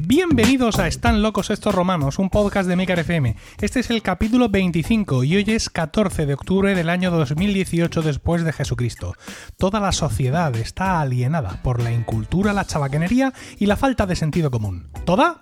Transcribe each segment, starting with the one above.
Bienvenidos a Están locos estos romanos, un podcast de Maker FM. Este es el capítulo 25 y hoy es 14 de octubre del año 2018 después de Jesucristo. Toda la sociedad está alienada por la incultura, la chabacanería y la falta de sentido común. ¿Toda?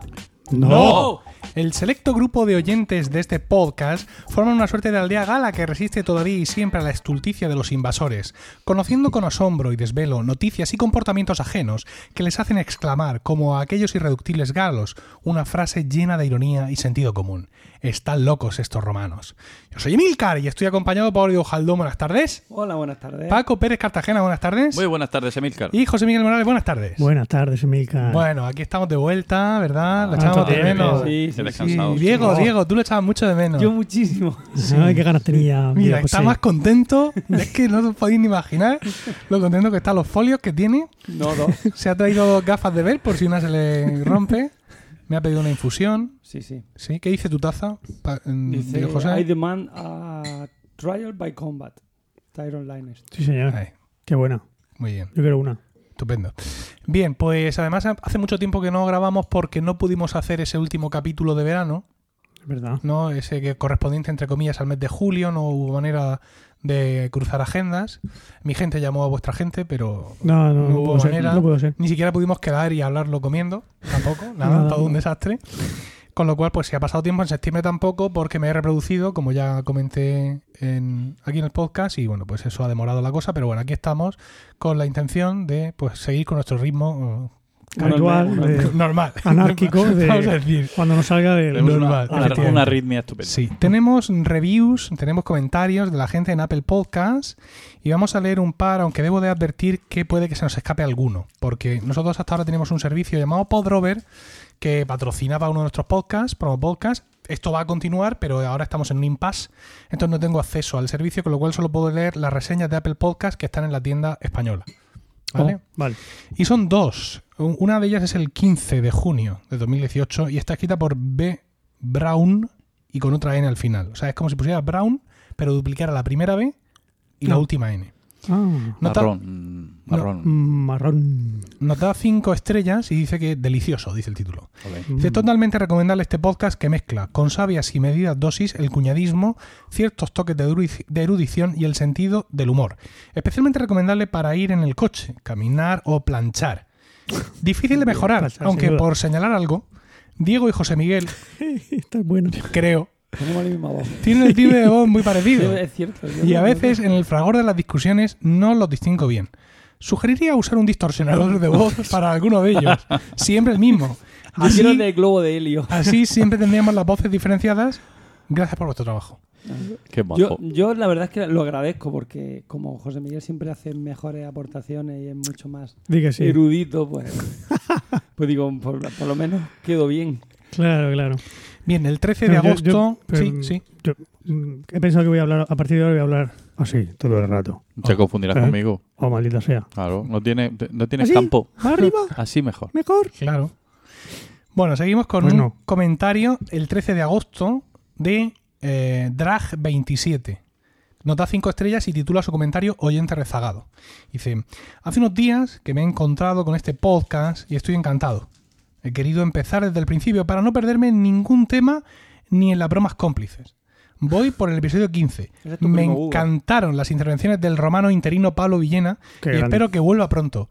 No. El selecto grupo de oyentes de este podcast forman una suerte de aldea gala que resiste todavía y siempre a la estulticia de los invasores, conociendo con asombro y desvelo noticias y comportamientos ajenos que les hacen exclamar, como a aquellos irreductibles galos, una frase llena de ironía y sentido común. Están locos estos romanos. Yo soy Emilcar y estoy acompañado por Oriol Jaldón. Buenas tardes. Hola, buenas tardes. Paco Pérez Cartagena, buenas tardes. Muy buenas tardes, Emilcar. Y José Miguel Morales, buenas tardes. Buenas tardes, Emilcar. Bueno, aquí estamos de vuelta, ¿verdad? Lo echamos de menos. Sí, sí. Sí, Diego, Sí. Diego, tú lo echabas mucho de menos. Yo muchísimo. Ay, qué ganas tenía. Mira, José. está más contento. Es que no os podéis ni imaginar lo contento que están los folios que tiene. No, dos. Se ha traído gafas de ver por si una se le rompe. Me ha pedido una infusión. Sí, sí. ¿Sí? ¿Qué dice tu taza? Pa- Dice, José. I demand a trial by combat. Tyron Lines. Sí, señor. Ahí, Qué buena. muy bien, Yo quiero una. estupendo. Bien, pues además hace mucho tiempo que no grabamos porque no pudimos hacer ese último capítulo de verano. Es verdad. ¿no? Ese que correspondiente, entre comillas, al mes de julio, no hubo manera de cruzar agendas. Mi gente llamó a vuestra gente, pero No, no, No no, hubo puedo ser. manera. No puedo ser. ni siquiera pudimos quedar y hablarlo comiendo, tampoco, nada, Nada. todo un desastre. Con lo cual, pues si ha pasado tiempo en septiembre tampoco, porque me he reproducido, como ya comenté en, aquí en el podcast, y bueno, pues eso ha demorado la cosa, pero bueno, aquí estamos con la intención de pues seguir con nuestro ritmo Habitual, de- normal. anárquico, de- Vamos a decir. cuando nos salga de... Normal, una- una arritmia estupenda. Sí, tenemos reviews, tenemos comentarios de la gente en Apple Podcasts y vamos a leer un par, aunque debo de advertir que puede que se nos escape alguno, porque nosotros hasta ahora tenemos un servicio llamado Podrover que patrocinaba uno de nuestros podcasts, Promo Podcast. Esto va a continuar, pero ahora estamos en un impasse, entonces no tengo acceso al servicio, con lo cual solo puedo leer las reseñas de Apple Podcasts que están en la tienda española. ¿Vale? Oh, vale. Y son dos. Un- Una de ellas es el 15 de junio de 2018 y está escrita por B. Brown y con otra N al final. O sea, es como si pusiera Brown, pero duplicara la primera B y la última N. Ah, Nota- Marrón. mm, Marrón. mm, marrón. Nos da cinco estrellas y dice que delicioso, dice el título. Ole. Dice totalmente recomendable este podcast que mezcla con sabias y medidas dosis el cuñadismo, ciertos toques de, erudi- de erudición y el sentido del humor. Especialmente recomendable para ir en el coche, caminar o planchar. Difícil de mejorar, aunque por señalar algo, Diego y José Miguel, Está bueno. creo, Tenemos la misma voz. tienen el timbre de voz muy Sí, parecido. es cierto. yo Y a veces en el fragor de las discusiones no los distingo bien. Sugeriría usar un distorsionador de voz para alguno de ellos. Siempre el mismo. Yo Así, de globo de helio. así siempre tendríamos las voces diferenciadas. Gracias por vuestro trabajo. Qué. Yo, yo la verdad es que lo agradezco porque como José Miguel siempre hace mejores aportaciones y es mucho más Di que sí. erudito, pues, pues digo, por, por lo menos quedo bien. Claro, claro. Bien, el 13 de yo- agosto. yo- pero- sí, sí. Yo, mm, he pensado que voy a hablar, a partir de ahora voy a hablar así, todo el rato. Se confundirás ¿Eh? conmigo. Oh, maldita sea. Claro. No, tiene, no tienes ¿Así? campo. ¿Más arriba? Así mejor. ¿Mejor? Claro. Bueno, seguimos con Pues un no. comentario el 13 de agosto de eh, Drag27. Nota 5 estrellas y titula su comentario Oyente rezagado. Dice, hace unos días que me he encontrado con este podcast y estoy encantado. He querido empezar desde el principio para no perderme en ningún tema ni en las bromas cómplices. Voy por el episodio 15. Ese es tu Me Hugo. encantaron las intervenciones del romano interino Pablo Villena Qué y grande. espero que vuelva pronto.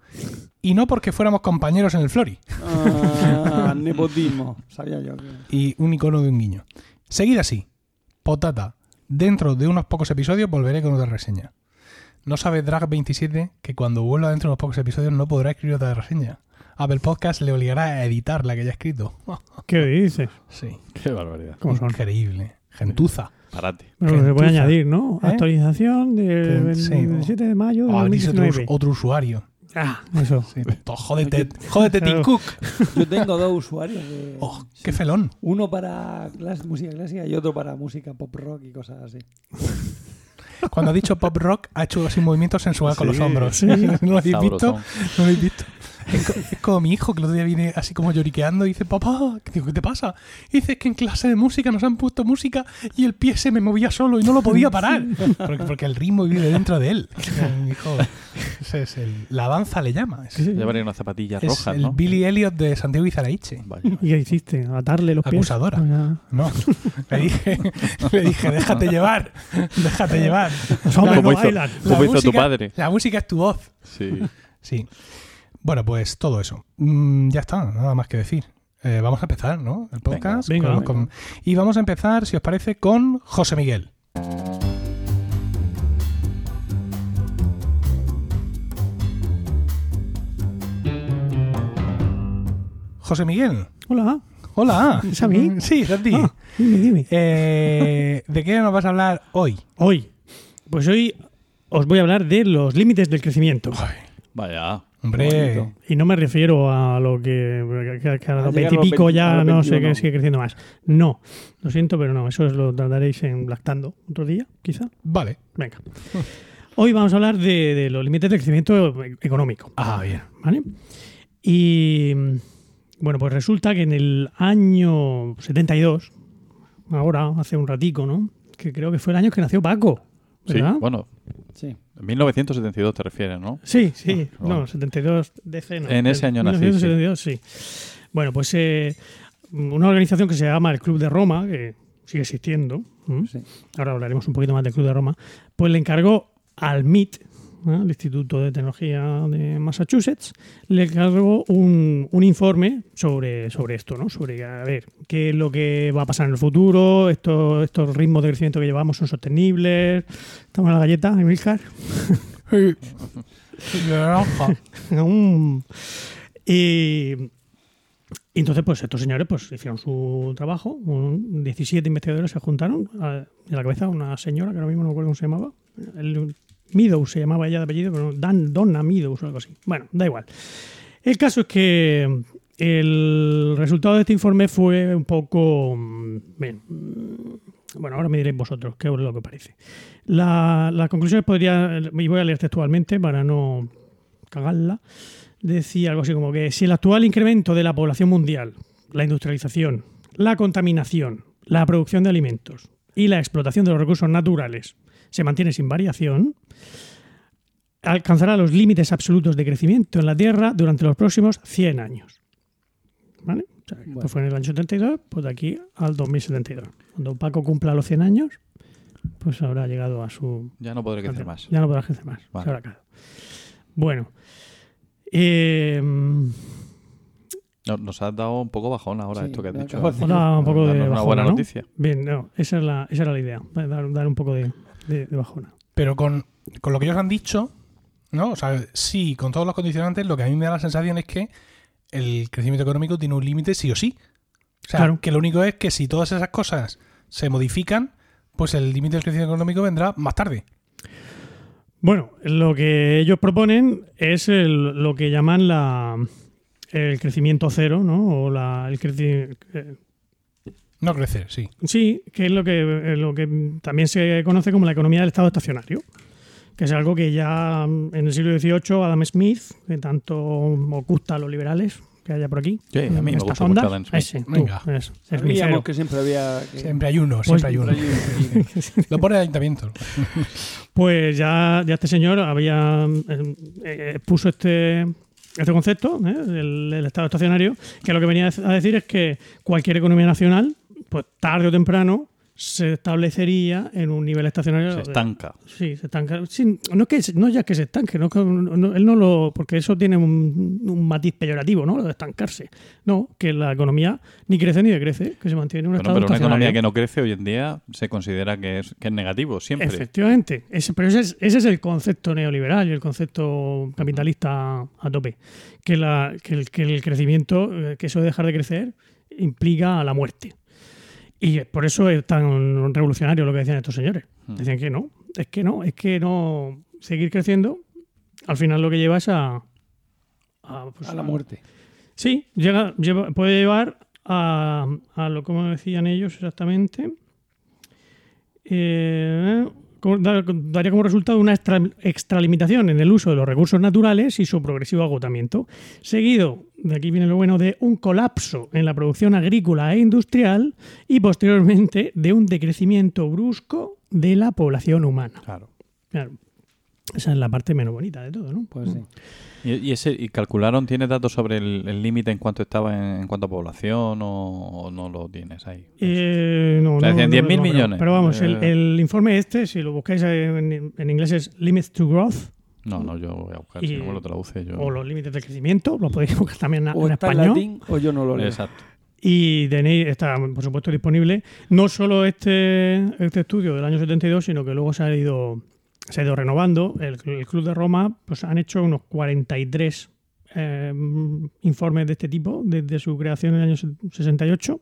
Y no porque fuéramos compañeros en el Flori. Ah, nepotismo. Sabía yo que... y un icono de un guiño. Seguid así. Potata. Dentro de unos pocos episodios volveré con otra reseña. No sabe Drag27 que cuando vuelva dentro de unos pocos episodios no podrá escribir otra reseña. Apple Podcast le obligará a editar la que ya ha escrito. ¿Qué dices? Sí. Qué barbaridad. ¿Cómo son? Increíble. Gentuza. Parate. Bueno, se puede añadir, ¿no? ¿Eh? Actualización del Sí, 27 de mayo de Oh, dice otro, 2019. otro usuario. Ah, eso. Sí. Jódete, jódete Tim. Cook. Yo tengo dos usuarios. De, Oh, qué felón. Uno para clas- música clásica y otro para música pop rock y cosas así. Cuando ha dicho pop rock, ha hecho así movimientos sensuales con Sí, los hombros. sí. ¿No lo habéis visto? ¿No lo habéis visto? Es, co- es como mi hijo que el otro día viene así como lloriqueando y dice, papá, digo, ¿qué te pasa? Y dice, es que en clase de música nos han puesto música y el pie se me movía solo y no lo podía parar. Porque, porque el ritmo vive dentro de él. Mi hijo, ese es el- la danza le llama. Es, Llevaría unas zapatillas es rojas, el ¿no? Billy Elliot de Santiago Izaraiche. ¿Y qué hiciste? ¿Atarle los pies? Acusadora. No, le dije, le dije, déjate llevar, déjate llevar. Como no hizo- hizo tu padre. La música es tu voz. Sí. Sí. Bueno, pues todo eso. Mm, ya está, nada más que decir. Eh, vamos a empezar, ¿no? El podcast. Venga, Con- venga. con- y vamos a empezar, si os parece, con José Miguel. José Miguel. Hola. Hola. ¿Es a mí? Sí, es a ti. Ah, dime, dime. Eh, ¿De qué nos vas a hablar hoy? Hoy, pues hoy os voy a hablar de los límites del crecimiento. Vaya. Hombre. Y no me refiero a lo que, que- que a los A llegar a los 20 y pico 20, a ya no sé 21. qué sigue creciendo más. No, lo siento, pero no, eso os lo trataréis en Lactando otro día, quizá. vale. Venga. Hoy vamos a hablar de, de los límites del crecimiento económico. Ah, bien. ¿Vale? Y bueno, pues resulta que en el año 72, ahora, hace un ratico, ¿no? Que creo que fue el año que nació Paco. Sí, bueno, Sí. En 1972 te refieres, ¿no? Sí, sí, Ah, no, 72 DC no. En ese año nací, 1972, sí. Bueno, pues eh, una organización que se llama el Club de Roma, que sigue existiendo. Sí. ahora hablaremos un poquito más del Club de Roma, pues le encargó al MIT, ¿eh? el Instituto de Tecnología de Massachusetts, le encargó un, un informe sobre, sobre esto, ¿no? Sobre, a ver, qué es lo que va a pasar en el futuro, estos, estos ritmos de crecimiento que llevamos son sostenibles. ¿Estamos en la galleta, Emilcar? Naranja. Mm. y, y entonces, pues estos señores pues hicieron su trabajo. Un- 17 investigadores se juntaron. A, en la cabeza una señora, que ahora mismo no me acuerdo cómo se llamaba. El, Meadows se llamaba ella de apellido, pero Dan, Donna Meadows o algo así. Bueno, da igual. El caso es que el resultado de este informe fue un poco... mm, mm, bueno, ahora me diréis vosotros qué es lo que parece. La- las conclusiones podría... Y voy a leer textualmente para no cagarla. Decía algo así como que si el actual incremento de la población mundial, la industrialización, la contaminación, la producción de alimentos y la explotación de los recursos naturales se mantiene sin variación, alcanzará los límites absolutos de crecimiento en la Tierra durante los próximos 100 años. ¿Vale? O sea, Bueno. Esto fue en el año 72, pues de aquí al 2072. Cuando Paco cumpla los 100 años, pues habrá llegado a su... Ya no podré crecer más. Ya no podrá crecer más. Vale. se habrá acabado. Bueno. Eh, No, nos has dado un poco bajón ahora Sí, esto que has dicho. Hola, un poco de Darnos una buena ¿no? noticia. Bien, no, esa, es la, esa era la idea, dar, dar un poco de, de- de bajona. Pero con, con lo que ellos han dicho, ¿no? O sea, sí, con todos los condicionantes, lo que a mí me da la sensación es que el crecimiento económico tiene un límite sí o sí. O sea, Claro. que lo único es que si todas esas cosas se modifican, pues el límite del crecimiento económico vendrá más tarde. Bueno, lo que ellos proponen es el- lo que llaman la, el crecimiento cero, ¿no? O la, el creci- eh, No crecer, sí. Sí, que es lo que, lo que también se conoce como la economía del estado estacionario, que es algo que ya mm, en el siglo XVIII Adam Smith, que tanto oculta a los liberales que haya por aquí, Sí, a mí me gusta mucho Adam Smith. ese, tú, Venga. es, es que siempre había... que- Siempre hay uno, Pues- siempre hay uno. Lo pone el ayuntamiento. Pues ya, ya este señor había eh, eh, puso este, este concepto, ¿eh? el, el estado estacionario, que lo que venía a decir es que cualquier economía nacional, pues tarde o temprano, se establecería en un nivel estacionario. Se de- estanca. Sí, se estanca. Sí, no, es que, no ya que se estanque, no, no- él no lo. Porque eso tiene un, un matiz peyorativo, ¿no? Lo de estancarse. No, que la economía ni crece ni decrece, que se mantiene en un Bueno, estado pero una economía que no crece hoy en día se considera que es, que es negativo, siempre. Efectivamente. Ese, pero ese es, ese es el concepto neoliberal y el concepto capitalista a tope. Que, la, que, el, que el crecimiento, eh, que eso de dejar de crecer, implica la muerte. Y por eso es tan revolucionario lo que decían estos señores. Hmm. Decían que no, es que no, es que no seguir creciendo, al final lo que lleva es a. a, pues, A la muerte. Sí, llega, lleva- puede llevar a, a lo como decían ellos exactamente. Eh, daría como resultado una extra- extralimitación en el uso de los recursos naturales y su progresivo agotamiento, seguido, de aquí viene lo bueno, de un colapso en la producción agrícola e industrial y posteriormente de un decrecimiento brusco de la población humana. Claro. Claro. Esa es la parte menos bonita de todo, ¿no? Pues sí. ¿Y, y ese, y calcularon, tiene datos sobre el límite en cuanto estaba en, en cuanto a población o, o no lo tienes ahí? Eh, no, O sea, no, decían no, 10.000 no, pero- millones. Pero vamos, el, Eh. el informe este, si lo buscáis en, en inglés es Limits to Growth No, no, yo voy a buscar, Y- si no me lo traduce yo. o los límites de crecimiento, lo podéis buscar también O en está en español. latín o yo no lo leo. Exacto. Y tenéis, está por supuesto disponible no solo este, este estudio del año 72, sino que luego se ha ido, se ha ido renovando. El, el Club de Roma pues han hecho unos 43 eh, informes de este tipo desde su creación en el año 68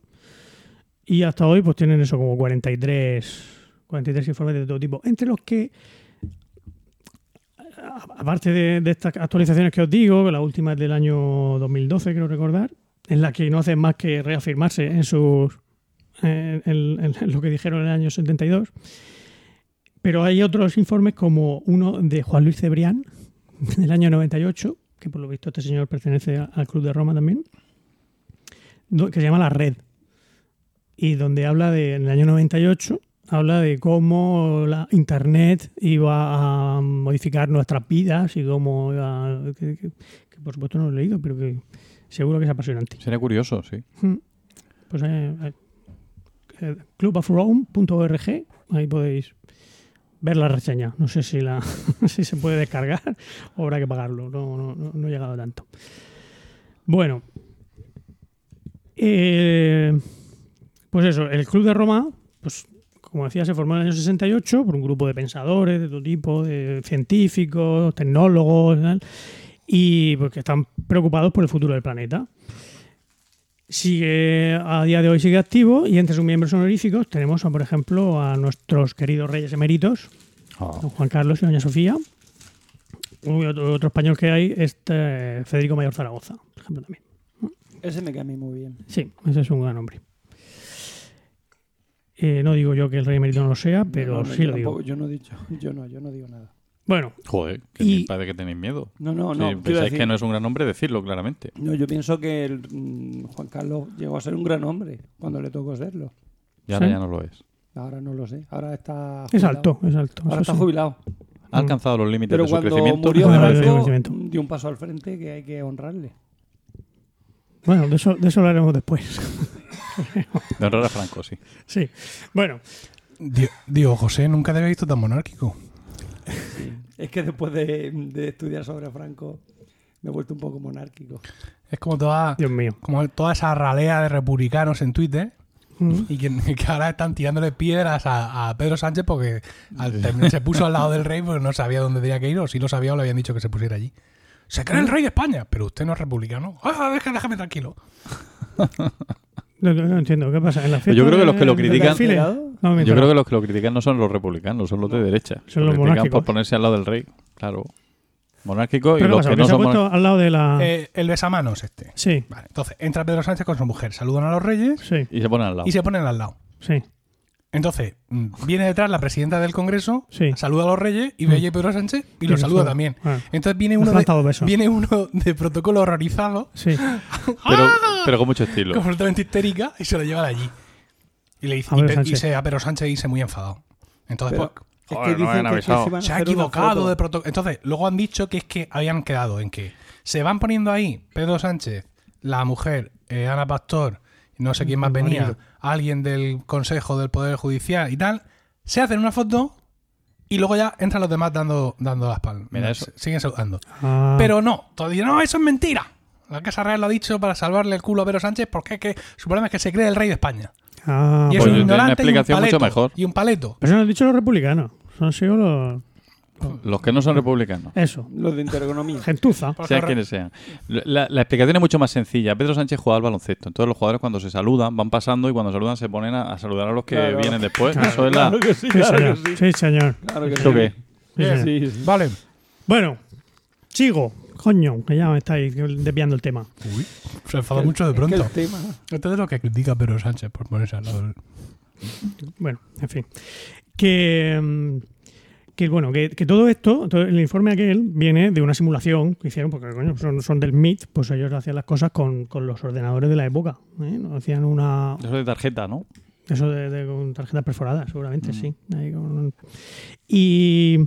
y hasta hoy pues tienen eso como 43, 43 informes de todo tipo, entre los que aparte de, estas actualizaciones que os digo, la última es del año 2012, creo recordar, en la que no hacen más que reafirmarse en sus en lo que dijeron en el año 72. Pero hay otros informes como uno de Juan Luis Cebrián, del año 98, que por lo visto este señor pertenece a- al Club de Roma también, que se llama La Red, y donde habla de, en el año 98, habla de cómo la Internet iba a modificar nuestras vidas y cómo iba, que, que- que por supuesto no lo he leído, pero que seguro que es apasionante. Sería curioso, sí. Mm. Pues eh, eh, clubofrome.org, ahí podéis ver la reseña. No sé si la si se puede descargar o habrá que pagarlo. No, no, no, he llegado a tanto. Bueno. Eh, pues eso, el Club de Roma, pues como decía, se formó en el año 68 por un grupo de pensadores de todo tipo, de científicos, tecnólogos y y porque están preocupados por el futuro del planeta sigue a día de hoy sigue activo y entre sus miembros honoríficos tenemos a, por ejemplo a nuestros queridos reyes eméritos Ah, don Juan Carlos y doña Sofía. Uy, otro, otro español que hay es eh, Federico Mayor Zaragoza por ejemplo también. Ese me cae a mí muy bien. sí ese es un gran hombre. Eh, no digo yo que el rey emérito no lo sea pero No, no, sí lo digo. Yo no he dicho, yo no, yo no digo nada. Bueno Joder, que Y- parece que tenéis miedo. No, no, Si no. quiero pensáis decir- que no es un gran nombre, decirlo claramente. no, yo pienso que el, mm, Juan Carlos llegó a ser un gran hombre cuando le tocó serlo. Y ahora Sí. ya no lo es. Ahora no lo sé. Ahora está. es jubilado. alto es alto Ahora está sí. jubilado. Ha alcanzado los límites Pero de su cuando crecimiento. murió Franco, dio un paso al frente que hay que honrarle. bueno de eso, de eso hablaremos después De honrar a Franco, sí. sí bueno Di- Digo, José, nunca te había visto tan monárquico. Es que después de, de estudiar sobre Franco me he vuelto un poco monárquico. Es como toda, Dios mío como toda esa ralea de republicanos en Twitter Mm. y que, que ahora están tirándole piedras a, a Pedro Sánchez porque al terminar se puso al lado del rey porque no sabía dónde tenía que ir o si lo sabía o le habían dicho que se pusiera allí. Se cree el rey de España, pero usted no es republicano. Ah, deja- déjame tranquilo. No, no- no entiendo, ¿qué pasa? ¿En la Yo fiesta creo que los que lo critican-? No, me he Yo creo que los que lo critican no son los republicanos, son los de derecha. Son Lo los critican por ponerse al lado del rey. Claro. Monárquico y ¿Pero qué los pasa? que ¿Que no se ha son puesto monárquicos. al lado de la... Eh, el besamanos este. Sí, Vale, entonces entra Pedro Sánchez con su mujer, saludan a los reyes sí, Y se ponen al lado. y se ponen al lado. sí. Entonces, mm, viene detrás la presidenta del Congreso, Sí. saluda a los reyes y Mm. ve allí a Pedro Sánchez y Y lo saluda también. Ah. Entonces viene uno, de, viene uno de protocolo horrorizado, Sí. Pero, pero con mucho estilo. completamente histérica, y se lo lleva de allí. Y le dice, A y, se, a Pedro Sánchez dice muy enfadado. Entonces, Pero pues, es Joder, que no dicen han que, se ha equivocado de protocolo. Entonces, luego han dicho que es que habían quedado en que se van poniendo ahí Pedro Sánchez, la mujer, eh, Ana Pastor, no sé quién más El venía, marido. alguien del Consejo del Poder Judicial y tal, se hacen una foto y luego ya entran los demás dando, dando las palmas. Mira eso. Se- Siguen saludando. Ah, Pero no, todavía no, eso es mentira. La Casa Real lo ha dicho para salvarle el culo a Pedro Sánchez porque es que su problema es que se cree el rey de España. Ah, y es pues un una ignorante y un explicación mucho paleto. mejor. Y un paleto. Pero eso no han dicho los republicanos. Son sido los... Los que no son republicanos. Eso. Los de intereconomía. Gentuza. Sean quienes sean. La, la explicación es mucho más sencilla. Pedro Sánchez juega al baloncesto. Entonces los jugadores cuando se saludan van pasando y cuando saludan se ponen a, a saludar a los que Claro. vienen después. Claro. Eso es la... Claro que sí, señor. que sí. Sí, señor. Claro que sí. Vale. Bueno, sigo. Coño, que ya me estáis desviando el tema. Uy, se enfada El- mucho de es que pronto. el tema. Esto es lo que critica Pedro Sánchez por ponerse al lado del... Bueno, en fin. Que, mm, que bueno, que, que todo esto, todo el informe aquel viene de una simulación que hicieron, porque coño, son, son del MIT, pues ellos hacían las cosas con, con los ordenadores de la época. ¿eh? No Hacían una, Eso de tarjeta, ¿no? eso de, de- con tarjetas perforadas, seguramente, sí. Ahí con- y,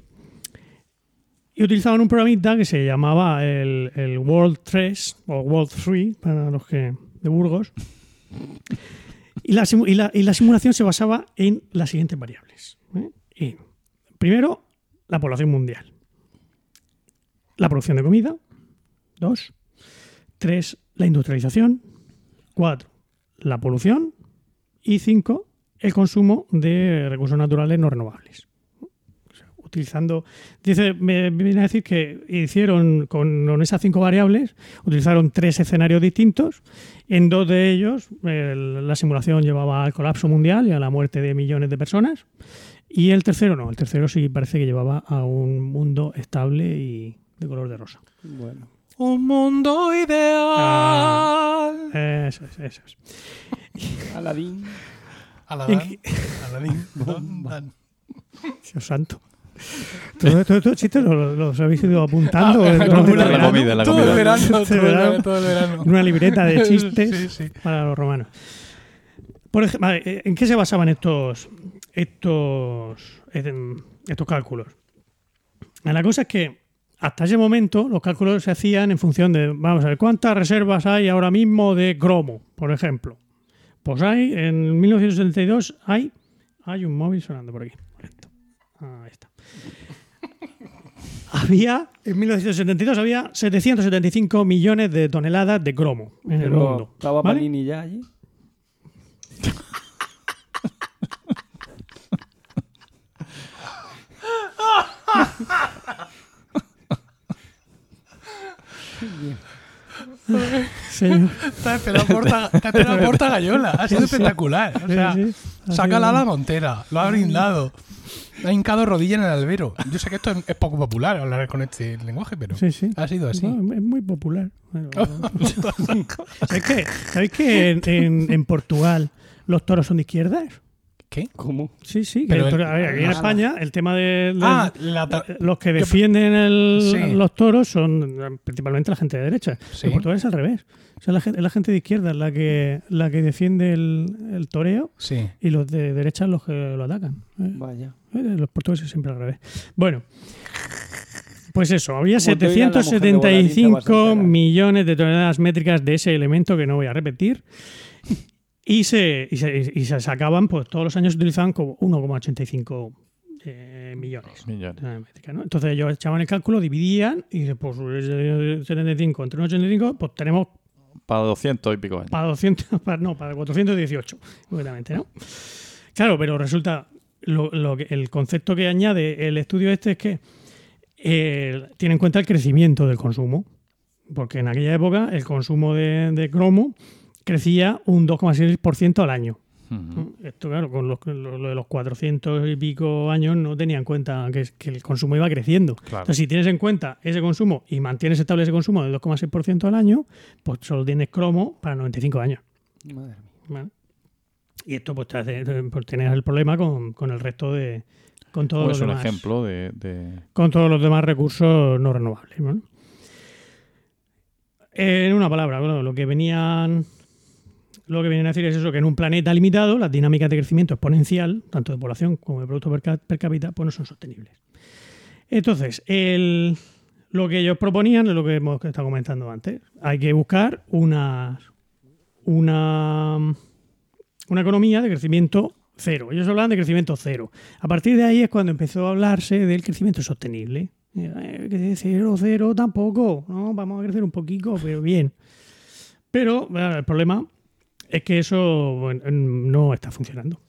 y utilizaban un programita que se llamaba el, el World 3 o World 3 para los que de Burgos. Y la, y la- y la simulación se basaba en las siguientes variables. ¿eh? Primero, la población mundial. La producción de comida. Dos. Tres, la industrialización. Cuatro, la polución y cinco, el consumo de recursos naturales no renovables. Utilizando, dice, me viene a decir que hicieron con, con esas cinco variables, utilizaron tres escenarios distintos. En dos de ellos, el- la simulación llevaba al colapso mundial y a la muerte de millones de personas. Y el tercero no, el tercero sí parece que llevaba a un mundo estable y de color de rosa. Bueno. Un mundo ideal. Eso es, eso es. Aladín. Aladán, Aladín. Dios santo. Todo todo estos chistes los, los habéis ido apuntando Ah, la verano, comida, la todo el comida. verano, todo el verano, verano. todo el verano. en una libreta de chistes Sí, sí. para los romanos. Por ejemplo, ¿en qué se basaban estos, estos, em, estos cálculos? La cosa es que hasta ese momento los cálculos se hacían en función de, vamos a ver, ¿cuántas reservas hay ahora mismo de cromo, por ejemplo? Pues hay, en 1972 hay, hay un móvil sonando por aquí. Correcto. Ahí está. Había, en 1972 había 775 millones de toneladas de cromo en el Pero mundo. estaba ¿vale? Panini ya allí. Señor. Te ha esperado porta, porta gallola. Ha sido espectacular. O sea, Sí, sí. Ha saca la ala montera, lo ha brindado. Ha hincado rodilla en el albero. Yo sé que esto es, es poco popular hablar con este lenguaje, pero Sí, sí. ha sido así. No, es muy popular. Bueno, ¿Sabéis que, ¿sabéis que en, en- en Portugal los toros son de izquierdas? ¿Qué? ¿Cómo? Sí, sí. que Pero el toro- el- a ver, aquí en Ah, España el tema de, de- Ah, la los que defienden el- Sí. los toros son principalmente la gente de derecha. Sí. En Portugal es al revés. O sea, la gente, es la gente de izquierda la que, la que defiende el, el toreo sí. y los de derecha los que lo atacan. Eh, Vaya. eh, Los portugueses siempre al revés. Bueno, pues eso, había Como te oiga la mujer de Voladín, te vas a 775 enterar. millones de toneladas métricas de ese elemento que no voy a repetir. Y se, y se, y se sacaban, pues todos los años se utilizaban como 1,85 eh, millones. Millones. ¿no? Entonces ellos echaban el cálculo, dividían y eh, 75 entre 1,85, pues tenemos Para 200 y pico años. para 200, para, no, para 418, concretamente, ¿no? Claro, pero resulta, lo, lo que- el concepto que añade el estudio este es que eh, tiene en cuenta el crecimiento del consumo, porque en aquella época el consumo de, de cromo crecía un 2,6% al año. Esto, claro, con los- lo, lo de los 400 y pico años no tenía en cuenta que, que el consumo iba creciendo. Claro. Entonces, si tienes en cuenta ese consumo y mantienes estable ese consumo del 2,6% al año, pues solo tienes cromo para 95 años. Madre mía. ¿vale? Y esto pues, te hace, pues tienes el problema con, con el resto de... Con todos, Pues los un demás, ejemplo de, de- con todos los demás recursos no renovables. ¿vale? En una palabra, bueno, lo que venían lo que vienen a decir es eso, que en un planeta limitado las dinámicas de crecimiento exponencial, tanto de población como de producto per, cápita, pues no son sostenibles. Entonces, el- lo que ellos proponían es lo que hemos estado comentando antes. Hay que buscar una, una, una economía de crecimiento cero. Ellos hablaban de crecimiento cero. A partir de ahí es cuando empezó a hablarse del crecimiento sostenible. Eh, cero, cero tampoco. No, vamos a crecer un poquito, pero bien. Pero el problema es que eso bueno, no está funcionando.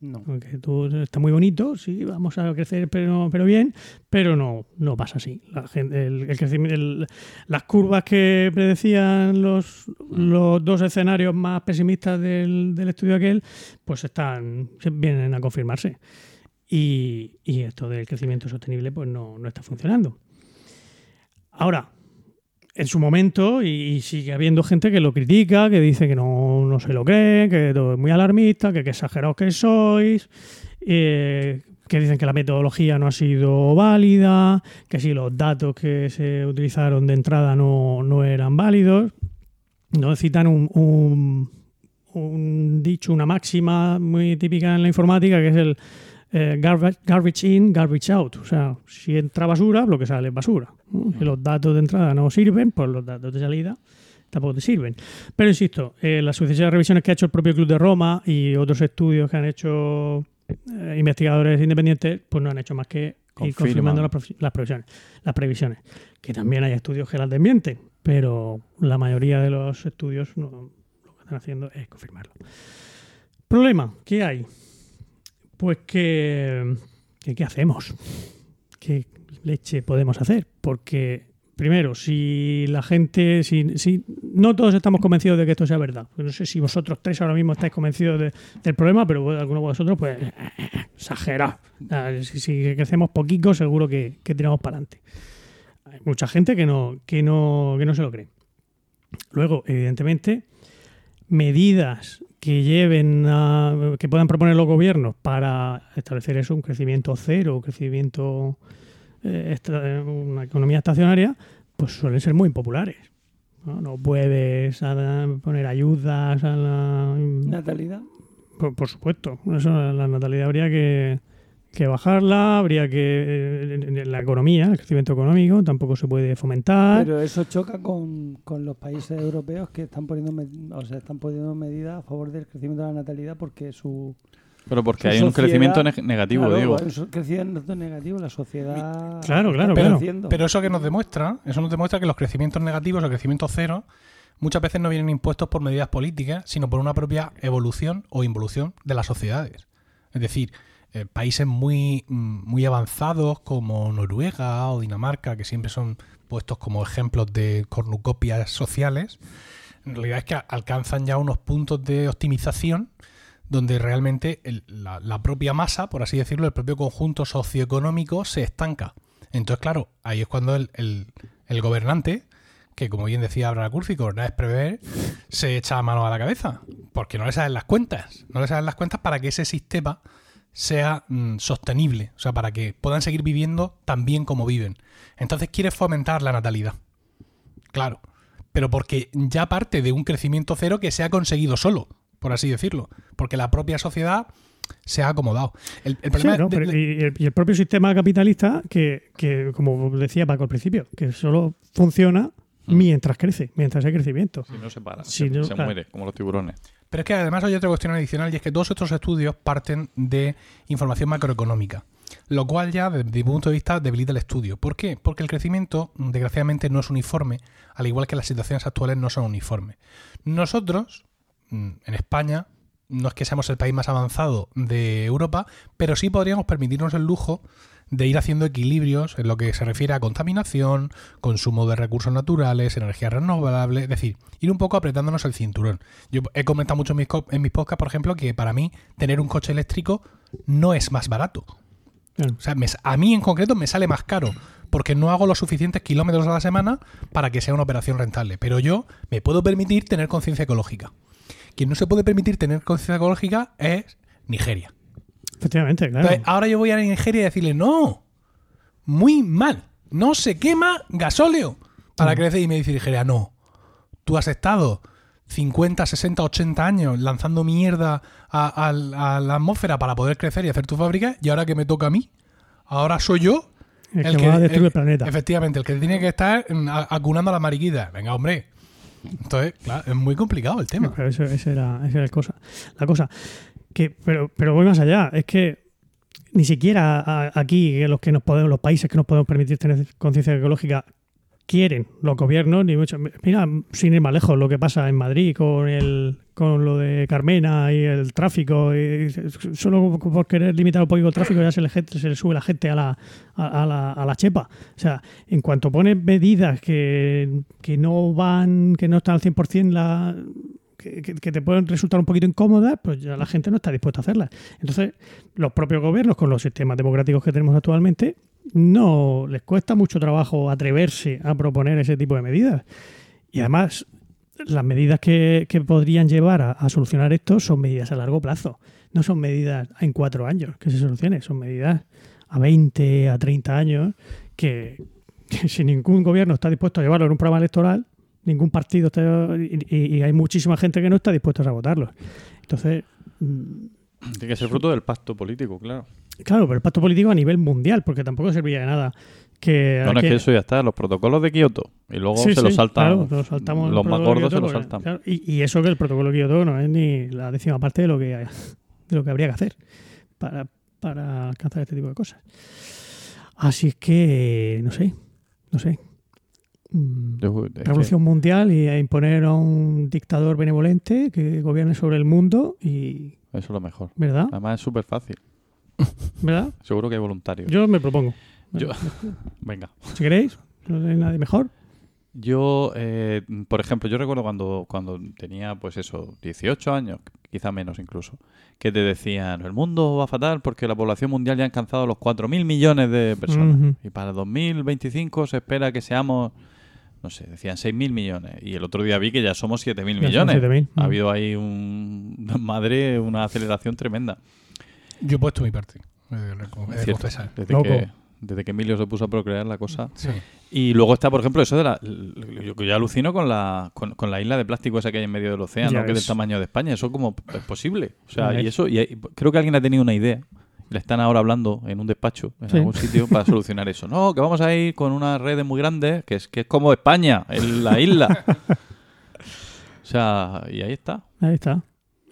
No. Porque tú está muy bonito, sí, vamos a crecer, pero, pero bien, pero no, no pasa así. La gente, el, el crecimiento, el- las curvas que predecían los, los dos escenarios más pesimistas del, del estudio aquel, pues están, vienen a confirmarse. Y, y esto del crecimiento sostenible, pues no, no está funcionando. Ahora, en su momento, y, sigue habiendo gente que lo critica, que dice que no, no se lo cree, que todo es muy alarmista, que exagerados que sois. eh, que dicen que la metodología no ha sido válida, que si los datos que se utilizaron de entrada no, no eran válidos. No citan un, un dicho, una máxima muy típica en la informática, que es el eh, garbage, garbage in, garbage out. O sea, si entra basura, lo que sale es basura. ¿no? Si los datos de entrada no sirven, pues los datos de salida tampoco te sirven. Pero insisto, eh, las sucesivas revisiones que ha hecho el propio Club de Roma y otros estudios que han hecho eh, investigadores independientes, pues no han hecho más que ir Confirman. confirmando las, previsiones, las previsiones. Que también hay estudios que las desmienten, pero la mayoría de los estudios no- lo que están haciendo es confirmarlo. Problema, ¿qué hay? Pues que, ¿qué hacemos? ¿Qué leche podemos hacer? Porque primero, si la gente, si, no todos estamos convencidos de que esto sea verdad, pues no sé si vosotros tres ahora mismo estáis convencidos de- del problema, pero alguno de vosotros, pues, exagerado. Si, si crecemos poquito, seguro que, que tiramos para adelante. Hay mucha gente que no, que no, que no se lo cree. Luego, evidentemente, medidas que lleven a, que puedan proponer los gobiernos para establecer eso, un crecimiento cero, un crecimiento eh, una economía estacionaria, pues suelen ser muy impopulares. No, No puedes ah, poner ayudas a la... Natalidad. Por, por supuesto, eso, la natalidad habría que, que bajarla, habría que... eh, la economía, el crecimiento económico tampoco se puede fomentar. Pero eso choca con, con los países europeos que están poniendo o sea, están poniendo medidas a favor del crecimiento de la natalidad porque su Pero porque Su hay un crecimiento neg- negativo, Claro, digo. un crecimiento negativo la sociedad Claro, claro, claro. padeciendo. Pero eso que nos demuestra, eso nos demuestra que los crecimientos negativos o crecimientos cero muchas veces no vienen impuestos por medidas políticas, sino por una propia evolución o involución de las sociedades. Es decir, eh, países muy, mm, muy avanzados como Noruega o Dinamarca, que siempre son puestos como ejemplos de cornucopias sociales, en realidad es que alcanzan ya unos puntos de optimización donde realmente la, la propia masa, por así decirlo, el propio conjunto socioeconómico se estanca. Entonces, claro, ahí es cuando el, el- el gobernante, que como bien decía Abraham gobernar es prever, se echa mano a la cabeza, porque no le salen las cuentas, no le salen las cuentas para que ese sistema sea mm, sostenible, o sea, para que puedan seguir viviendo tan bien como viven. Entonces quiere fomentar la natalidad. Claro, pero porque ya parte de un crecimiento cero que se ha conseguido solo, por así decirlo, porque la propia sociedad se ha acomodado. El, el Sí, problema ¿no? de- Pero- de- y, el, y el propio sistema capitalista, que, que, como decía Paco al principio, que solo funciona Mm. mientras crece, mientras hay crecimiento. Si no se para, Si se, no, se claro. muere, como los tiburones. Pero es que además hay otra cuestión adicional y es que todos estos estudios parten de información macroeconómica, lo cual ya desde mi punto de vista debilita el estudio. ¿Por qué? Porque el crecimiento desgraciadamente no es uniforme, al igual que las situaciones actuales no son uniformes. Nosotros, mm, en España, no es que seamos el país más avanzado de Europa, pero sí podríamos permitirnos el lujo de ir haciendo equilibrios en lo que se refiere a contaminación, consumo de recursos naturales, energías renovables, es decir, ir un poco apretándonos el cinturón. Yo he comentado mucho en mis, en mis podcasts, por ejemplo, que para mí tener un coche eléctrico no es más barato. O sea, me- a mí en concreto me sale más caro porque no hago los suficientes kilómetros a la semana para que sea una operación rentable. Pero yo me puedo permitir tener conciencia ecológica. Quien no se puede permitir tener conciencia ecológica es Nigeria. Efectivamente, claro. Entonces, ahora yo voy a Nigeria y decirle, no, muy mal, no se quema gasóleo para crecer. Y me dice Nigeria, no, tú has estado 50, 60, 80 años lanzando mierda a, a- a la atmósfera para poder crecer y hacer tu fábrica y ahora que me toca a mí, ahora soy yo el, que, va a destruir el, planeta. Efectivamente, el que tiene que estar mm, acunando a la mariquita. Venga, hombre. Entonces, claro, es muy complicado el tema. Pero eso, era, esa era el cosa, la cosa. Que, pero, pero voy más allá. Es que ni siquiera aquí los que nos podemos, los países que nos podemos permitir tener conciencia ecológica quieren los gobiernos ni mucho. Mira, sin ir más lejos, lo que pasa en Madrid con el con lo de Carmena y el tráfico. solo por querer limitar un poquito el tráfico ya se le, se le sube la gente a la, a, a la, a la chepa. O sea, en cuanto pones medidas que, que no van, que no están al 100% la, que, te pueden resultar un poquito incómodas, pues ya la gente no está dispuesta a hacerlas. Entonces, los propios gobiernos, con los sistemas democráticos que tenemos actualmente, no les cuesta mucho trabajo atreverse a proponer ese tipo de medidas. Y además, las medidas que, que podrían llevar a, a solucionar esto son medidas a largo plazo. no son medidas en cuatro años que se solucione, son medidas a 20, a 30 años que, que si ningún gobierno está dispuesto a llevarlo en un programa electoral, ningún partido está, y, y- hay muchísima gente que no está dispuesta a votarlos. Entonces, mm, Tiene que ser fruto del pacto político, claro. claro, pero el pacto político a nivel mundial, porque tampoco serviría de nada que... No, no, es que- eso ya está, los protocolos de Kioto. Y luego Sí, se sí, los saltan. claro, el los más gordos se los saltan. claro, y, y eso que el protocolo de Kioto no es ni la décima parte de lo que, de lo que habría que hacer para, para alcanzar este tipo de cosas. Así es que, no sé, no sé. Mm, Yo- es que- Revolución mundial y a imponer a un dictador benevolente que gobierne sobre el mundo y... Eso es lo mejor. ¿Verdad? Además es súper fácil. ¿Verdad? Seguro que hay voluntarios. Yo me propongo. Yo- Venga. Si queréis, no hay nadie mejor. Yo, eh, por ejemplo, yo recuerdo cuando, cuando tenía, pues eso, 18 años, quizá menos incluso, que te decían, el mundo va fatal porque la población mundial ya ha alcanzado los 4.000 millones de personas. Ujú. Y para 2025 se espera que seamos, no sé, decían 6.000 millones. Y el otro día vi que ya somos 7.000 Ya somos millones. 7.000. Ha Mm. habido ahí un, madre, una aceleración tremenda. Yo he puesto mi parte. Es cierto. confesar. Desde Loco. que, desde que Emilio se puso a procrear la cosa. Sí. Y luego está, por ejemplo, eso de la. Yo, yo alucino con la, con, con la isla de plástico esa que hay en medio del océano, Ya que es del tamaño de España. Eso, como es posible? O sea, Ya y eso. Y hay- creo que alguien ha tenido una idea. Le están ahora hablando en un despacho, en Sí. algún sitio, para solucionar eso. No, que vamos a ir con unas redes muy grandes, que es, que es como España, en la isla. o sea, y ahí está. Ahí está.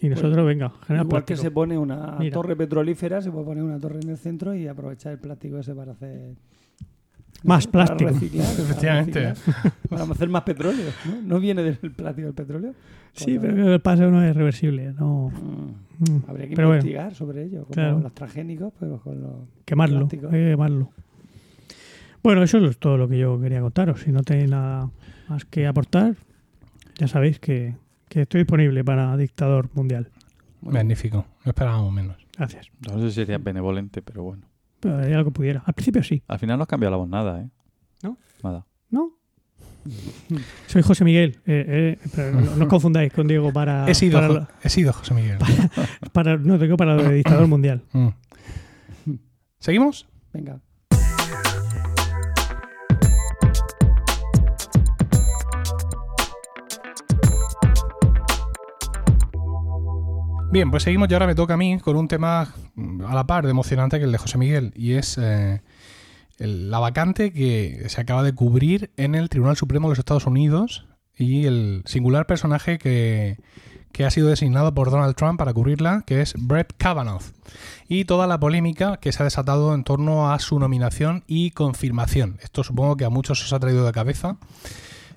Y nosotros, venga, generar Igual que plástico. se pone una Mira. torre petrolífera, se puede poner una torre en el centro y aprovechar el plástico ese para hacer. Más plástico. reciclar, para Efectivamente. reciclar, Para hacer más petróleo. ¿no? ¿No viene del plástico del petróleo? Sí, pero el paso no es reversible. No. mm, Mm. Habría que Pero bueno, investigar sobre ello, como Claro. los transgénicos, pero con los. quemarlo. plástico. Hay que quemarlo. Bueno, eso es todo lo que yo quería contaros. Si no tenéis nada más que aportar, ya sabéis que, que estoy disponible para dictador mundial. Magnífico. No esperábamos menos. Gracias. No sé si sería benevolente, pero bueno. Pero haría lo que pudiera. Al principio sí, Al final no has cambiado la voz nada, ¿eh? ¿No? Nada. ¿no? Soy José Miguel. eh, eh, pero no, no os confundáis con Diego para. he, sido, para, Jo- lo- he sido José Miguel. para- no, digo para de dictador mundial. Mm. ¿Seguimos? Venga. Bien, pues seguimos y ahora me toca a mí con un tema mm, a la par de emocionante que el de José Miguel y es eh, el- la vacante que se acaba de cubrir en el Tribunal Supremo de los Estados Unidos y el singular personaje que, que ha sido designado por Donald Trump para cubrirla, que es Brett Kavanaugh. Y toda la polémica que se ha desatado en torno a su nominación y confirmación. Esto supongo que a muchos os ha traído de cabeza.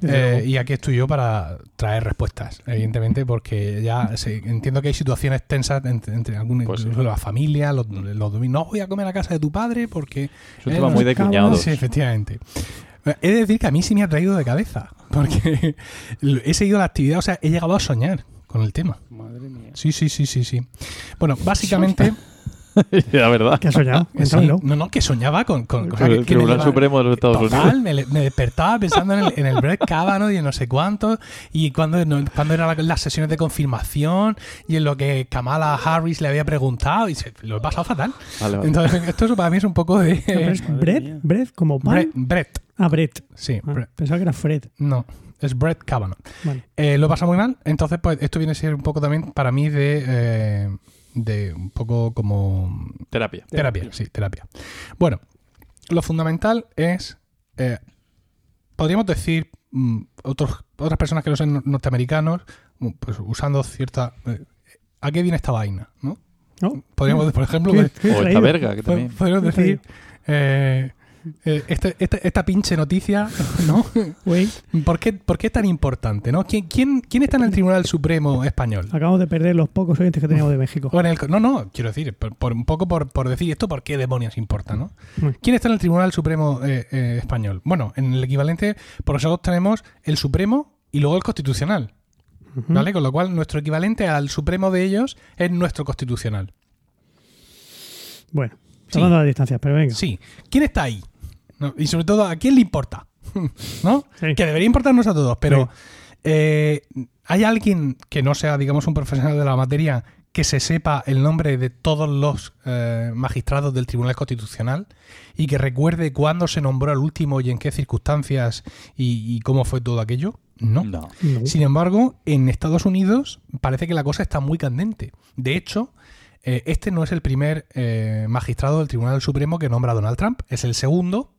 Eh, y aquí estoy yo para traer respuestas, evidentemente, porque ya entiendo que hay situaciones tensas entre, entre algunas, Pues sí. incluso la familia, los, los domingos. No voy a comer a casa de tu padre porque. Es un eh, tema no muy de cuñados. Sí, efectivamente. Eh, He de decir que a mí sí me ha traído de cabeza, porque he seguido la actividad, o sea, he llegado a soñar con el tema. Madre mía. Sí, sí, sí, sí, sí. Bueno, básicamente. la verdad. ¿Qué has soñado? sí, no, no, que soñaba con. con, que- el que Tribunal Supremo de los Estados Total, Unidos. me, me despertaba pensando en el, en el Brett Kavanaugh y en no sé cuánto, y cuando, no, cuando eran la- las sesiones de confirmación, y en lo que Kamala Harris le había preguntado, y se, lo he pasado fatal. Vale, vale. Entonces, esto es- para mí es un poco de... No, Brett. Brett como pan. Brett, Brett, Ah, Brett. sí, Ah, Brett. pensaba que era Fred. No, es Brett Kavanaugh. Vale. Eh, lo he pasado muy mal, entonces pues esto viene a ser un poco también para mí de... eh, de un poco como Terapia. Terapia, sí, terapia. Bueno, lo fundamental es, eh, podríamos decir, mm, otros, otras personas que no sean norteamericanos, mm, pues usando cierta... eh, ¿A qué viene esta vaina? ¿no? ¿No? Podríamos, por ejemplo, ¿Qué- de- qué he O esta verga, que también. podríamos ¿Qué he decir, eh, eh, este- esta, esta pinche noticia, ¿no? Güey, ¿Por qué, por qué es tan importante? ¿no? ¿Quién, quién, quién está en el Tribunal Supremo español? acabamos de perder los pocos oyentes que teníamos de México. El- no, no, quiero decir, por, por un poco por, por decir esto, ¿por qué demonios importa, no? ¿Quién está en el Tribunal Supremo eh, eh, español? Bueno, en el equivalente, por nosotros tenemos el Supremo y luego el Constitucional. ¿vale? Con lo cual, nuestro equivalente al Supremo de ellos es nuestro Constitucional. Bueno, Sí. tomando las distancias, pero venga. Sí. ¿Quién está ahí? No, y sobre todo, ¿a quién le importa? ¿No? Sí. Que debería importarnos a todos, pero eh, ¿hay alguien que no sea, digamos, un profesional de la materia que se sepa el nombre de todos los eh, magistrados del Tribunal Constitucional y que recuerde cuándo se nombró al último y en qué circunstancias y, y cómo fue todo aquello? No. No. No. Sin embargo, en Estados Unidos parece que la cosa está muy candente. De hecho, eh, este no es el primer eh, magistrado del Tribunal Supremo que nombra a Donald Trump, es el segundo.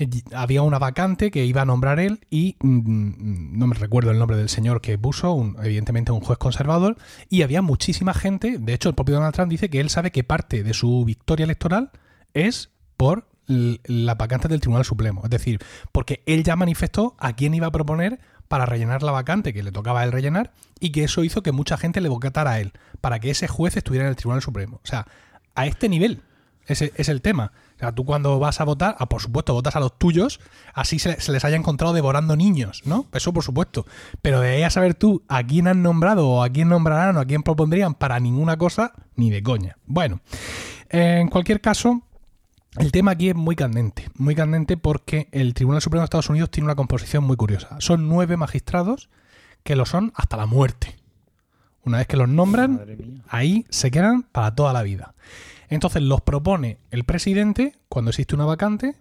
Eh, había una vacante que iba a nombrar él y mm, no me recuerdo el nombre del señor que puso, un- evidentemente un juez conservador, y había muchísima gente, de hecho el propio Donald Trump dice que él sabe que parte de su victoria electoral es por l- la vacante del Tribunal Supremo, es decir, porque él ya manifestó a quién iba a proponer para rellenar la vacante que le tocaba a él rellenar y que eso hizo que mucha gente le votara a él, para que ese juez estuviera en el Tribunal Supremo. O sea, a este nivel ese es el tema. O sea, tú cuando vas a votar, ah, por supuesto, votas a los tuyos, así se, se les haya encontrado devorando niños, ¿no? Eso por supuesto. Pero de ahí a saber tú a quién han nombrado o a quién nombrarán o a quién propondrían para ninguna cosa, ni de coña. Bueno, en cualquier caso, el tema aquí es muy candente, muy candente porque el Tribunal Supremo de Estados Unidos tiene una composición muy curiosa. Son nueve magistrados que lo son hasta la muerte. Una vez que los nombran, ahí se quedan para toda la vida. Entonces los propone el presidente cuando existe una vacante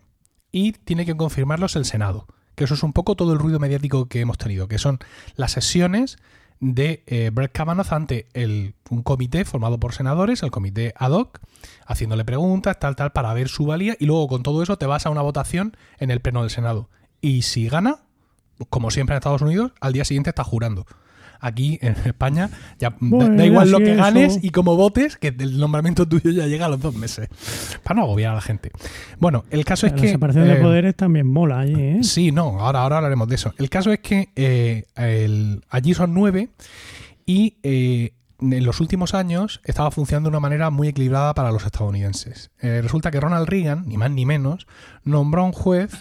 y tiene que confirmarlos el Senado. Que eso es un poco todo el ruido mediático que hemos tenido, que son las sesiones de eh, Brett Kavanaugh ante el- un comité formado por senadores, el comité ad hoc, haciéndole preguntas, tal, tal, para ver su valía, y luego con todo eso te vas a una votación en el pleno del Senado. Y si gana, como siempre en Estados Unidos, al día siguiente está jurando. Aquí en España ya da- Bueno, da igual lo que eso. ganes y como votes, que el nombramiento tuyo ya llega a los dos meses. Para no agobiar a la gente. Bueno, el caso es la que. separación de eh, poderes también mola allí, ¿eh? Sí, no, ahora, ahora hablaremos de eso. El caso es que eh, el- allí son nueve y eh, en los últimos años estaba funcionando de una manera muy equilibrada para los estadounidenses. Eh, resulta que Ronald Reagan, ni más ni menos, nombró a un juez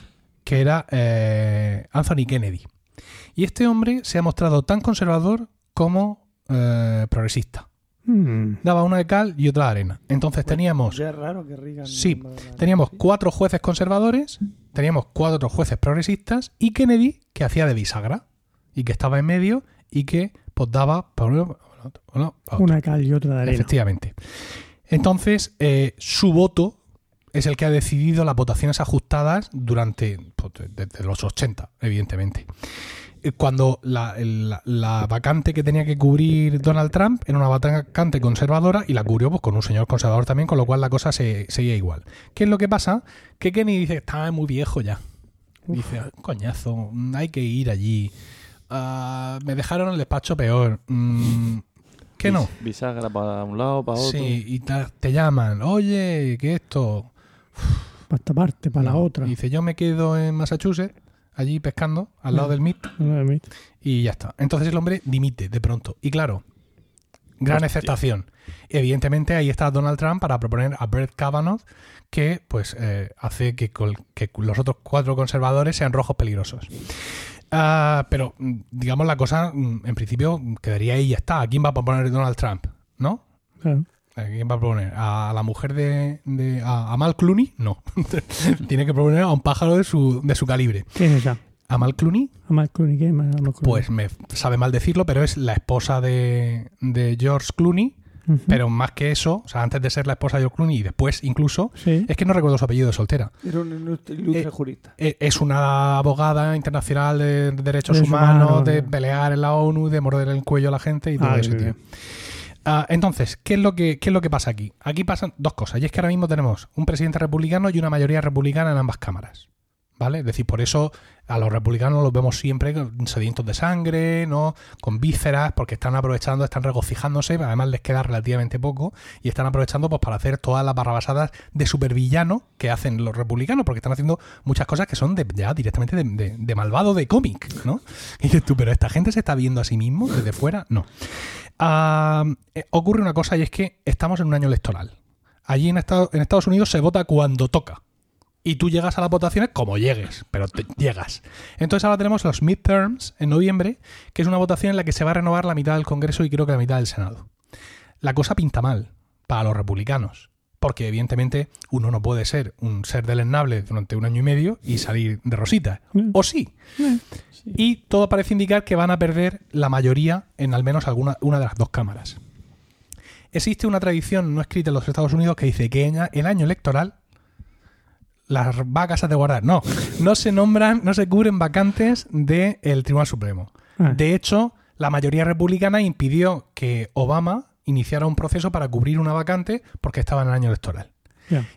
que era eh, Anthony Kennedy. Y este hombre se ha mostrado tan conservador como eh, progresista. Mm. Daba una de cal y otra de arena. Entonces teníamos Ya es raro que Reagan. Sí, Teníamos cuatro jueces conservadores, teníamos cuatro jueces progresistas y Kennedy que hacía de bisagra y que estaba en medio y que pues daba uno, uno, otro. Una cal y otra de arena. Efectivamente. Entonces, eh, su voto es el que ha decidido las votaciones ajustadas durante pues, desde los 80, evidentemente. Eh, Cuando la, el- la- la vacante que tenía que cubrir Donald Trump era una vacante conservadora y la cubrió pues, con un señor conservador también, con lo cual la cosa se, seguía igual. ¿Qué es lo que pasa? Que Kenny dice que está muy viejo ya. Dice, "Ah, coñazo, hay que ir allí. Ah, me dejaron el despacho peor. Mm, ¿Qué no? Bisagra para un lado, para otro. Sí, y te llaman, oye, que esto. Para esta parte, para la otra. Y dice, yo me quedo en Massachusetts, allí pescando, al lado del MIT, No, y ya está. Entonces el hombre dimite de pronto. Y claro, gran Hostia. aceptación. Evidentemente ahí está Donald Trump para proponer a Brett Kavanaugh, que pues eh, hace que, los otros cuatro conservadores sean rojos peligrosos. Ah, pero, digamos, la cosa, mm, en principio, quedaría ahí y ya está. ¿A quién va a proponer Donald Trump? ¿No? Claro. ¿A quién va a proponer? ¿A la mujer de. de- a, a Mal Clooney? No. Tiene que proponer a un pájaro de su, de su calibre. ¿Qué es esa? ¿A Mal Clooney? ¿A Mark Clooney? ¿Qué es Mark Clooney? Pues me sabe mal decirlo, pero es la esposa de, de George Clooney. Pero más que eso, o sea, antes de ser la esposa de George Clooney y después incluso, Sí. es que no recuerdo su apellido de soltera. Era un ilustre, Eh, jurista. E- Es una abogada internacional de derechos Derechos humanos, humanos, de ¿no? pelear en la ONU, de morder el cuello a la gente y todo Ah, eso, qué tío. Ah, entonces, ¿qué es, lo que, ¿qué es lo que pasa aquí? Aquí pasan dos cosas. Y es que ahora mismo tenemos un presidente republicano y una mayoría republicana en ambas cámaras. ¿Vale? Es decir, por eso a los republicanos los vemos siempre sedientos de sangre, ¿no? Con vísceras, porque están aprovechando, están regocijándose, además les queda relativamente poco, y están aprovechando pues para hacer todas las barrabasadas de supervillano que hacen los republicanos, porque están haciendo muchas cosas que son de, ya directamente de, de- de malvado de cómic, ¿no? Y dices tú, pero esta gente se está viendo a sí mismo desde fuera, no. Ah, eh, ocurre una cosa y es que estamos en un año electoral. Allí en Estados, Unidos se vota cuando toca. Y tú llegas a las votaciones como llegues, pero llegas. Entonces ahora tenemos los midterms en noviembre, que es una votación en la que se va a renovar la mitad del Congreso y creo que la mitad del Senado. La cosa pinta mal para los republicanos, porque evidentemente uno no puede ser un ser deleznable durante un año y medio y salir de rosita. Mm. O sí, Eh, Sí. y todo parece indicar que van a perder la mayoría en al menos alguna una de las dos cámaras. existe una tradición no escrita en los Estados Unidos que dice que en el año electoral las vacas has de guardar. No, no se nombran, no se cubren vacantes del Tribunal Supremo. Ah. De hecho, la mayoría republicana impidió que Obama iniciara un proceso para cubrir una vacante porque estaba en el año electoral.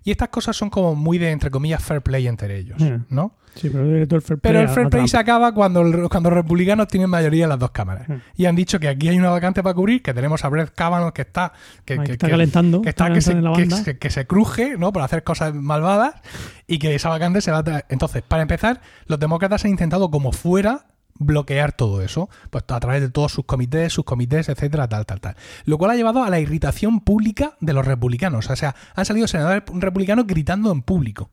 Y estas cosas son como muy de, entre comillas, fair play entre ellos. ¿no? Sí, pero el fair play Pero el a- fair a play se acaba cuando, el- cuando los republicanos tienen mayoría en las dos cámaras. Y han dicho que aquí hay una vacante para cubrir, que tenemos a Brett Kavanaugh que está... Que, está calentando, que está está que se, calentando se- que se cruje, ¿no? Por hacer cosas malvadas y que esa vacante se va a. Entonces, para empezar, los demócratas han intentado como fuera bloquear todo eso, pues a través de todos sus comités, sus comités, etcétera, tal, tal, tal. Lo cual ha llevado a la irritación pública de los republicanos. O sea, han salido senadores republicanos gritando en público.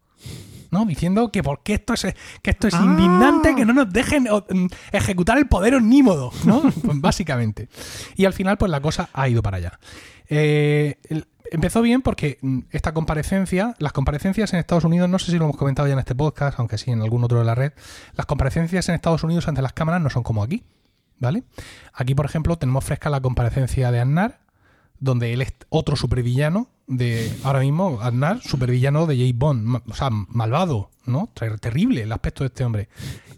¿no? Diciendo que porque esto es que esto es Ah. indignante, que no nos dejen mm, ejecutar el poder omnímodo, ¿no? Pues básicamente. Y al final, pues la cosa ha ido para allá. Eh, empezó bien porque mm, esta comparecencia, las comparecencias en Estados Unidos, no sé si lo hemos comentado ya en este podcast, aunque sí en algún otro de la red, las comparecencias en Estados Unidos ante las cámaras no son como aquí, ¿vale? Aquí, por ejemplo, tenemos fresca la comparecencia de Aznar, donde él es otro supervillano de ahora mismo Aznar, supervillano de James Bond, o sea, malvado, ¿no? Ter- Terrible el aspecto de este hombre.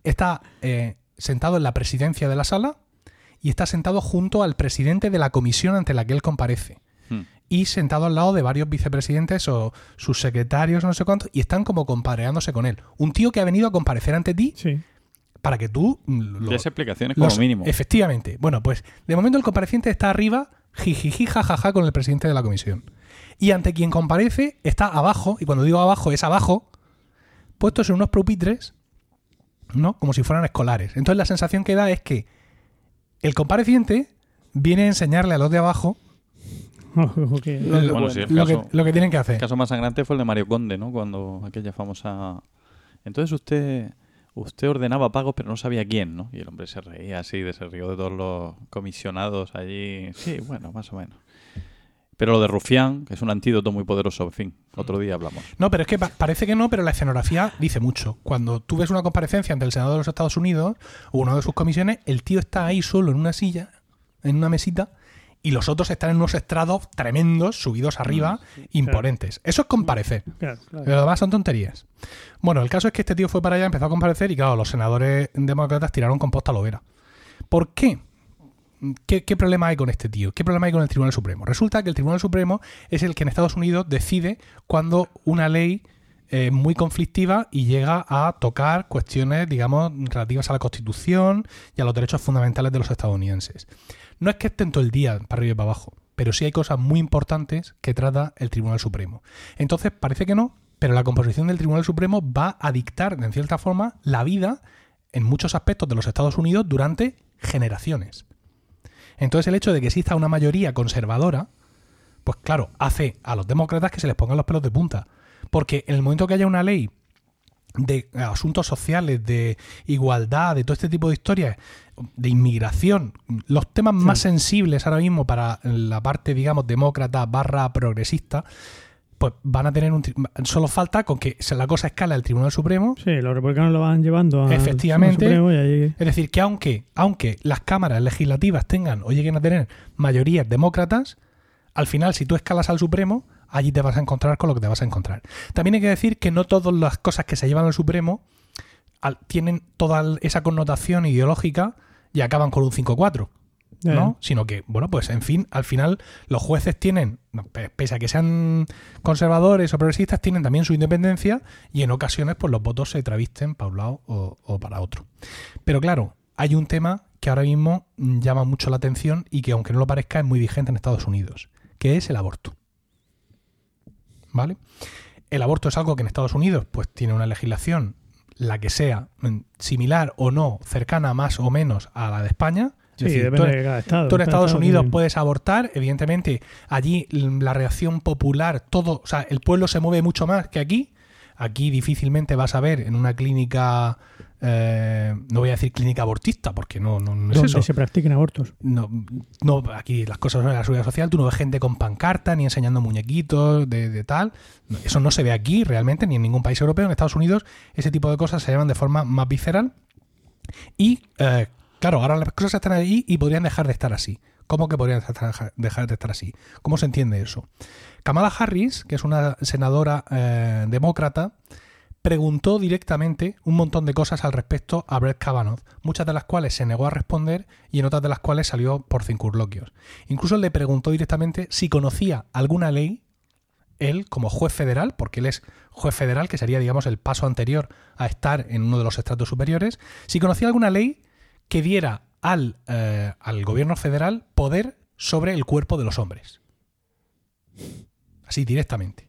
Está eh, sentado en la presidencia de la sala y está sentado junto al presidente de la comisión ante la que él comparece Hmm. Y sentado al lado de varios vicepresidentes o sus secretarios, no sé cuántos, y están como compareándose con él. Un tío que ha venido a comparecer ante ti Sí. para que tú lo, Des explicaciones como los- mínimo. Efectivamente. Bueno, pues de momento el compareciente está arriba, jijiji, jajaja, con el presidente de la comisión. Y ante quien comparece está abajo, y cuando digo abajo es abajo, puestos en unos pupitres, ¿no? Como si fueran escolares. Entonces la sensación que da es que el compareciente viene a enseñarle a los de abajo que- Lo- lo, Bueno, sí, el lo que, caso- lo que tienen que hacer. El caso más sangrante fue el de Mario Conde, ¿no? Cuando aquella famosa... Entonces usted usted ordenaba pagos pero no sabía quién, ¿no? Y el hombre se reía así, de se rió de todos los comisionados allí. Sí, bueno, más o menos. Pero lo de Rufián, que es un antídoto muy poderoso, en fin, otro día hablamos. No, pero es que pa- parece que no, pero la escenografía dice mucho. Cuando tú ves una comparecencia ante el Senado de los Estados Unidos o una de sus comisiones, el tío está ahí solo en una silla, en una mesita, y los otros están en unos estrados tremendos, subidos arriba, imponentes. Eso es comparecer. Claro. Claro. Lo demás son tonterías. Bueno, el caso es que este tío fue para allá, empezó a comparecer y claro, los senadores demócratas tiraron composta a la hoguera. ¿Por qué? ¿Qué, qué problema hay con este tío? ¿Qué problema hay con el Tribunal Supremo? Resulta que el Tribunal Supremo es el que en Estados Unidos decide cuando una ley es muy conflictiva y llega a tocar cuestiones, digamos, relativas a la Constitución y a los derechos fundamentales de los estadounidenses. No es que estén todo el día para arriba y para abajo, pero sí hay cosas muy importantes que trata el Tribunal Supremo. Entonces, parece que no, pero la composición del Tribunal Supremo va a dictar, en cierta forma, la vida en muchos aspectos de los Estados Unidos durante generaciones. Entonces, el hecho de que exista una mayoría conservadora, pues claro, hace a los demócratas que se les pongan los pelos de punta. Porque en el momento que haya una ley de asuntos sociales, de igualdad, de todo este tipo de historias, de inmigración, los temas más sensibles ahora mismo para la parte, digamos, demócrata barra progresista, pues van a tener un... Solo falta con que la cosa escala al Tribunal Supremo. Sí, los republicanos lo van llevando al Efectivamente. Supremo y ahí- Es decir, que aunque, aunque las cámaras legislativas tengan o lleguen a tener mayorías demócratas, al final, si tú escalas al Supremo, allí te vas a encontrar con lo que te vas a encontrar. También hay que decir que no todas las cosas que se llevan al Supremo al- tienen toda esa connotación ideológica y acaban con un 5-4. Ya, ¿no? Sino que, bueno, pues en fin, al final los jueces tienen, pese a que sean conservadores o progresistas, tienen también su independencia y en ocasiones pues los votos se travisten para un lado o, o para otro. Pero claro, hay un tema que ahora mismo llama mucho la atención y que aunque no lo parezca es muy vigente en Estados Unidos, que es el aborto. ¿Vale? El aborto es algo que en Estados Unidos pues tiene una legislación, la que sea, mm, similar o no, cercana más o menos a la de España. Es Sí, decir, depende tú en- de cada estado. Tú en Estados estado Unidos puedes abortar, evidentemente allí l- la reacción popular, todo, o sea, el pueblo se mueve mucho más que aquí. Aquí difícilmente vas a ver en una clínica, eh, no voy a decir clínica abortista, porque no, no, no es eso. se practiquen abortos. No, no, aquí las cosas son en la seguridad social, tú no ves gente con pancarta ni enseñando muñequitos de, de tal. No, Eso no se ve aquí realmente, ni en ningún país europeo. En Estados Unidos ese tipo de cosas se llevan de forma más visceral. Y, eh, claro, ahora las cosas están ahí y podrían dejar de estar así. ¿Cómo que podrían dejar de estar así? ¿Cómo se entiende eso? Kamala Harris, que es una senadora eh, demócrata, preguntó directamente un montón de cosas al respecto a Brett Kavanaugh, muchas de las cuales se negó a responder y en otras de las cuales salió por circunloquios. Incluso le preguntó directamente si conocía alguna ley, él como juez federal, porque él es juez federal, que sería, digamos, el paso anterior a estar en uno de los estratos superiores, si conocía alguna ley que diera al, eh, al gobierno federal poder sobre el cuerpo de los hombres. Así directamente.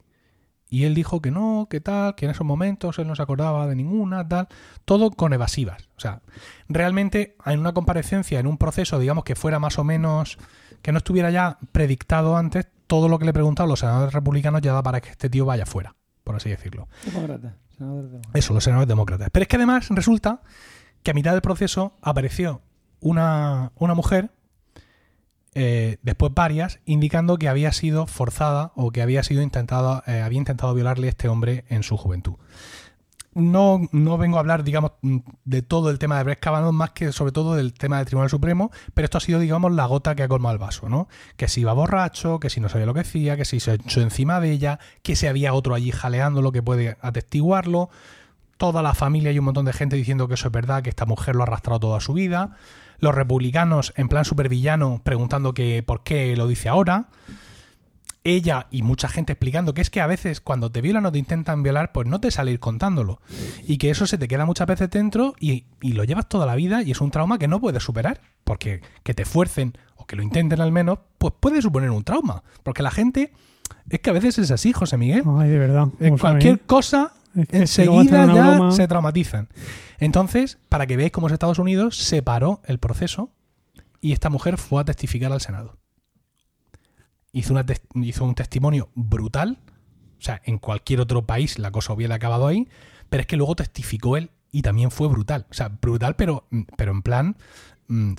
Y él dijo que no, que tal, que en esos momentos él no se acordaba de ninguna, tal. Todo con evasivas. O sea, realmente en una comparecencia, en un proceso, digamos, que fuera más o menos, que no estuviera ya predictado antes, todo lo que le preguntaban los senadores republicanos ya da para que este tío vaya fuera, por así decirlo. Eso, los senadores demócratas. Pero es que además resulta que a mitad del proceso apareció una, una mujer, eh, después varias, indicando que había sido forzada o que había sido intentada, eh, había intentado violarle este hombre en su juventud. No, no vengo a hablar, digamos, mm, de todo el tema de Brett más que sobre todo del tema del Tribunal Supremo, pero esto ha sido, digamos, la gota que ha colmado el vaso, ¿no? Que si iba borracho, que si no sabía lo que hacía, que si se echó encima de ella, que si había otro allí jaleándolo que puede atestiguarlo, toda la familia y un montón de gente diciendo que eso es verdad, que esta mujer lo ha arrastrado toda su vida, los republicanos en plan supervillano preguntando que por qué lo dice ahora, ella y mucha gente explicando que es que a veces cuando te violan o te intentan violar, pues no te sale ir contándolo. Y que eso se te queda muchas veces dentro y, y lo llevas toda la vida y es un trauma que no puedes superar. Porque que te fuercen o que lo intenten al menos, pues puede suponer un trauma. Porque la gente... Es que a veces es así, José Miguel. Ay, de verdad. En cualquier cosa, Es que enseguida ya se traumatizan. Entonces, para que veáis cómo es Estados Unidos, se paró el proceso y esta mujer fue a testificar al Senado. Hizo, una tes- hizo un testimonio brutal. O sea, en cualquier otro país la cosa hubiera acabado ahí. Pero es que luego testificó él y también fue brutal. O sea, brutal, pero, pero en plan. mm,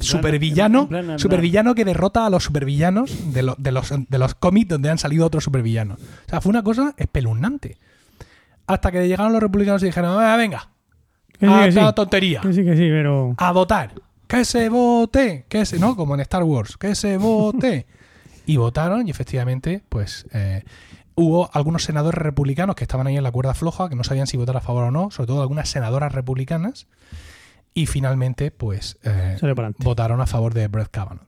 supervillano, supervillano que derrota a los supervillanos de, lo- de los, de los cómics donde han salido otros supervillanos. O sea, fue una cosa espeluznante. Hasta que llegaron los republicanos y dijeron, "Ah, venga, sí, a sí. la tontería, Que sí, que sí, pero. a votar. Que se vote, que se, no, como en Star Wars, que se vote. y votaron y efectivamente, pues eh, hubo algunos senadores republicanos que estaban ahí en la cuerda floja, que no sabían si votar a favor o no, sobre todo algunas senadoras republicanas, y finalmente, pues eh, votaron a favor de Brett Kavanaugh.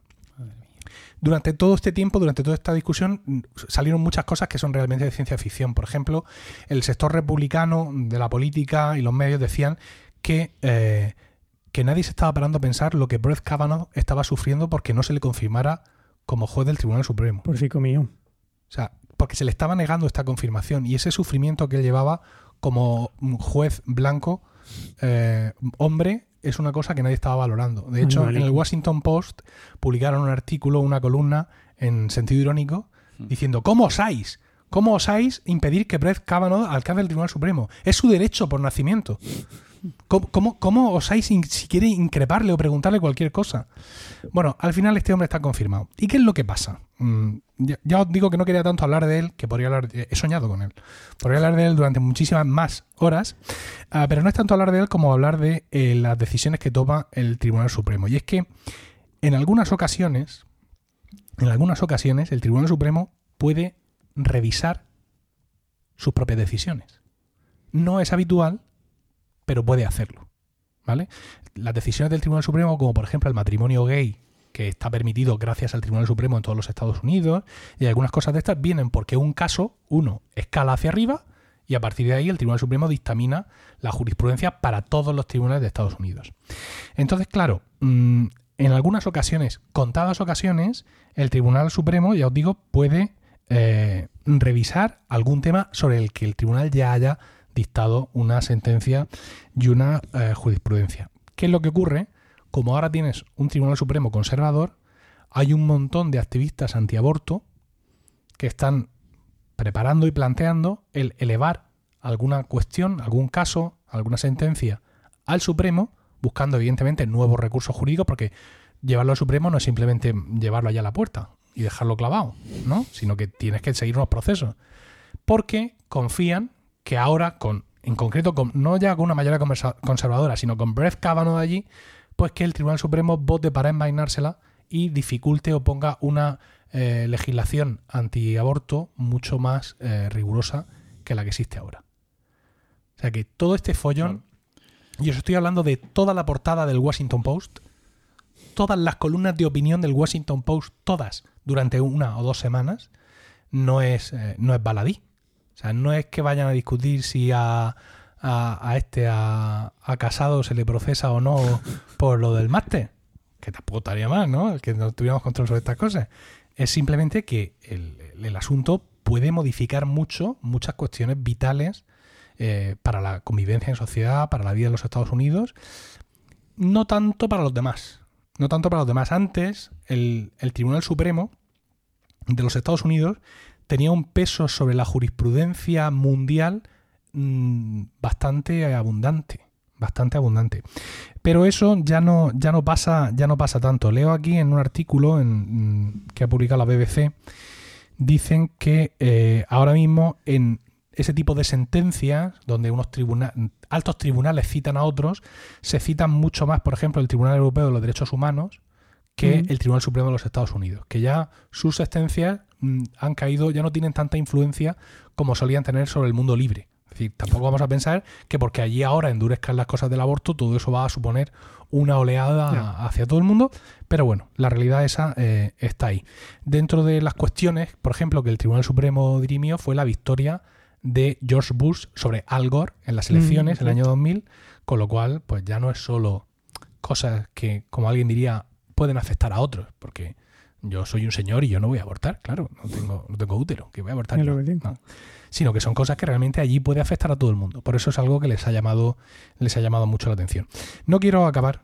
Durante todo este tiempo, durante toda esta discusión, salieron muchas cosas que son realmente de ciencia ficción. Por ejemplo, el sector republicano de la política y los medios decían que, eh, que nadie se estaba parando a pensar lo que Brett Kavanaugh estaba sufriendo porque no se le confirmara como juez del Tribunal Supremo. Por si mío. O sea, porque se le estaba negando esta confirmación y ese sufrimiento que él llevaba como juez blanco, eh, hombre, es una cosa que nadie estaba valorando. De hecho, en el. Washington Post publicaron un artículo, una columna en sentido irónico, diciendo, ¿cómo osáis? ¿Cómo osáis impedir que Brett Kavanaugh alcance el Tribunal Supremo? Es su derecho por nacimiento. ¿Cómo, cómo, cómo osáis si quiere increparle o preguntarle cualquier cosa? Bueno, al final este hombre está confirmado. ¿Y qué es lo que pasa? Mm, ya, ya os digo que no quería tanto hablar de él, que podría hablar, de- he soñado con él. Podría hablar de él durante muchísimas más horas, ah, pero no es tanto hablar de él como hablar de eh, las decisiones que toma el Tribunal Supremo. Y es que en algunas ocasiones, en algunas ocasiones, el Tribunal Supremo puede revisar sus propias decisiones. No es habitual, pero puede hacerlo. ¿Vale? Las decisiones del Tribunal Supremo, como por ejemplo el matrimonio gay, que está permitido gracias al Tribunal Supremo en todos los Estados Unidos, y algunas cosas de estas vienen porque un caso, uno, escala hacia arriba, y a partir de ahí el Tribunal Supremo dictamina la jurisprudencia para todos los tribunales de Estados Unidos. Entonces, claro, mm, en algunas ocasiones, contadas ocasiones, el Tribunal Supremo, ya os digo, puede eh, revisar algún tema sobre el que el tribunal ya haya dictado una sentencia y una eh, jurisprudencia. ¿Qué es lo que ocurre? Como ahora tienes un Tribunal Supremo conservador, hay un montón de activistas antiaborto que están preparando y planteando el elevar alguna cuestión, algún caso, alguna sentencia al Supremo, buscando evidentemente nuevos recursos jurídicos, porque llevarlo al Supremo no es simplemente llevarlo allá a la puerta y dejarlo clavado, ¿no? Sino que tienes que seguir unos procesos. Porque confían que ahora, con, en concreto, con, no ya con una mayoría conservadora, sino con Brett Kavanaugh allí, pues que el Tribunal Supremo vote para envainársela y dificulte o ponga una eh, legislación antiaborto mucho más eh, rigurosa que la que existe ahora. O sea que todo este follón, y os estoy hablando de toda la portada del Washington Post, todas las columnas de opinión del Washington Post, todas, durante una o dos semanas, no es, eh, no es baladí. O sea, no es que vayan a discutir si a, a, este, a, a Casado se le procesa o no por lo del máster. Que tampoco estaría mal, ¿no? Que no tuviéramos control sobre estas cosas. Es simplemente que el, el asunto puede modificar mucho, muchas cuestiones vitales eh, para la convivencia en sociedad, para la vida de los Estados Unidos, no tanto para los demás. No tanto para los demás. Antes, el, el Tribunal Supremo de los Estados Unidos tenía un peso sobre la jurisprudencia mundial mm, bastante abundante. Bastante abundante. Pero eso ya no, ya no pasa, ya no pasa tanto. Leo aquí en un artículo en, mm, que ha publicado la BBC, dicen que eh, ahora mismo en ese tipo de sentencias, donde unos tribuna- altos tribunales citan a otros, se citan mucho más, por ejemplo, el Tribunal Europeo de los Derechos Humanos que Mm. el Tribunal Supremo de los Estados Unidos, que ya sus sentencias han caído, ya no tienen tanta influencia como solían tener sobre el mundo libre. Es decir, tampoco vamos a pensar que porque allí ahora endurezcan las cosas del aborto, todo eso va a suponer una oleada hacia todo el mundo, pero bueno, la realidad esa eh, está ahí. Dentro de las cuestiones, por ejemplo, que el Tribunal Supremo dirimió fue la victoria de George Bush sobre Al Gore en las Mm, elecciones el sí. año 2000, con lo cual, pues ya no es solo cosas que, como alguien diría, pueden afectar a otros, porque yo soy un señor y yo no voy a abortar, claro, no tengo, no tengo útero, que voy a abortar. Yo, lo que digo. no. Sino que son cosas que realmente allí puede afectar a todo el mundo. Por eso es algo que les ha llamado, les ha llamado mucho la atención. No quiero acabar,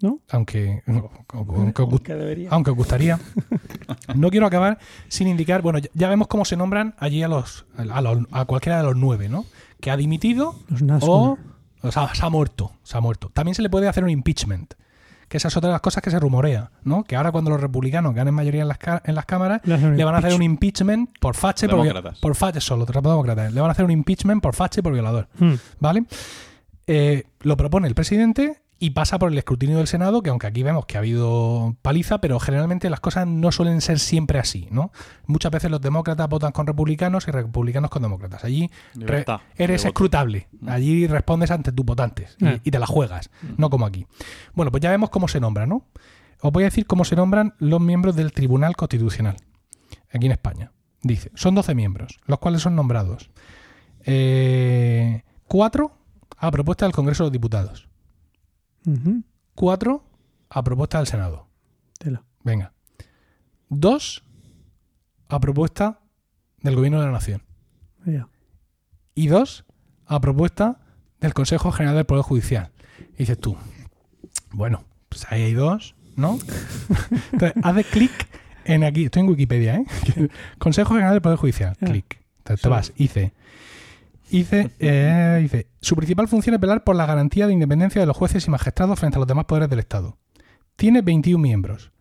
¿No? aunque, aunque, aunque- gustaría. No quiero acabar sin indicar, bueno, ya- vemos cómo se nombran allí a los a, los- a cualquiera de los nueve, ¿no? Que ha dimitido Los o, o sea, se ha muerto, se ha muerto. También se le puede hacer un impeachment, que esa es otra de las cosas que se rumorea, ¿no? Que ahora cuando los republicanos ganen mayoría en las, en las cámaras, Le van a hacer un impeachment. por fache, por, por fache solo, demócratas. Le van a hacer un impeachment por fache y por violador. Mm. ¿Vale? Eh, lo propone el presidente y pasa por el escrutinio del Senado, que aunque aquí vemos que ha habido paliza, pero generalmente las cosas no suelen ser siempre así, ¿no? Muchas veces los demócratas votan con republicanos y republicanos con demócratas. Allí Libertad eres escrutable. Allí respondes ante tus votantes y, y te la juegas, no como aquí. Bueno, pues ya vemos cómo se nombran, ¿no? Os voy a decir cómo se nombran los miembros del Tribunal Constitucional aquí en España. Dice, son 12 miembros, los cuales son nombrados. Eh, cuatro a propuesta del Congreso de los Diputados. Cuatro a propuesta del Senado. Tela. Venga. Dos a propuesta del Gobierno de la Nación. Y dos a propuesta del Consejo General del Poder Judicial. Y dices tú, bueno, pues ahí hay dos, ¿no? Entonces, haces clic en aquí, estoy en Wikipedia, ¿eh? Consejo General del Poder Judicial, Ah. clic. Entonces te vas, dice, dice, eh, dice, su principal función es velar por la garantía de independencia de los jueces y magistrados frente a los demás poderes del Estado. Tiene 21 miembros.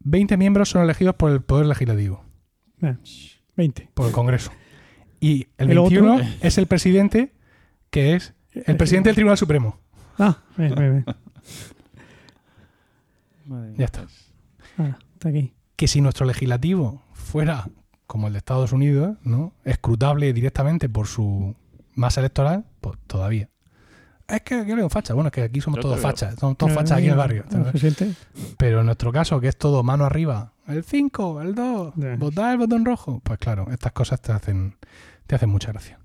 20 miembros son elegidos por el Poder Legislativo, Eh, 20. por el Congreso. Y el El 21 otro- es el presidente, que es el presidente del Tribunal Supremo. Ah, ven. Madre mía. Ya está. Ah, está aquí. Que si nuestro legislativo fuera como el de Estados Unidos, ¿no? Escrutable directamente por su masa electoral, pues todavía. Es que aquí un facha. Bueno, es que aquí somos Yo todos fachas. Somos todos fachas aquí en el barrio. ¿Se siente? Pero en nuestro caso, que es todo mano arriba, el 5, el 2, Ya. votar el botón rojo, pues claro, estas cosas te hacen, te hacen mucha gracia.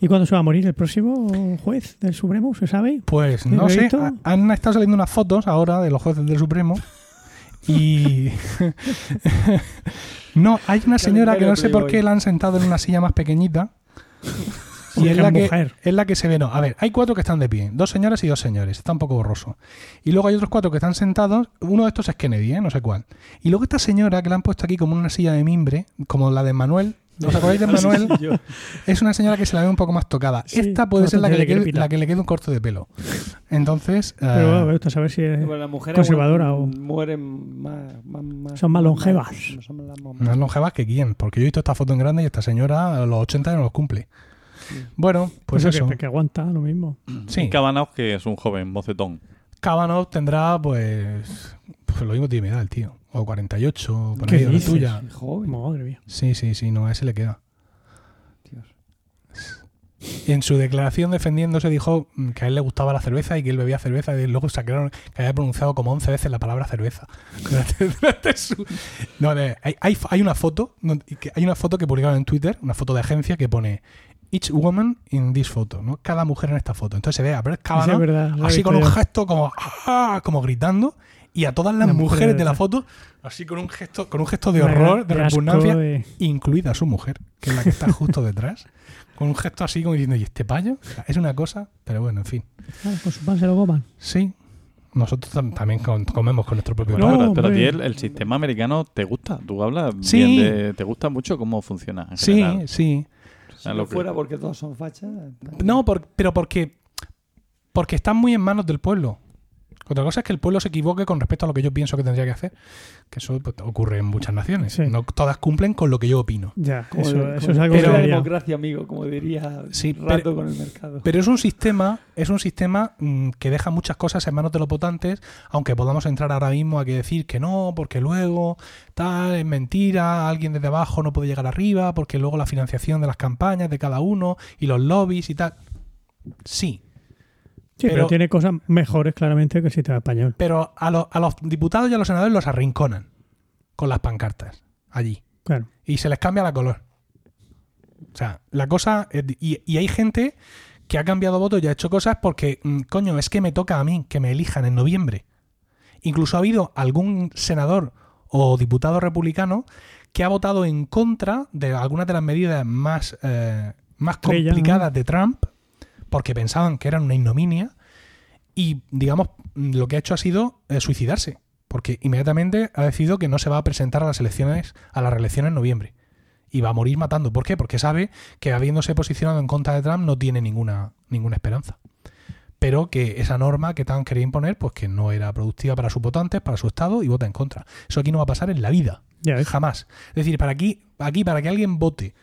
¿Y cuándo se va a morir el próximo juez del Supremo? ¿Se sabe? Pues ¿El no sé, han estado saliendo unas fotos ahora de los jueces del Supremo y... no, hay una señora que no sé por qué la han sentado en una silla más pequeñita y es la, que, mujer. es la que se ve, no, a ver, hay cuatro que están de pie, dos señoras y dos señores, está un poco borroso. Y luego hay otros cuatro que están sentados, uno de estos es Kennedy, ¿eh? no sé cuál. Y luego esta señora que la han puesto aquí como una silla de mimbre, como la de Manuel, ¿os acordáis de Manuel? Es una señora que se la ve un poco más tocada. Sí, Esta puede ser la que, le quede, la que le quede un corto de pelo. Entonces, Pero eh, bueno, me gusta saber si es... Bueno, las mujeres Conservadora o- mueren más, más, más- Son más longevas. no son las más- más longevas que quién, porque yo he visto esta foto en grande y esta señora a los 80 ya no los cumple. Bueno, pues Pues eso. Que, que aguanta lo mismo. Sí, Kavanaugh, que es un joven mocetón. Kavanaugh tendrá, pues, Pues lo mismo tiene mi edad el tío. O 48, por ¿Qué ahí, o la tuya. Sí, joven. Madre mía. Sí, sí, sí, no, a ese le queda. Dios. Y en su declaración defendiéndose dijo que a él le gustaba la cerveza y que él bebía cerveza y luego sacaron que había pronunciado como 11 veces la palabra cerveza. Durante- durante su- No, hay, hay, hay una foto, hay una foto que publicaron en Twitter, una foto de agencia que pone Each woman in this photo, ¿no? Cada mujer en esta foto. Entonces se ve a Brett Kavanaugh verdad, así con un gesto como ¡ah! como gritando y a todas las mujeres de la foto así con un gesto con un gesto de horror, de repugnancia de- incluida su mujer, que es la que está justo detrás, con un gesto así como diciendo, ¿y este payo? Es una cosa, pero bueno, en fin. Ah, pues su pan se lo coman. Sí, nosotros tam- también con- comemos con nuestro propio No, pan. pero, pero a ti el, el sistema americano te gusta. Tú hablas Sí. bien de... Te gusta mucho cómo funciona en Sí, general. sí. Si no fuera porque todos son fachas. No, por- pero porque, porque están muy en manos del pueblo. Otra cosa es que el pueblo se equivoque con respecto a lo que yo pienso que tendría que hacer. Que eso pues, ocurre en muchas naciones. Sí. No todas cumplen con lo que yo opino. Ya, eso, es algo pero que democracia, amigo, como diría Sí, rato pero- con el mercado. Pero es un sistema, es un sistema mm, que deja muchas cosas en manos de los votantes, aunque podamos entrar ahora mismo a que decir que no, porque luego tal es mentira, alguien desde abajo no puede llegar arriba, porque luego la financiación de las campañas de cada uno y los lobbies y tal. Sí, Sí, pero, pero- tiene cosas mejores claramente que el sistema español. pero a, los- a los diputados y a los senadores los arrinconan con las pancartas allí Claro. y se les cambia la color. O sea, la cosa. es y, y hay gente que ha cambiado voto y ha hecho cosas porque, mm, coño, es que me toca a mí que me elijan en noviembre. Incluso ha habido algún senador o diputado republicano que ha votado en contra de algunas de las medidas más, eh, más complicadas de Trump porque pensaban que eran una ignominia y, digamos, lo que ha hecho ha sido eh, suicidarse porque inmediatamente ha decidido que no se va a presentar a las elecciones, a la reelección en noviembre y va a morir matando. ¿Por qué? Porque sabe que habiéndose posicionado en contra de Trump no tiene ninguna, ninguna esperanza. Pero que esa norma que Trump quería imponer, pues que no era productiva para sus votantes, para su Estado, y vota en contra. Eso aquí no va a pasar en la vida. Jamás. Es decir, para aquí, aquí, para que alguien vote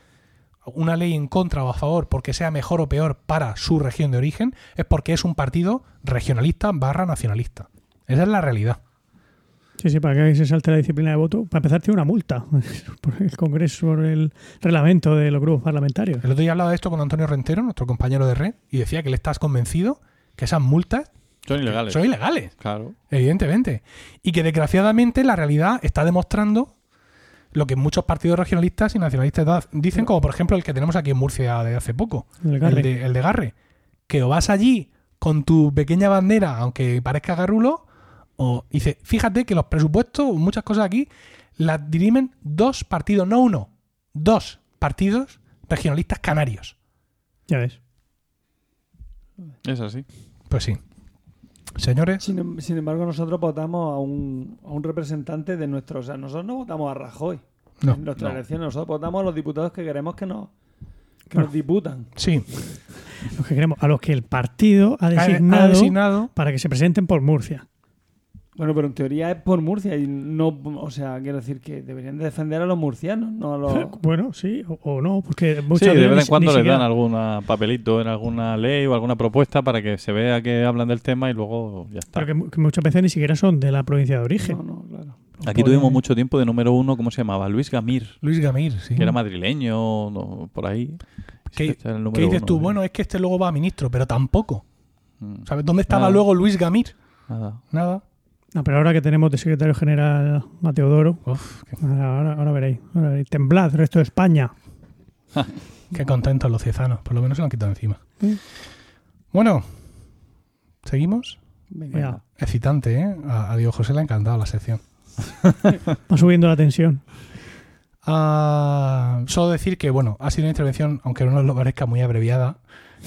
una ley en contra o a favor porque sea mejor o peor para su región de origen, es porque es un partido regionalista barra nacionalista. Esa es la realidad. Sí, sí, para que se salte la disciplina de voto. Para empezar, tiene una multa por el Congreso, por el reglamento de los grupos parlamentarios. El otro día hablaba de esto con Antonio Rentero, nuestro compañero de red, y decía que le estás convencido que esas multas Son ilegales. son ilegales, Claro. evidentemente. Y que desgraciadamente la realidad está demostrando lo que muchos partidos regionalistas y nacionalistas dicen, como por ejemplo el que tenemos aquí en Murcia de hace poco, El de, el de Garre. Que o vas allí con tu pequeña bandera, aunque parezca garrulo, o dice, fíjate que los presupuestos, muchas cosas aquí, las dirimen dos partidos, no uno, dos partidos regionalistas canarios. Ya ves. Es así. Pues sí. Señores, Sin, em- sin embargo, nosotros votamos a un, a un representante de nuestro. O sea, nosotros no votamos a Rajoy no. en nuestra no. elección. Nosotros votamos a los diputados que queremos que nos, que nos diputan. Sí, Los que queremos, a los que el partido ha ha designado, ha designado para que se presenten por Murcia. Bueno, pero en teoría es por Murcia y no. O sea, quiero decir que deberían de defender a los murcianos, no a los. Bueno, sí, o, o no, porque Sí, muchas de veces vez ni- en cuando les siquiera- dan algún papelito en alguna ley o alguna propuesta para que se vea que hablan del tema y luego ya está. Pero que, mu- que muchas veces ni siquiera son de la provincia de origen. No, no, claro. Aquí tuvimos mucho tiempo de número uno, ¿cómo se llamaba? Luis Gamir, Luis Gamir, sí. que era madrileño, no, por ahí. ¿Qué, Este qué número dices uno. tú? Bueno, es que este luego va a ministro, pero tampoco. Mm, ¿Sabes dónde estaba Nada. luego Luis Gamir? nada. Nada. No, pero ahora que tenemos de secretario general a Teodoro, Uf, qué, ahora, ahora veréis, ahora veréis. Temblad, resto de España. qué contentos los ciezanos. Por lo menos se lo han quitado encima. Sí. Bueno, ¿seguimos? Venga. Venga. Excitante, ¿eh? A, a Diego José le ha encantado la sección. Va subiendo la tensión. Ah, solo decir que, bueno, ha sido una intervención, aunque no nos lo parezca, muy abreviada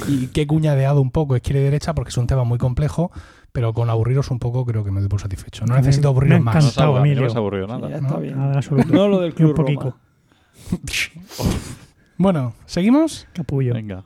y que he cuñadeado un poco izquierda y derecha porque es un tema muy complejo, pero con aburriros un poco creo que me doy por satisfecho. No Me- necesito me aburriros más. No no aburrió Sí, nada. ya está ¿no? bien. Nada en absoluto. No lo del Club un poquito. Roma. Bueno, ¿seguimos? Capullo. Venga.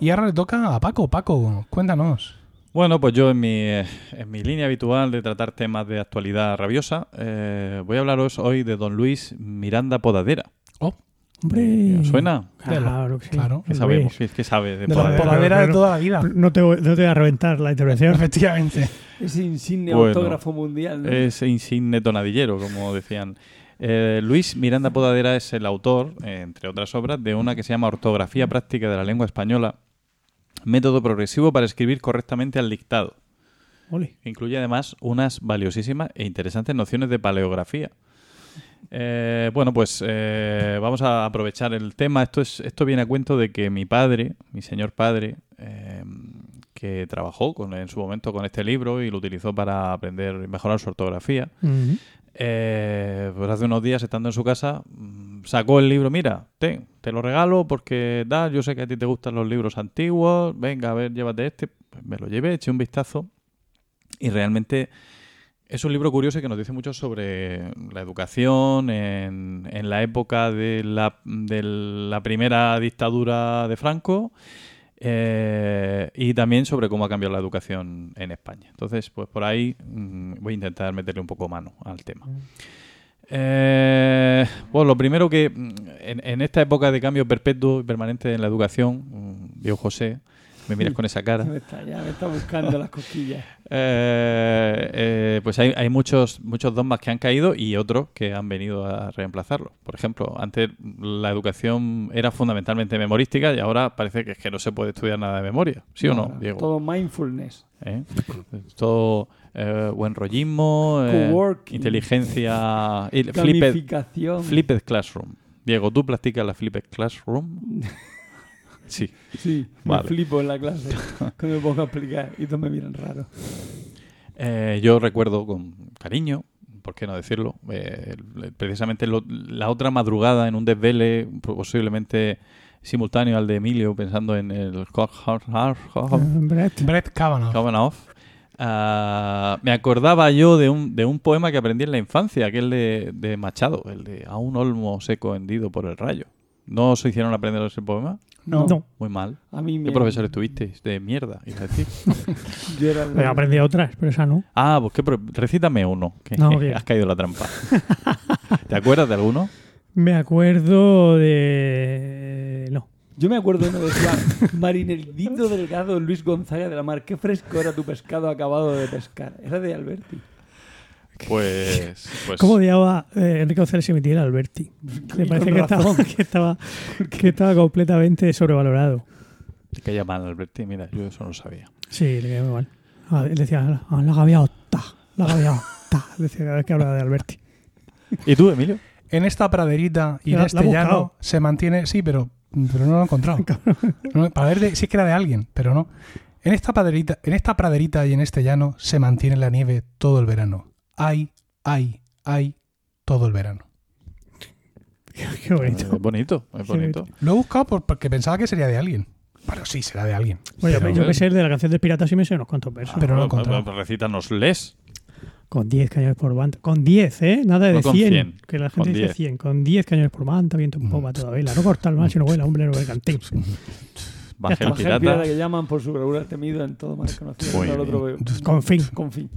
Y ahora le toca a Paco. Paco, cuéntanos. Bueno, pues yo en mi, eh, en mi línea habitual de tratar temas de actualidad rabiosa, eh, voy a hablaros hoy de don Luis Miranda Podadera. Oh. Hombre. ¿Suena? Claro, sí. Claro. ¿Qué sabemos? ¿Qué, qué sabe de De la podadera? podadera de toda la vida. No te, voy- no te voy a reventar la intervención. Efectivamente. Ese insigne Bueno, autógrafo mundial. ¿no? Es insigne tonadillero, como decían. Eh, Luis Miranda Podadera es el autor, eh, entre otras obras, de una que se llama Ortografía Práctica de la Lengua Española, método progresivo para escribir correctamente al dictado. Ole. Incluye además unas valiosísimas e interesantes nociones de paleografía. Eh, bueno, pues eh, vamos a aprovechar el tema. Esto, es, esto viene a cuento de que mi padre, mi señor padre, eh, que trabajó con, en su momento con este libro y lo utilizó para aprender y mejorar su ortografía. Eh, pues hace unos días, estando en su casa, mm, sacó el libro. Mira, te, te lo regalo porque da, yo sé que a ti te gustan los libros antiguos. Venga, a ver, llévate este. Pues me lo llevé, eché un vistazo. Y realmente es un libro curioso que nos dice mucho sobre la educación en, la época de la primera dictadura de Franco. Eh, y también sobre cómo ha cambiado la educación en España. Entonces, pues por ahí mm, voy a intentar meterle un poco mano al tema. Eh, bueno, lo primero que mm, en, en esta época de cambio perpetuo y permanente en la educación, mm, Diego José, me miras con esa cara. Ya me está, ya me está buscando las cosquillas. Eh, eh, pues hay, hay muchos, muchos dogmas que han caído y otros que han venido a reemplazarlo. Por ejemplo, antes la educación era fundamentalmente memorística y ahora parece que es que no se puede estudiar nada de memoria. ¿Sí o no, Diego? Todo mindfulness. ¿Eh? Todo eh, buen rollismo, eh, inteligencia, flipped, flipped Classroom. Diego, ¿tú practicas la Flipped Classroom? Sí. Sí, Vale. me flipo en la clase. Cuando me pongo a explicar y todos me miran raro. Eh, yo recuerdo con cariño, ¿por qué no decirlo? Eh, precisamente lo- la otra madrugada en un desvele, posiblemente simultáneo al de Emilio, pensando en el Brett. Brett Kavanaugh. Kavanaugh, ah, me acordaba yo de un, de un poema que aprendí en la infancia, aquel de, de Machado, el de A un olmo seco hendido por el rayo. ¿No os hicieron aprender ese poema? No, No. Muy mal. a mí me... ¿Qué profesor estuvisteis? De mierda, iba a decir. Yo era aprendido otras, pero esa no. Ah, pues ¿qué pro- recítame uno, que No, has caído en la trampa. ¿Te acuerdas de alguno? Me acuerdo de. No. Yo me acuerdo uno decía Marinerdito Delgado Luis Gonzaga de la Mar. Qué fresco era tu pescado acabado de pescar. Era de Alberti. Pues, pues ¿Cómo odiaba eh, Enrique González Emitiera a Alberti? Me parece que estaba, que, estaba, que estaba completamente sobrevalorado. te caía mal, Alberti. Mira, yo eso no lo sabía. Sí, le caía muy mal. Ah, él decía, ah, la gaviota, la gaviota. Decía cada vez que hablaba de Alberti. ¿Y tú, Emilio? En esta praderita y en este llano se mantiene. Sí, pero, pero no lo he encontrado. No, para ver de- si es que era de alguien, pero no. En esta, praderita, en esta praderita y en este llano se mantiene la nieve todo el verano. Hay, hay, hay todo el verano. Qué bonito. Es bonito, es Qué bonito. Lo he buscado por- porque pensaba que sería de alguien. Bueno, sí, será de alguien. Bueno, pero, yo que sé, el de la canción de Piratas y me sé unos cuantos versos. Pero no lo he encontrado. recítanos les. Con 10 cañones por manta. Con 10, ¿eh? Nada de No con 100. 100, Que la con gente dice 10. 100. Con 10 cañones por manta, viento en popa toda vela. No corta el mal si no vuela, hombre, no ve cantín. Baja el está. Baja el pirata pirata. que llaman por su regular temido en todo mar conocido. No otro veo. Con fin. Con fin.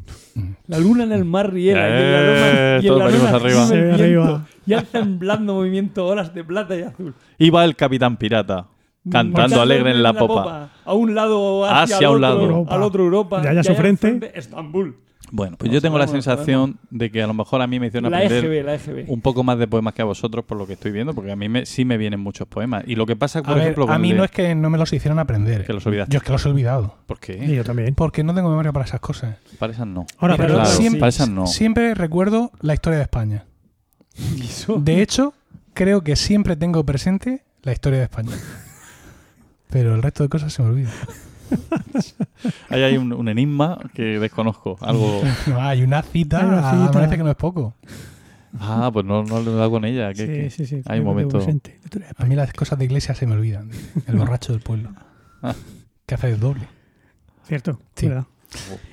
La luna en el mar riera y en la Eh, loma, y en todos la venimos luna arriba. Y alza en blando movimiento olas de plata y azul. Iba el capitán pirata, cantando alegre en la popa. A un lado hacia, Hacia al un otro, lado. Europa. al otro Europa. Y allá y su al frente. Estambul. Bueno, pues yo tengo la sensación de que a lo mejor a mí me hicieron La aprender EGB, la EGB. un poco más de poemas que a vosotros por lo que estoy viendo, porque a mí me- sí me vienen muchos poemas. Y lo que pasa, por A, ver, ejemplo, a mí de- no es que no me los hicieron aprender. que los olvidaste. Yo es que los he olvidado. ¿Por Y qué? yo también. Porque no tengo memoria para esas cosas. Para esas no. Ahora, Pero claro, siempre, para esas no. siempre recuerdo la historia de España. Y eso- De hecho, creo que siempre tengo presente la historia de España. Pero el resto de cosas se me olvidan. Ahí hay un, un enigma que desconozco. Algo. No, hay una cita, Hay una cita. parece que no es poco. Ah, pues no, no lo he dado con ella. que- Sí, que- sí, sí. Hay un momento. A mí las cosas de iglesia se me olvidan. El borracho del pueblo. Ah. Que hace el doble. Cierto, Sí. ¿verdad?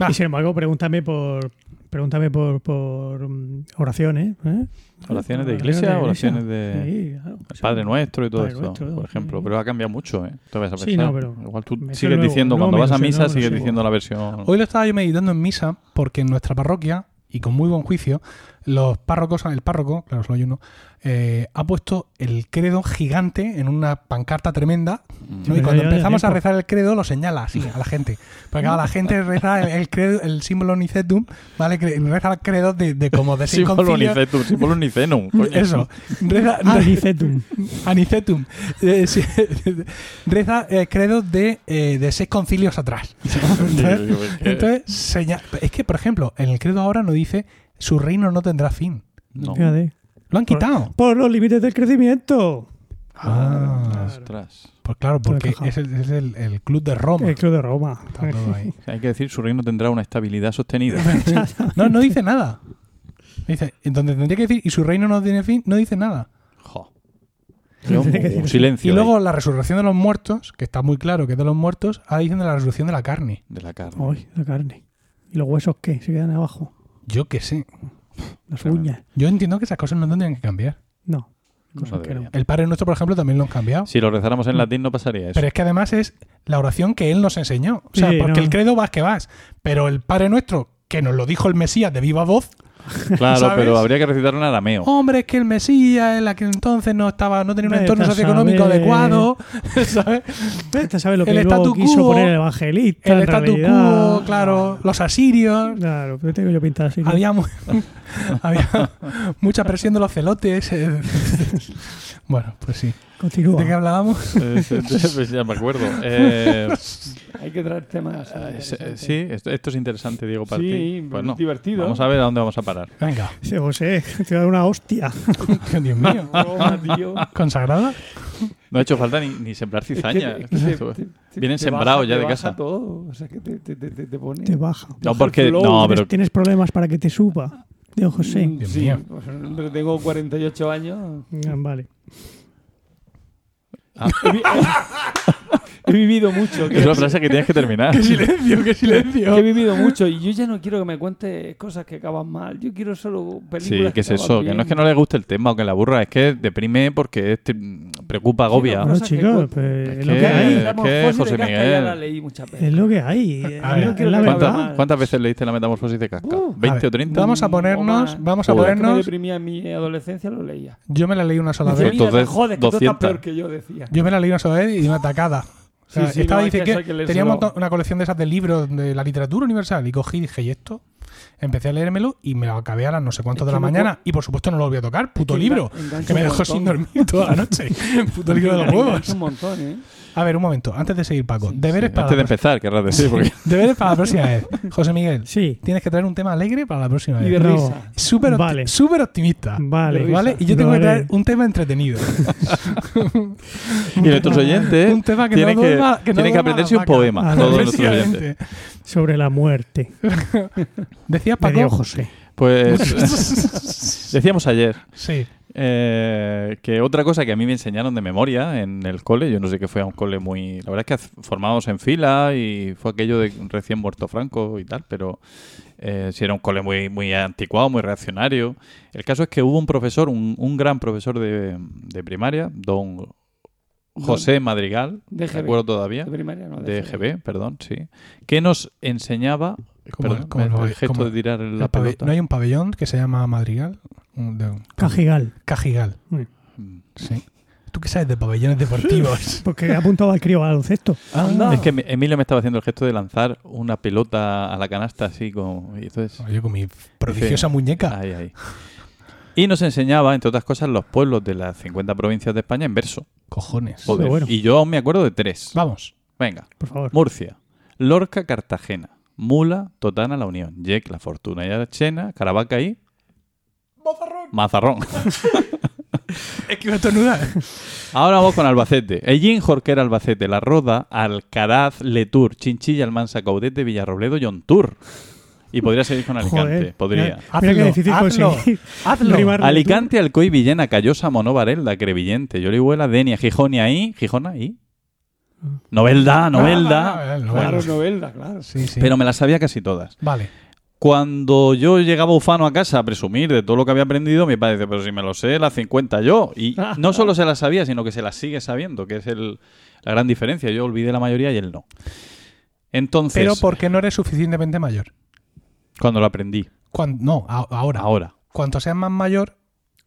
Va. Y sin embargo, pregúntame por pregúntame por, por mm, oraciones. ¿eh? ¿Oraciones de iglesia o iglesia. oraciones de Sí, claro. el Padre Nuestro y todo Padre esto? Nuestro, por ejemplo. sí. Pero ha cambiado mucho, ¿eh? Te vas a Sí, pensar. no, pero Igual tú sigues luego. diciendo, No, cuando vas a misa, no, sigues diciendo la versión. Hoy lo estaba yo meditando en misa porque en nuestra parroquia y con muy buen juicio, los párrocos, el párroco, claro, solo hay uno, eh, ha puesto el credo gigante en una pancarta tremenda. ¿no? Y cuando empezamos a rezar el credo, lo señala así a la gente. Porque claro, la gente reza el, el credo, el símbolo nicetum, ¿vale? Reza el credo de, de como de seis Símbolo unicetum, símbolo unicenum. coño. Eso. Reza, Anicetum. Anicetum. Eh, sí, reza eh, credo de, eh, de seis concilios atrás. Entonces, es que, por ejemplo, en el credo ahora no dice su reino no tendrá fin. No. Fíjate. Lo han quitado. Por los límites del crecimiento. Ah, Ostras. pues claro, porque es el, es el- el club de Roma. El Club de Roma. Está todo ahí. Hay que decir, su reino tendrá una estabilidad sostenida. No, no dice nada. Dice, entonces tendría que decir, y su reino no tiene fin, no dice nada. Jo. Un silencio Y luego ahí la resurrección de los muertos, que está muy claro que es de los muertos, ahora dicen de la resurrección de la carne. de la carne. Ay, la carne. ¿Y los huesos qué? Se quedan abajo. Yo qué sé. Las uñas. Yo entiendo que esas cosas no tendrían que cambiar. No. No no. El Padre Nuestro, por ejemplo, también lo han cambiado. Si lo rezáramos en latín no pasaría eso. Pero es que además es la oración que Él nos enseñó. O sea, Sí, porque no. el credo vas que vas. Pero el Padre Nuestro, que nos lo dijo el Mesías de viva voz, claro, ¿sabes? pero habría que recitarlo en arameo. hombre, es que el Mesías en aquel entonces no estaba, no tenía un Vete entorno socioeconómico saber. adecuado. ¿Sabes? Este sabe lo que El luego statu quiso quo, poner el evangelista. El statu quo, claro, los asirios. Claro, pero tengo yo pintada así. Había, mu- había mucha presión de los celotes. Eh. bueno, pues sí. Continúa. ¿De qué hablábamos? Eh, pues ya me acuerdo. Eh, Hay que traer temas. eh, sí, esto, esto es interesante, Diego, para Sí, ti. Pues no. divertido. Vamos a ver a dónde vamos a parar. Venga. Dice, José, te voy a dar una hostia. Dios mío. Tío. ¿Consagrada? No ha hecho falta ni, ni sembrar Es que- cizaña. es que te- te- te- Vienen sembrados baja- ya te de baja casa. todo. O sea, que te, te, te, te- te pone. Te baja. No, porque. flow. No, ¿Tienes, pero. tienes problemas para que te suba? Dios José. Mm, sí, mío. pues, hombre, tengo 48 años. Ah, Vale. He, vi- he vivido mucho. Es una frase que tienes que terminar. ¡Qué silencio, qué silencio! He vivido mucho y yo ya no quiero que me cuentes cosas que acaban mal. Yo quiero solo películas Sí, ¿qué es eso? Que no es que no le guste el tema o que le aburra, es que deprime porque este, mm, preocupa, agobia. no, que chicos, pues, Es es lo que- que hay. es que, José Miguel- la leí muchas veces. Es lo que hay. Ver, lo- es la ¿cuántas- verdad. mal. ¿Cuántas veces leíste la metamorfosis de Casca? Uh, A ¿20 ver, o 30? Vamos a ponernos, vamos a que ponernos. deprimía en mi adolescencia, lo leía. Yo me la leí una sola vez. Entonces, "Mira, joder, que tú estás 200. peor que yo, decía. Yo me la leí una sola vez y una atacada. O sea, Sí, sí, estaba no, dice que que, que tenía un montón- una colección de esas de libros de la literatura universal y cogí y dije, ¿y esto? Empecé a leérmelo y me lo acabé a las no sé cuánto Es de la mañana y por supuesto no lo volví a tocar. Puto que libro. Que me dejó sin dormir toda la noche. Puto libro de los huevos. un montón, ¿eh? A ver, un momento, antes de seguir, Paco. Deberes, Sí, para Antes de la empezar, querrás decir, porque deberes para la próxima vez. José Miguel, Sí. tienes que traer un tema alegre para la próxima Y vez. de No. risa. Súper Vale. súper optimista. Vale. De ¿Vale? Y yo tengo que traer un tema entretenido. Y nuestros oyentes un tema que tienen no que, duerma- que no tienen que aprenderse un poema. Todos nuestros Efectivamente. oyentes. Sobre la muerte. Decías, De Paco. José. Pues decíamos ayer Sí. Eh, que otra cosa que a mí me enseñaron de memoria en el cole, yo no sé qué fue a un cole muy... La verdad es que formábamos en fila y fue aquello de recién muerto Franco y tal, pero eh, sí era un cole muy, muy anticuado, muy reaccionario. El caso es que hubo un profesor, un, un gran profesor de, de primaria, don José Madrigal, De me GB. acuerdo todavía, De primaria, no. de GB. GB, perdón, sí, que nos enseñaba... ¿Cómo- perdón, cómo el, el gesto cómo- de tirar El la pelota. ¿No hay un pabellón que se llama Madrigal? Un- Cajigal. Cajigal. Mm. Sí. ¿Tú qué sabes de pabellones deportivos? Porque he apuntado al crío al baloncesto. Anda. Es que Emilio me estaba haciendo el gesto de lanzar una pelota a la canasta así como... Y entonces... Yo con mi prodigiosa muñeca. Ahí, ahí. Y nos enseñaba, entre otras cosas, los pueblos de las 50 provincias de España en verso. Cojones. Joder. bueno. Y yo aún me acuerdo de tres. Vamos. Venga. Por favor. Murcia, Lorca, Cartagena, Mula, Totana, La Unión, Yec, La Fortuna y Chena, Caravaca y... Mazarrón. Es que iba a estornudar. Ahora vamos con Albacete. Ellín, Jorquera, Albacete, La Roda, Alcaraz, Letur, Chinchilla, Almansa, Caudete, Villarrobledo, Yontur. Y podría seguir con Alicante. Joder. Podría. Mira, qué difícil hazlo, conseguir. hazlo. Alicante, Alcoy, Villena, Callosa, Monó, Varelda, Crevillente, Yorihuela, Denia, Gijón y ahí. Gijona y. Novelda, Novelda. Ah, no, Claro, novelda, claro. Sí, sí. Pero me las sabía casi todas. Vale. Cuando yo llegaba ufano a casa a presumir de todo lo que había aprendido, mi padre dice, pero si me lo sé, las 50 yo. Y no solo se las sabía, sino que se las sigue sabiendo, que es el- la gran diferencia. Yo olvidé la mayoría y él no. Entonces, Pero porque no eres suficientemente mayor. cuando lo aprendí. Cuan- no, a- ahora. Ahora. Cuanto seas más mayor,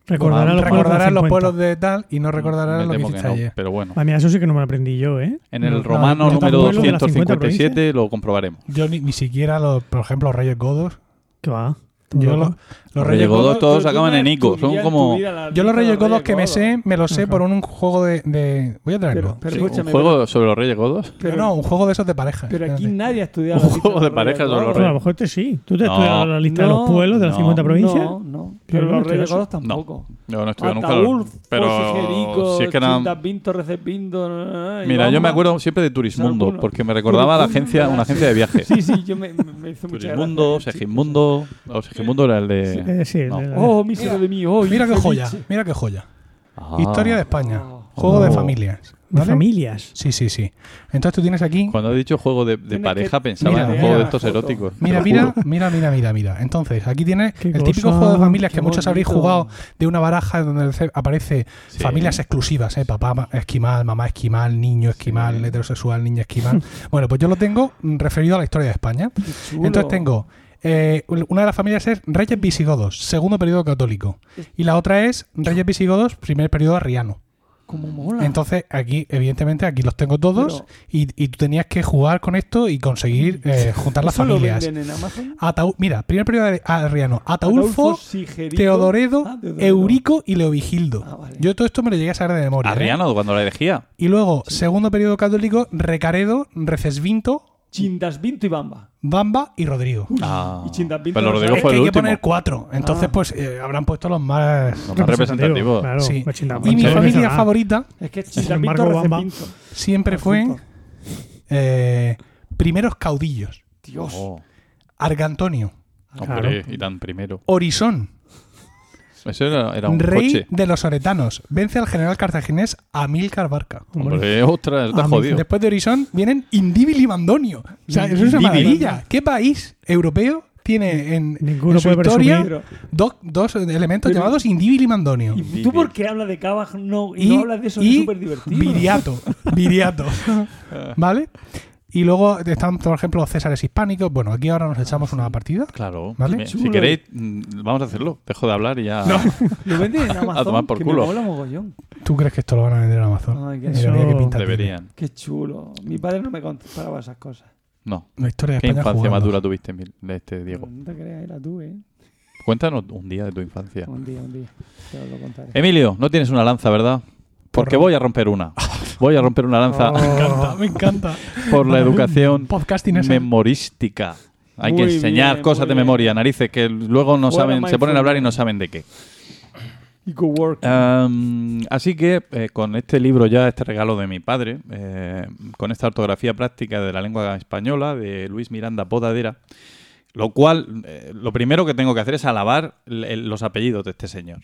Recordarás los pueblos los 50. pueblos de tal y no recordarás Me lo que hiciste no, ayer. pero bueno. Ah, mira, eso sí que no me lo aprendí yo, ¿eh? En el No, romano no, número pueblos de las 50 257 lo comprobaremos. Yo ni, ni siquiera, los, por ejemplo, los Reyes Godos. ¿Qué va? Yo lo- los Reyes Godos todos acaban en Ico. Son como yo los Reyes Godos Reyes que me sé, me los sé por un juego de, Voy a traerlo. Un juego sobre los Reyes Godos. pero, no, un juego de esos de pareja. pero aquí nadie ha estudiado Un juego de Reyes sobre los Godos. Pero a lo mejor este sí. ¿Tú te has No. estudiado la lista de No, los pueblos de las no, 50 provincias? No, no. Pero los Reyes. Godos tampoco. Yo no estuve nunca. Pero si es que eran... Mira, yo me acuerdo siempre de Turismundo, porque me recordaba a la agencia, una agencia de viajes. Sí, sí, yo me, hizo mucha Turismundo. Segismundo. O Segismundo era el de. Eh, sí, No. el Oh, mísero de mí, oh, Mira qué infelice. joya, mira qué joya. Ah. Historia de España. Oh. Juego de Oh. familias. de ¿vale? familias. Sí, sí, sí. Entonces tú tienes aquí. Cuando he dicho juego de, de Tienes pareja, que- pensaba Mira, en un juego de estos foto. eróticos. te Mira, lo mira, juro. mira, mira, mira, mira. Entonces, aquí tienes Qué el típico cosa. juego de familias que Qué muchos habréis bonito. jugado de una baraja donde ce- aparece Sí. familias exclusivas, ¿eh? Papá ma- esquimal, mamá esquimal, niño esquimal, Sí. heterosexual, niña esquimal. bueno, pues yo lo tengo mm, referido a la historia de España. Entonces tengo. Eh, una de las familias es Reyes Visigodos, segundo periodo católico. Y la otra es Reyes Visigodos, primer periodo arriano. Como mola. Entonces, aquí, evidentemente, aquí los tengo todos Pero- y, y tú tenías que jugar con esto y conseguir eh, juntar las ¿Eso lo familias. venden en Amazon? Atau- mira, primer periodo de- arriano. Ataulfo. Teodoredo, Ah, Teodoredo. Eurico y Leovigildo. Ah, vale. Yo todo esto me lo llegué a saber de memoria. ¿eh? Arriano, cuando la elegía. Y luego, segundo periodo católico, Recaredo, Recesvinto, Chindasvinto y Bamba. Bamba y Rodrigo. Ah. y Pero no Rodrigo Es fue que el hay que poner cuatro. Entonces, Ah. pues eh, habrán puesto los más. Los más representativos. Claro, Sí. Y mi familia ah, favorita Es que embargo, Bamba- siempre fue eh, primeros caudillos. Dios. Oh, Argantonio, hombre, y tan primero. Orisón, Eso era, era un rey coche. de los oretanos. Vence al general cartaginés Amílcar Barca. Hombre, ostras, está Ah, jodido. Después de Horizon vienen Indíbil y Mandonio. O sea, eso es una maravilla. ¿Qué país europeo tiene en, Ninguno en su puede historia dos, dos elementos Pero- llamados Indíbil y Mandonio? ¿Y tú por qué hablas de Cava no, y, Y, no hablas de eso? y es súper divertido. Viriato. Viriato. ¿Vale? Y luego están, por ejemplo, los Césares hispánicos. Bueno, aquí ahora nos echamos una partida. Claro. Vale. Me- Si Chulo. queréis, mm, vamos a hacerlo. Dejo de hablar y ya. Lo venden en Amazon. A tomar por que culo. Me mola mogollón. ¿Tú crees que esto lo van a vender en Amazon? Ay, qué tiene. Deberían. Qué chulo. Mi padre no me contaba esas cosas. No. La historia de ¿Qué España infancia más dura tuviste, este Diego? No te creas, era tú, ¿eh? Cuéntanos un día de tu infancia. Un día, un día. Te lo contaré. Emilio, no tienes una lanza, ¿verdad? Porque Por- voy a romper una. Voy a romper una lanza Me encanta, me encanta. por la educación Podcasting es memorística. Hay que enseñar bien, cosas de bien. memoria, narices, que luego no saben, se ponen a hablar y no saben de qué. Y así que eh, con este libro ya, este regalo de mi padre, eh, con esta ortografía práctica de la lengua española de Luis Miranda Podadera, lo cual, eh, lo primero que tengo que hacer es alabar el- los apellidos de este señor.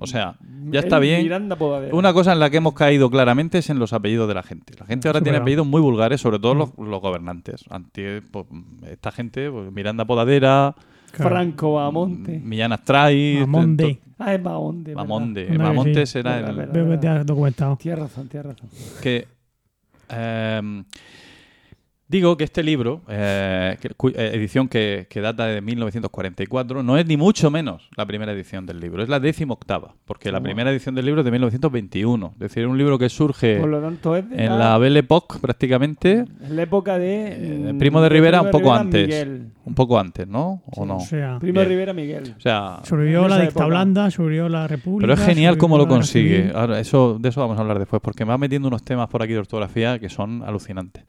O sea, ya está bien. Miranda. Una cosa en la que hemos caído claramente es en los apellidos de la gente. La gente ahora Sí, tiene verdad. apellidos muy vulgares, sobre todo los, los gobernantes. Ante, pues, esta gente, pues, Miranda Podadera, Claro. Franco Bamonte. Millán Astray, Mamonde. Ah, es Bamonte. sí. era Verdad, el. Veo que te has documentado. Tienes razón, tienes razón. que em, digo que este libro, eh, eh, edición que, que data de 1944, no es ni mucho menos la primera edición del libro, es la décima octava, porque la primera edición del libro es de 1921, es decir, un libro que surge Por lo tanto, es de en la, la Belle Époque prácticamente, es la época de. eh, mm, Primo de Rivera un Primo de poco Rivera, antes, Miguel. un poco antes, ¿no? ¿O no? O sea, Primo de. Rivera, Miguel. O sea, sobrevivió en la época. blanda, sobrevivió la república. Pero es genial cómo lo consigue. Ahora, eso, de eso vamos a hablar después, porque me va metiendo unos temas por aquí de ortografía que son alucinantes.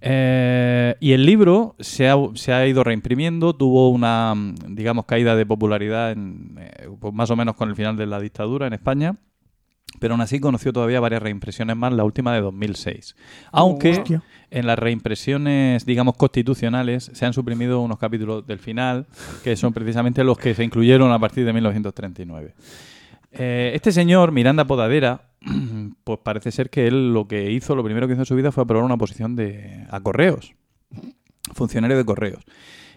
Eh, y el libro se ha, se ha ido reimprimiendo, tuvo una, mm, digamos, caída de popularidad en, eh, pues más o menos con el final de la dictadura en España, pero aún así conoció todavía varias reimpresiones más, la última de 2006. Aunque en las reimpresiones, digamos, constitucionales, se han suprimido unos capítulos del final, que son precisamente los que se incluyeron a partir de 1939. Eh, este señor, Miranda Podadera, pues parece ser que él lo que hizo, lo primero que hizo en su vida fue aprobar una posición de, a correos, funcionario de correos.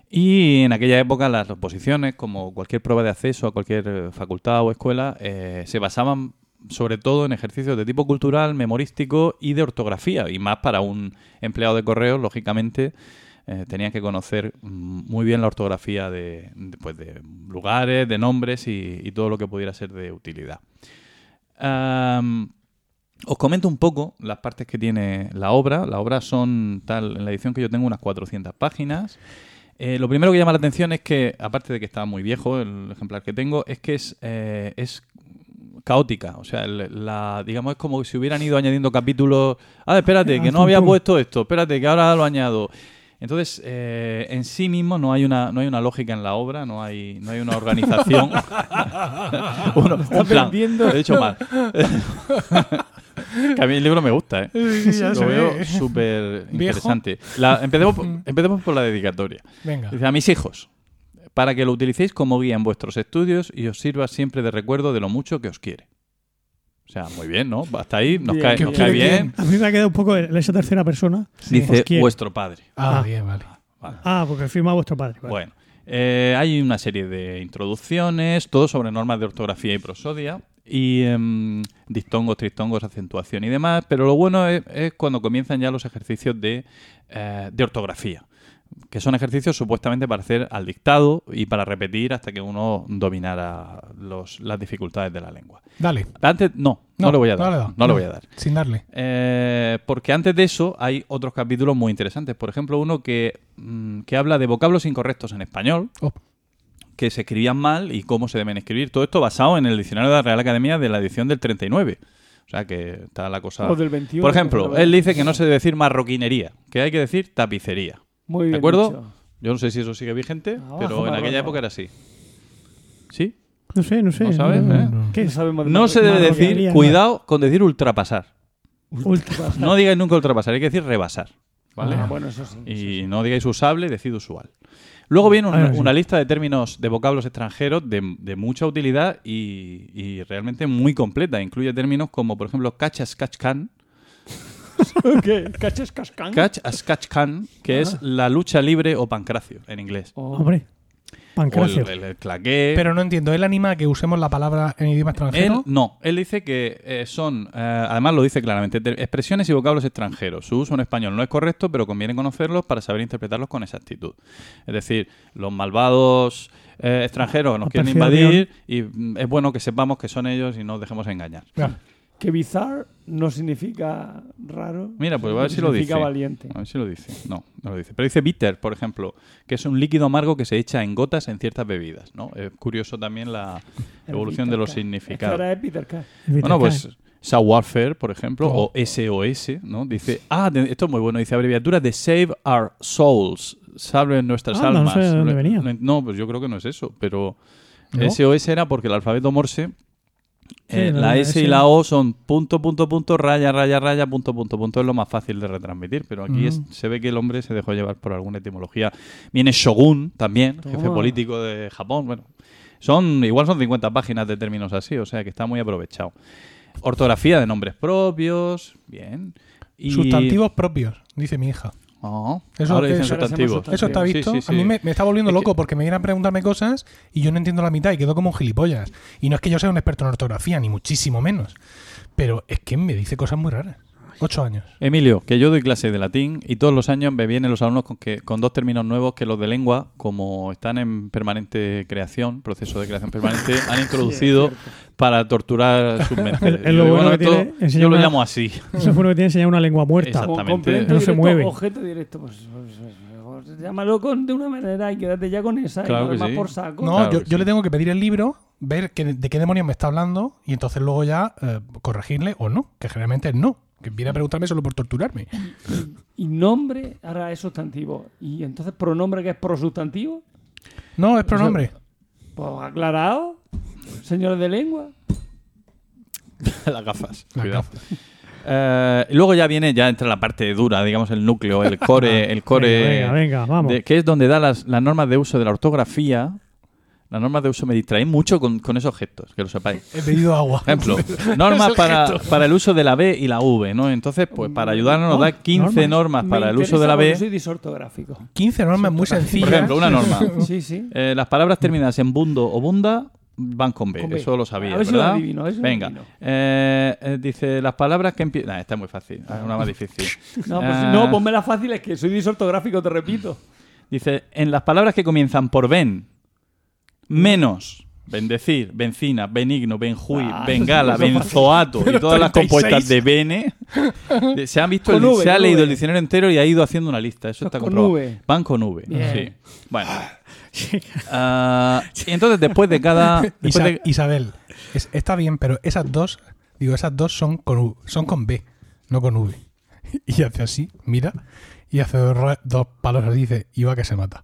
Y en aquella época las oposiciones, como cualquier prueba de acceso a cualquier eh, facultad o escuela, eh, se basaban sobre todo en ejercicios de tipo cultural, memorístico y de ortografía. Y más para un empleado de correos, lógicamente, eh, tenían que conocer mm, muy bien la ortografía de, de, pues, de lugares, de nombres y, y todo lo que pudiera ser de utilidad. Os comento un poco las partes que tiene la obra. La obra son, tal, en la edición que yo tengo, unas 400 páginas. Eh, lo primero que llama la atención es que, aparte de que está muy viejo el ejemplar que tengo, es que es, eh, es caótica. O sea, la, digamos, es como si hubieran ido añadiendo capítulos. Ah, espérate, que Ah, no pum, había puesto esto. Espérate, que ahora lo añado. Entonces, eh, en sí mismo no hay una no hay una lógica en la obra, no hay no hay una organización. Uno- un plan. he dicho mal. que a mí el libro me gusta, ¿eh? ya Lo se veo ve. súper interesante. La- empecemos, por, empecemos por la dedicatoria. Venga. Dice, a mis hijos, para que lo utilicéis como guía en vuestros estudios y os sirva siempre de recuerdo de lo mucho que os quiere. O sea, muy bien, ¿no? Hasta ahí nos Bien, cae, bien. nos cae ¿Qué bien. A mí me ha quedado un poco en esa tercera persona. Dice vuestro padre. Ah, Ah. bien, vale. Vale. Ah, porque firma vuestro padre. vale. Bueno, eh, hay una serie de introducciones, todo sobre normas de ortografía y prosodia, y em, dictongos, tristongos, acentuación y demás, pero lo bueno es, es cuando comienzan ya los ejercicios de, eh, de ortografía, que son ejercicios supuestamente para hacer al dictado y para repetir hasta que uno dominara los- las dificultades de la lengua. Dale. Antes, no, no, No, le voy a no dar. le No, le voy a dar. Sin darle. Eh, porque antes de eso hay otros capítulos muy interesantes. Por ejemplo, uno que, mm, que habla de vocablos incorrectos en español, Oh. que se escribían mal y cómo se deben escribir. Todo esto basado en el diccionario de la Real Academia de la edición del 39. O sea que está la cosa... O del 21. Por ejemplo, él dice que no se debe decir marroquinería, que hay que decir tapicería. Muy bien ¿De acuerdo? dicho. Yo no sé si eso sigue vigente, Abajo, pero en aquella época era así. ¿Sí? No sé, no sé. ¿No sabes, eh? ¿Qué No sabemos de No se debe decir, cuidado con decir ultrapasar. Ultra. No digáis nunca ultrapasar, hay que decir rebasar. ¿Vale? Ah, bueno, eso sí. Y no digáis usable, decid usual. Luego viene una, Ah, sí. una lista de términos de vocablos extranjeros de, de mucha utilidad y, y realmente muy completa. Incluye términos como, por ejemplo, catch as catch can, ¿Qué? Catch as catch can, que es la lucha libre o pancracio en inglés. Oh. Hombre, O pancracio. el, el- el claqué. Pero no entiendo. ¿Él anima a que usemos la palabra en idioma Él extranjero? no, él dice que eh, son, eh, además lo dice claramente, te- expresiones y vocablos extranjeros. Su uso en español no es correcto, pero conviene conocerlos para saber interpretarlos con exactitud. Es decir, los malvados eh, extranjeros nos quieren invadir y mm, es bueno que sepamos que son ellos y no nos dejemos engañar. Ya. Que bizarre no significa raro. Mira, pues a ver si lo dice. Significa valiente. A ver si lo dice. No, no lo dice. Pero dice bitter, por ejemplo, que es un líquido amargo que se echa en gotas en ciertas bebidas. ¿no? Es curioso también la El evolución de los significados. De Peter K. Bueno, pues Sawarfare, por ejemplo, Oh. o SOS, ¿no? Dice, ah, de- esto es muy bueno, dice abreviatura de Save Our Souls, salve nuestras no almas. sé de dónde venía. No, no, pues yo creo que no es eso, pero ¿No? SOS era porque el alfabeto Morse, eh, la- S y la O son punto, punto, punto, raya, raya, raya, punto, punto, punto, es lo más fácil de retransmitir, pero aquí es- Mm. se ve que el hombre se dejó llevar por alguna etimología. Viene Shogun también, jefe político de Japón, bueno, son igual son 50 páginas de términos así, o sea que está muy aprovechado. Ortografía de nombres propios, bien. Y... Sustantivos propios, dice mi hija. Oh, Eso ahora que- dicen eso está visto. sí, sí. A mí me, me está volviendo Es que- loco porque me vienen a preguntarme cosas y yo no entiendo la mitad y quedo como un gilipollas. Y no es que yo sea un experto en ortografía, ni muchísimo menos. Pero es que me dice cosas muy raras. Ocho años. Emilio, que yo doy clase de latín y todos los años me vienen los alumnos con, que, con dos términos nuevos que los de lengua, como están en permanente creación, proceso de creación permanente, han introducido para torturar sus mentes. Es lo yo, bueno que esto- tiene enseñar yo lo una- llamo así. Eso fue lo que tiene enseñar una lengua muerta. Exactamente. No se mueve. Objeto directo. Pues, pues, pues, pues, llámalo con, de una manera y quédate ya con esa. Claro y lo demás sí. por saco. No, Claro yo, que yo sí. le tengo que pedir el libro, ver que- de qué demonios me está hablando y entonces luego ya eh, corregirle o no, que generalmente es no. Que viene a preguntarme solo por torturarme. Y nombre ahora es sustantivo. Y entonces pronombre que es prosustantivo. No, es pronombre. Pues aclarado. Señores de lengua. Las gafas. Las cuidado. gafas. Eh, y luego ya viene, ya entra la parte dura, digamos, el núcleo, el core, el core, Venga, venga, venga, vamos. de- que es donde da las, las normas de uso de la ortografía. Las normas de uso me distraen mucho con, con esos gestos, que lo sepáis. He pedido agua. Ejemplo, normas para, para el uso de la B y la V, ¿no? Entonces, pues para ayudarnos nos da 15 normas, para el uso de la B. Soy disortográfico. 15 normas muy sencillas. Por ejemplo, una norma. Sí, sí. Eh, las palabras terminadas en bundo o bunda van con B, Con B. eso lo sabía, A ver si lo ¿verdad? adivino, lo Venga, eh, eh, dice las palabras que empiezan... esta es muy fácil, hay una más difícil. No, pues no, ponme la fácil, es que soy disortográfico, te repito. Dice, en las palabras que comienzan por ben, menos, bendecir, bencina, benigno, benjuy, Ah, bengala, benzoato y todas las 36. compuestas de bene, se han visto, Con el- V, se ha leído V. el diccionario entero y ha ido haciendo una lista. Eso está Con comprobado. V. Van con V. Sí. Bueno. Y entonces después de cada... después Isa- de- Isabel, es- está bien, pero esas dos, digo, esas dos son con, U- son con B, no con V. Y hace así, mira, y hace dos, dos palos y dice, iba que se mata.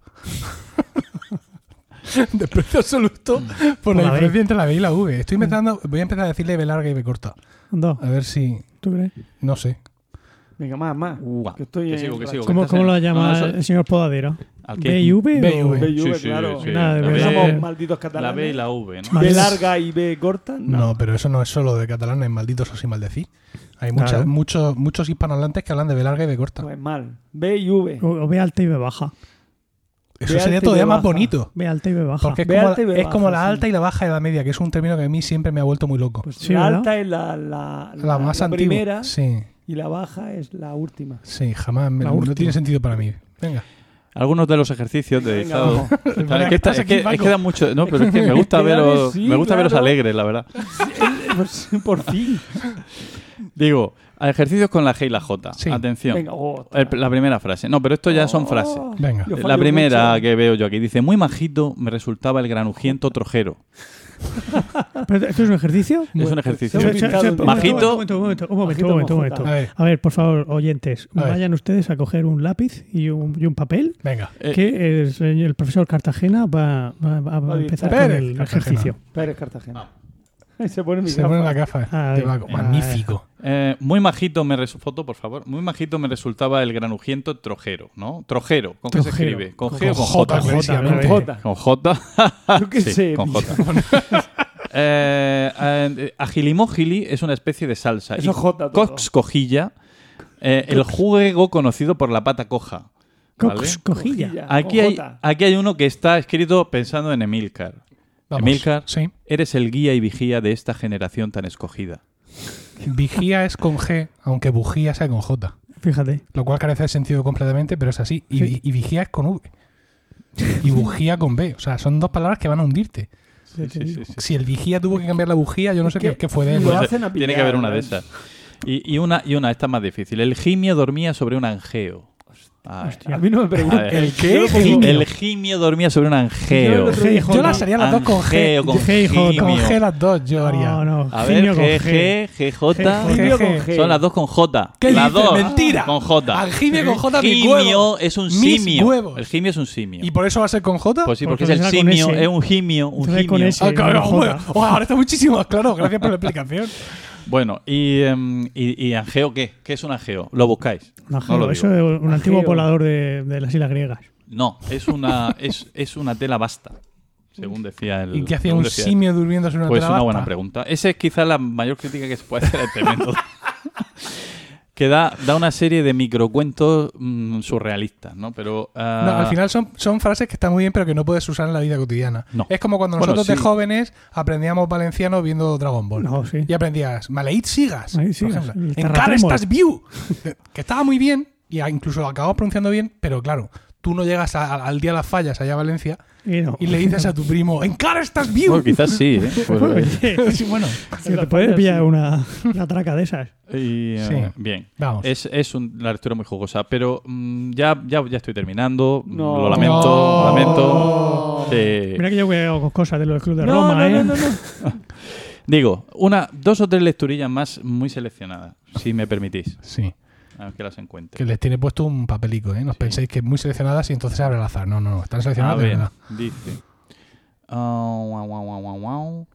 Desprecio absoluto por la la B. diferencia entre la B y la V. Estoy empezando, voy a empezar a decirle B larga y B corta. A ver si, ¿tú crees? no sé. Venga, más, más. Que estoy que en sigo, que racha. sigo, que ¿Cómo, cómo lo llama No, eso- el señor Podadero? al que- ¿B y V? Sí, sí, claro. Nada de La B. B- Somos malditos La catalanes. B y la V. B larga y B corta. No. pero eso no es solo de catalanes malditos o sin maldecir. Hay mucha- Claro. muchos, muchos hispanohablantes que hablan de B larga y B corta. Pues mal. B y V. O, o B alta y B baja. Eso sería y todavía más bonito. B alta y B baja. Porque es como, alta y B es baja, como la sí. alta y la baja de la media, que es un término que a mí siempre me ha vuelto muy loco. Pues Sí, la ¿verdad? alta es la, la, la más antigua. primera Sí, y la baja es la última. sí, jamás. me- La no tiene sentido para mí. Venga. Algunos de los ejercicios Venga, dedicados. vamos. Claro, es, que está- Estás es que, aquí, es Paco. que da mucho. No, pero es que me gusta veros, sí, me gusta veros claro. alegres, la verdad. Por fin. Digo, a ejercicios con la G y la J. Sí. Atención. Venga, oh, El- la primera frase. No, pero esto ya son frases. Venga. La primera mucho. que veo yo aquí dice: Muy majito me resultaba el granujiento trojero. ¿Pero ¿Esto es un ejercicio? es un ejercicio. Majito. Un momento, un momento, un momento, un momento, un momento. A ver, A ver, por favor, oyentes, A ver. vayan ustedes a coger un lápiz y un, y un papel venga. Eh, que el, señor- el profesor Cartagena va, va- va- va a empezar dictar. con el Pérez Cartagena. ejercicio. Pérez Cartagena. Se pone mi Se pone la gafa. gafa. Ah. Ah, Magnífico. Eh, muy majito me resu- foto, por favor. Muy majito me resultaba el granujiento trojero, ¿no? Trojero. ¿Con qué se Trojero. escribe? ¿Con G Con o con J, J? Con J. Con J. Yo qué Sí, sé. con. J. Eh, eh, agilimógili es una especie de salsa. Eso y J todo. coxcojilla, eh, el juego conocido por la pata coja. ¿vale? Cox, cojilla. Cojilla, Aquí hay, J. aquí hay uno que está escrito pensando en Emilcar. Vamos. Emilcar, Sí. eres el guía y vigía de esta generación tan escogida. Vigía es con G, aunque bujía sea con J. Fíjate. Lo cual carece de sentido completamente, pero es así. Y, Sí. y vigía es con V. Y bujía con B. O sea, son dos palabras que van a hundirte. Sí, sí, sí, sí. Si el vigía tuvo que cambiar la bujía, yo no sé ¿Qué? qué, fue de él. Lo Pues, hacen a Tiene que haber una de ¿no? esas. Y, y una, y una, esta es más difícil. El gimio dormía sobre un angeo. Ay. A mí no me A preguntes. ver. ¿El qué? El gimio dormía sobre un angeo. Yo Yo las haría las dos con G. Con G. Con. G las dos yo haría. No, no. A ver, G, G. G, G, J. Gimio con G. G. Son las dos con J. ¿Qué las dos. Mentira. Con J. Al gimio con J mi Gimio huevo. es un simio. El gimio es un simio. ¿Y por eso va a ser con J? Pues sí, porque, Porque es el simio, es un gimio, un gimio. Ah, ahora está muchísimo más claro. Gracias por la explicación. Bueno, y, em, y, y angeo qué? ¿Qué es un angeo? ¿Lo buscáis? Un No lo eso es un antiguo poblador de, de las islas griegas. No, es una, es, es una tela basta, según decía el... ¿Y qué hacía un simio durmiendo sobre una Pues tela una buena pregunta. Esa es quizá la mayor crítica que se puede hacer a este método. Que da, da una serie de microcuentos mm, surrealistas, ¿no? Pero... ah, No, al final son, son frases que están muy bien, pero que no puedes usar en la vida cotidiana. No. Es como cuando Bueno, nosotros de jóvenes aprendíamos valenciano viendo Dragon Ball. No, sí. Y aprendías, Maleit sigas. Encara terratrèmol. estás view. que estaba muy bien y incluso lo acabamos pronunciando bien, pero claro, tú no llegas a- a- al día de las fallas allá a Valencia Y no. y le dices a tu primo, Encara estás view. bueno, quizás sí, ¿eh? Pues, Oye, Sí, bueno, que te puedes pillar una, una traca de esas. y, eh, Sí. Bien. vamos. Es, es un- una lectura muy jugosa, pero mm, ya, ya, ya estoy terminando. No. Lo lamento, No. lo lamento. Sí. Mira que yo veo cosas de los clubes de No, Roma, no, ¿eh? no, no, no. Digo, una, dos o tres lecturillas más muy seleccionadas, si me permitís. Sí, A ver que las encuentre. que les tiene puesto un papelico, ¿eh? No os penséis que muy seleccionadas y entonces se abre al azar. No, no, no, están seleccionadas de ver, verdad. dice. Ah, guau, guau, guau.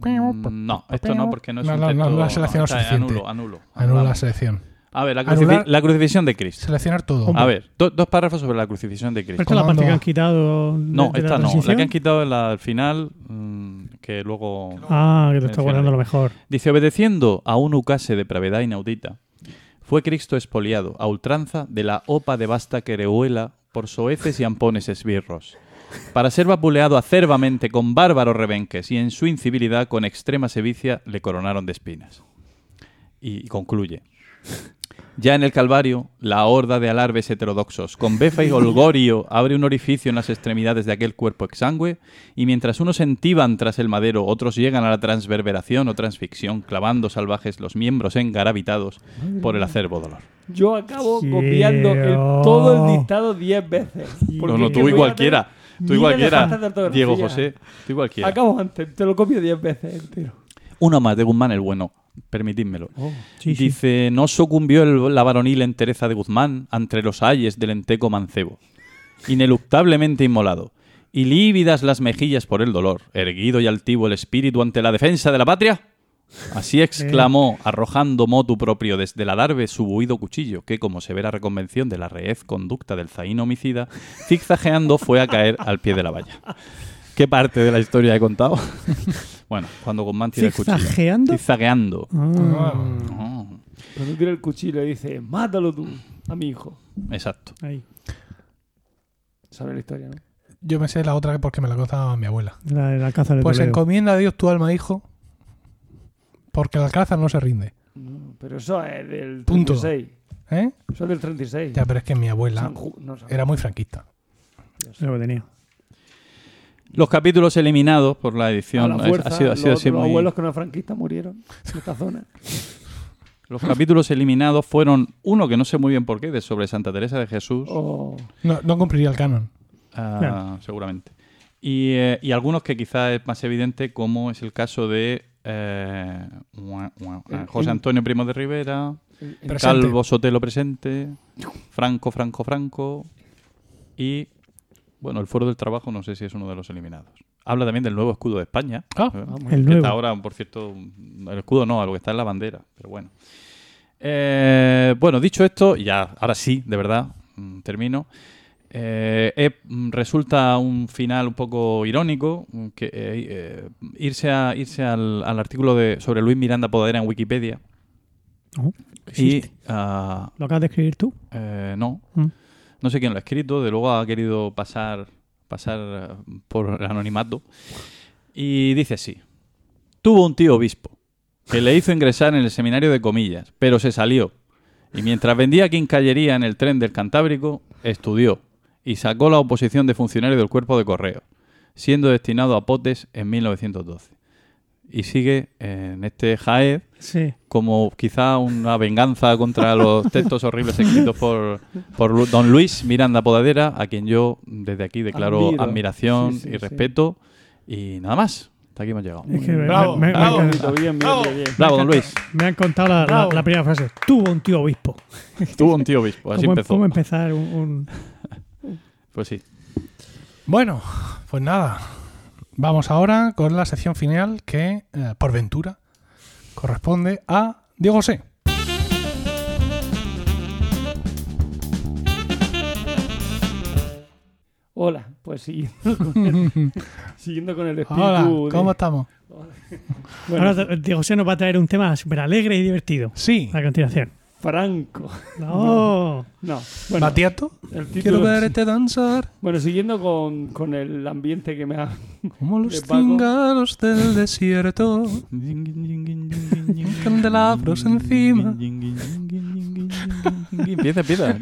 Mm, No, esto no, porque no es No, un no, no, texto. no seleccionado está, suficiente. Anulo, anulo. Anula la selección. A ver, la, la crucifixión de Cristo. Seleccionar todo. A ver, do- dos párrafos sobre la crucifixión de Pero Cristo. esta es la parte que han quitado. No, de esta no. La que han quitado en la- al final, mm, que luego... Ah, que te está guardando lo mejor. Dice, obedeciendo a un ucase de pravedad inaudita, fue Cristo expoliado a ultranza de la opa de vasta querehuela por soeces y ampones esbirros. para ser vapuleado acerbamente con bárbaros rebenques y en su incivilidad con extrema sevicia le coronaron de espinas. Y concluye. Ya en el Calvario, la horda de alarbes heterodoxos, con befa y holgorio, abre un orificio en las extremidades de aquel cuerpo exangüe, y mientras unos entiban tras el madero, otros llegan a la transverberación o transficción, clavando salvajes los miembros engarabitados por el acervo dolor. Yo acabo Sí, copiando el- oh. todo el dictado 10 veces. No, no, tú y cualquiera. Tú y cualquiera. Diego José, tú y cualquiera. Acabo antes, te lo copio 10 veces entero. Uno más de Guzmán el bueno, permitidmelo. Sí. Dice, no sucumbió el- la varonil entereza de Guzmán ante los ayes del enteco mancebo, ineluctablemente inmolado, y lívidas las mejillas por el dolor, erguido y altivo el espíritu ante la defensa de la patria. Así exclamó, arrojando motu propio desde la darbe su buido cuchillo, que, como severa reconvención de la reez conducta del zaín homicida, zigzagueando fue a caer al pie de la valla. ¿Qué parte de la historia he contado? bueno, cuando Guzmán tira el cuchillo. ¿Zigzagueando? Zigzagueando. Ah, Oh, Cuando tira el cuchillo y dice, mátalo tú a mi hijo. exacto. ahí. Sabe la historia, ¿no? Yo me sé la otra porque me la contaba mi abuela. La, la caza de Pues Toledo. encomienda a Dios tu alma, hijo, porque el alcázar no se rinde. No, pero eso es del Punto. 36. ¿Eh? Eso es del 36. Ya, pero es que mi abuela San Ju- no, San era muy franquista. Es lo que tenía. Los capítulos eliminados por la A edición la ha- fuerza, ha sido, ha sido los, así los muy- abuelos que no franquistas murieron en esta zona. Los capítulos eliminados fueron uno que no sé muy bien por qué, de sobre Santa Teresa de Jesús, O No, no cumpliría el canon. ah, seguramente. Y, eh, y algunos que quizás es más evidente, como es el caso de eh, José Antonio Primo de Rivera. Calvo Sotelo presente, Franco, Franco, Franco y, bueno, el Foro del Trabajo no sé si es uno de los eliminados. Habla también del nuevo escudo de España. Ah. eh, Vamos. El que nuevo. está ahora, por cierto, el escudo no, algo que está en la bandera, pero bueno. Eh, bueno, dicho esto, ya, ahora sí, de verdad, mm, termino. Eh, eh, mm, resulta un final un poco irónico mm, que eh, irse a irse al, al artículo de sobre Luis Miranda Podadera en Wikipedia Oh, y ah, ¿Lo acabas de escribir tú? no Mm. No sé quién lo ha escrito de luego ha querido pasar pasar eh, por el anonimato. Y dice así tuvo un tío obispo que le hizo ingresar en el seminario de comillas pero se salió. Y mientras vendía quincallería en el tren del Cantábrico estudió y sacó la oposición de funcionario del cuerpo de correo siendo destinado a Potes en 1912 y sigue en este Jaez Sí. como quizá una venganza contra los textos horribles escritos por, por don Luis Miranda Podadera, a quien yo desde aquí declaro Admiro. admiración Sí, sí, y sí. respeto. Y nada más. Hasta aquí hemos llegado. Es que me- Bravo, me, me- bravo. me- Bonito, bien, bien, bien, bien. Bravo, don Luis. me han contado la, la- Bravo. la primera frase. Tuvo un tío obispo. Tuvo un tío obispo. Así ¿Cómo, empezó. cómo empezar un, un- Pues sí. Bueno, pues nada. Vamos ahora con la sección final que, eh, por ventura, corresponde a Diego José. Hola, pues siguiendo con el, siguiendo con el espíritu. Hola, de- ¿cómo estamos? Bueno, Ahora Diego José nos va a traer un tema súper alegre y divertido. Sí. A continuación. Franco. No. No, bueno, Batiato. el Quiero verte danzar Bueno, siguiendo con, con el ambiente que me ha. como los cíngaros del desierto. Candelabros encima. Empieza, empieza.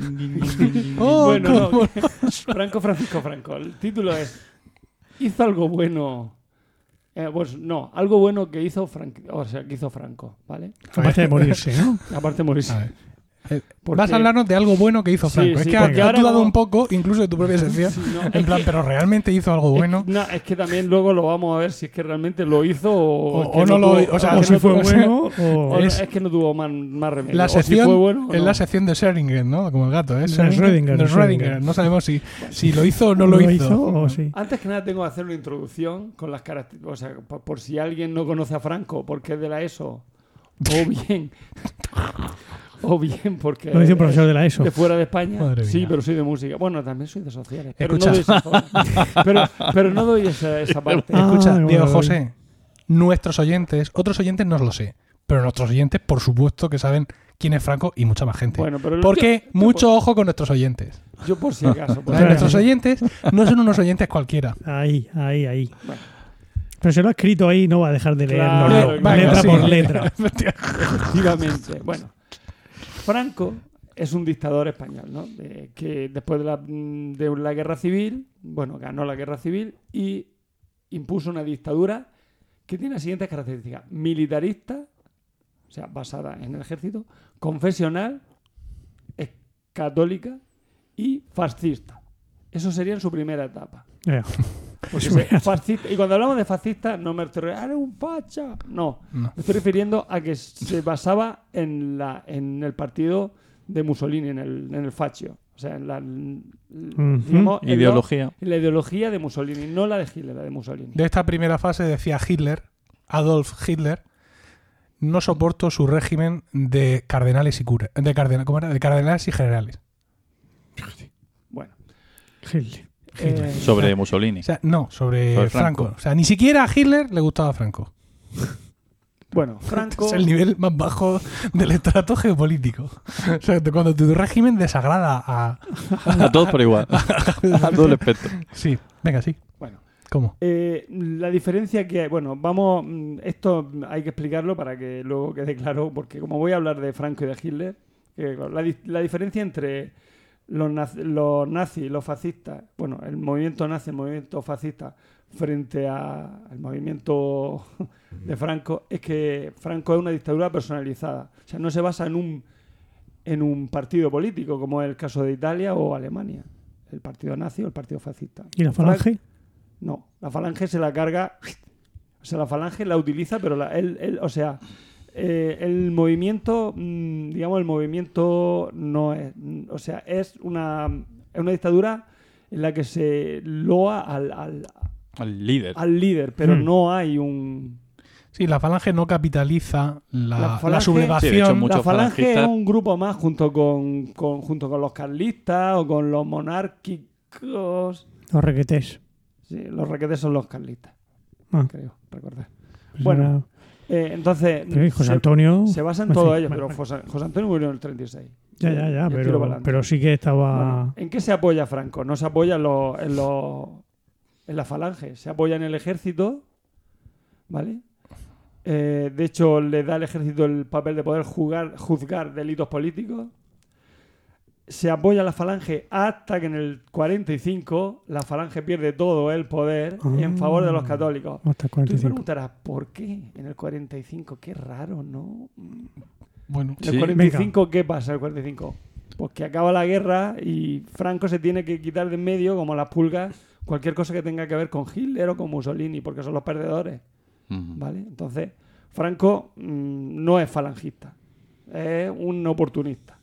Oh, Bueno, no. Franco Francisco Franco. El título es. Hizo algo bueno. Eh, pues no, algo bueno que hizo Franco. O sea, que hizo Franco, ¿vale? Aparte de morirse, ¿no? Aparte de morirse. Eh, Porque- Vas a hablarnos de algo bueno que hizo Sí, Franco. es que has ahora dudado como- un poco, incluso de tu propia sección. Sí, no, en plan, que- pero realmente hizo algo bueno. Es, no, es que también luego lo vamos a ver si es que realmente lo hizo o, O- es que o no lo- tuvo- o sea, que O si no fue bueno o es- es que no tuvo más, más remedio. La si sección, fue bueno, o es la sección de Schrödinger, ¿no? Como el gato, ¿eh? De Schrödinger, De. Schrödinger. No sabemos si, si lo hizo o no lo, hizo. o sí. Antes que nada tengo que hacer una introducción con las características, o sea, por, por si alguien no conoce a Franco porque es de la ESO, o bien, o bien porque Lo dice un es profesor de la ESO. de fuera de España. Madre sí, mía. pero soy de música. Bueno, también soy de sociales, pero Escucha. no doy esa, pero, pero no doy esa, esa parte. Ah, Escucha, bueno, Diego. José, nuestros oyentes, otros oyentes no lo sé, pero nuestros oyentes, por supuesto, que saben quién es Franco y mucha más gente. Bueno, pero Porque yo- mucho ojo con nuestros oyentes. Yo por si acaso. Nuestros oyentes no son unos oyentes cualquiera. Ahí, ahí, ahí. Bueno. Pero se lo ha escrito ahí, no va a dejar de Claro, leerlo letra sí. por letra. Efectivamente. Bueno, Franco es un dictador español, ¿no? De- que después de la, de la guerra civil, bueno, ganó la guerra civil y impuso una dictadura que tiene las siguientes características: militarista, o sea, basada en el ejército, confesional, es católica y fascista. Eso sería en su primera etapa. Fascista- y cuando hablamos de fascista, no me estoy refiriendo, un facha! No, No. me estoy refiriendo a que se basaba en, la, en el partido de Mussolini, en el, en el fascio. O sea, en la, Ideología. en la ideología de Mussolini, no la de Hitler, la de Mussolini. De esta primera fase decía Hitler, Adolf Hitler, no soporto su régimen de cardenales y curas, de, carden- ¿cómo era? de cardenales y generales. Bueno. Eh, Sobre Mussolini. O sea, no, sobre, Sobre Franco. Franco. O sea, ni siquiera a Hitler le gustaba Franco. bueno, Franco... Es el nivel más bajo del estrato geopolítico. O sea, cuando tu régimen desagrada a... A todos por igual. A todo el espectro. Sí, venga, sí. Bueno, ¿Cómo? Eh, la diferencia que hay, bueno, vamos, mm, esto hay que explicarlo para que luego quede claro, porque como voy a hablar de Franco y de Hitler, claro, la, la diferencia entre los, naz- los nazis los fascistas, bueno, el movimiento nazi, el movimiento fascista, frente a- al movimiento de Franco, es que Franco es una dictadura personalizada. O sea, no se basa en un, en un partido político, como es el caso de Italia o Alemania. El partido nazi o el partido fascista. ¿Y la falange? No, la falange se la carga. O sea, la falange la utiliza, pero la, él, él- o sea, eh, el movimiento, mm, digamos, el movimiento no es. O sea, es una, es una dictadura en la que se loa al, al, El líder. al líder, pero Hmm. no hay un. Sí, la falange no capitaliza la, La la falange- sublevación. Sí, de hecho, muchos la falange es un grupo más junto con, con- junto con los carlistas o con los monárquicos. Los requetés. Sí, los requetes son los carlistas, Ah. creo, recordar. Pues Bueno, era- Eh, entonces. José se- Antonio. Se basa en todo ello, pero. José, José Antonio murió en el 36. Ya, ya, ya, pero, sí que estaba. Bueno, ¿En qué se apoya Franco? No se apoya en, los- en, los- en la falange, se apoya en el ejército, ¿vale? Eh, de hecho, le da al ejército el papel de poder jugar, juzgar delitos políticos. Se apoya la falange hasta que en el 45 la falange pierde todo el poder en favor de los Ah. católicos. Hasta el Tú te 45. preguntarás, ¿por qué en el 45? Qué raro, ¿no? Bueno, ¿En el Sí. 45 qué pasa en el 45? Pues que acaba la guerra y Franco se tiene que quitar de en medio, como las pulgas, cualquier cosa que tenga que ver con Hitler o con Mussolini, porque son los perdedores. ¿vale? Entonces, Franco mm, no es falangista, es un oportunista.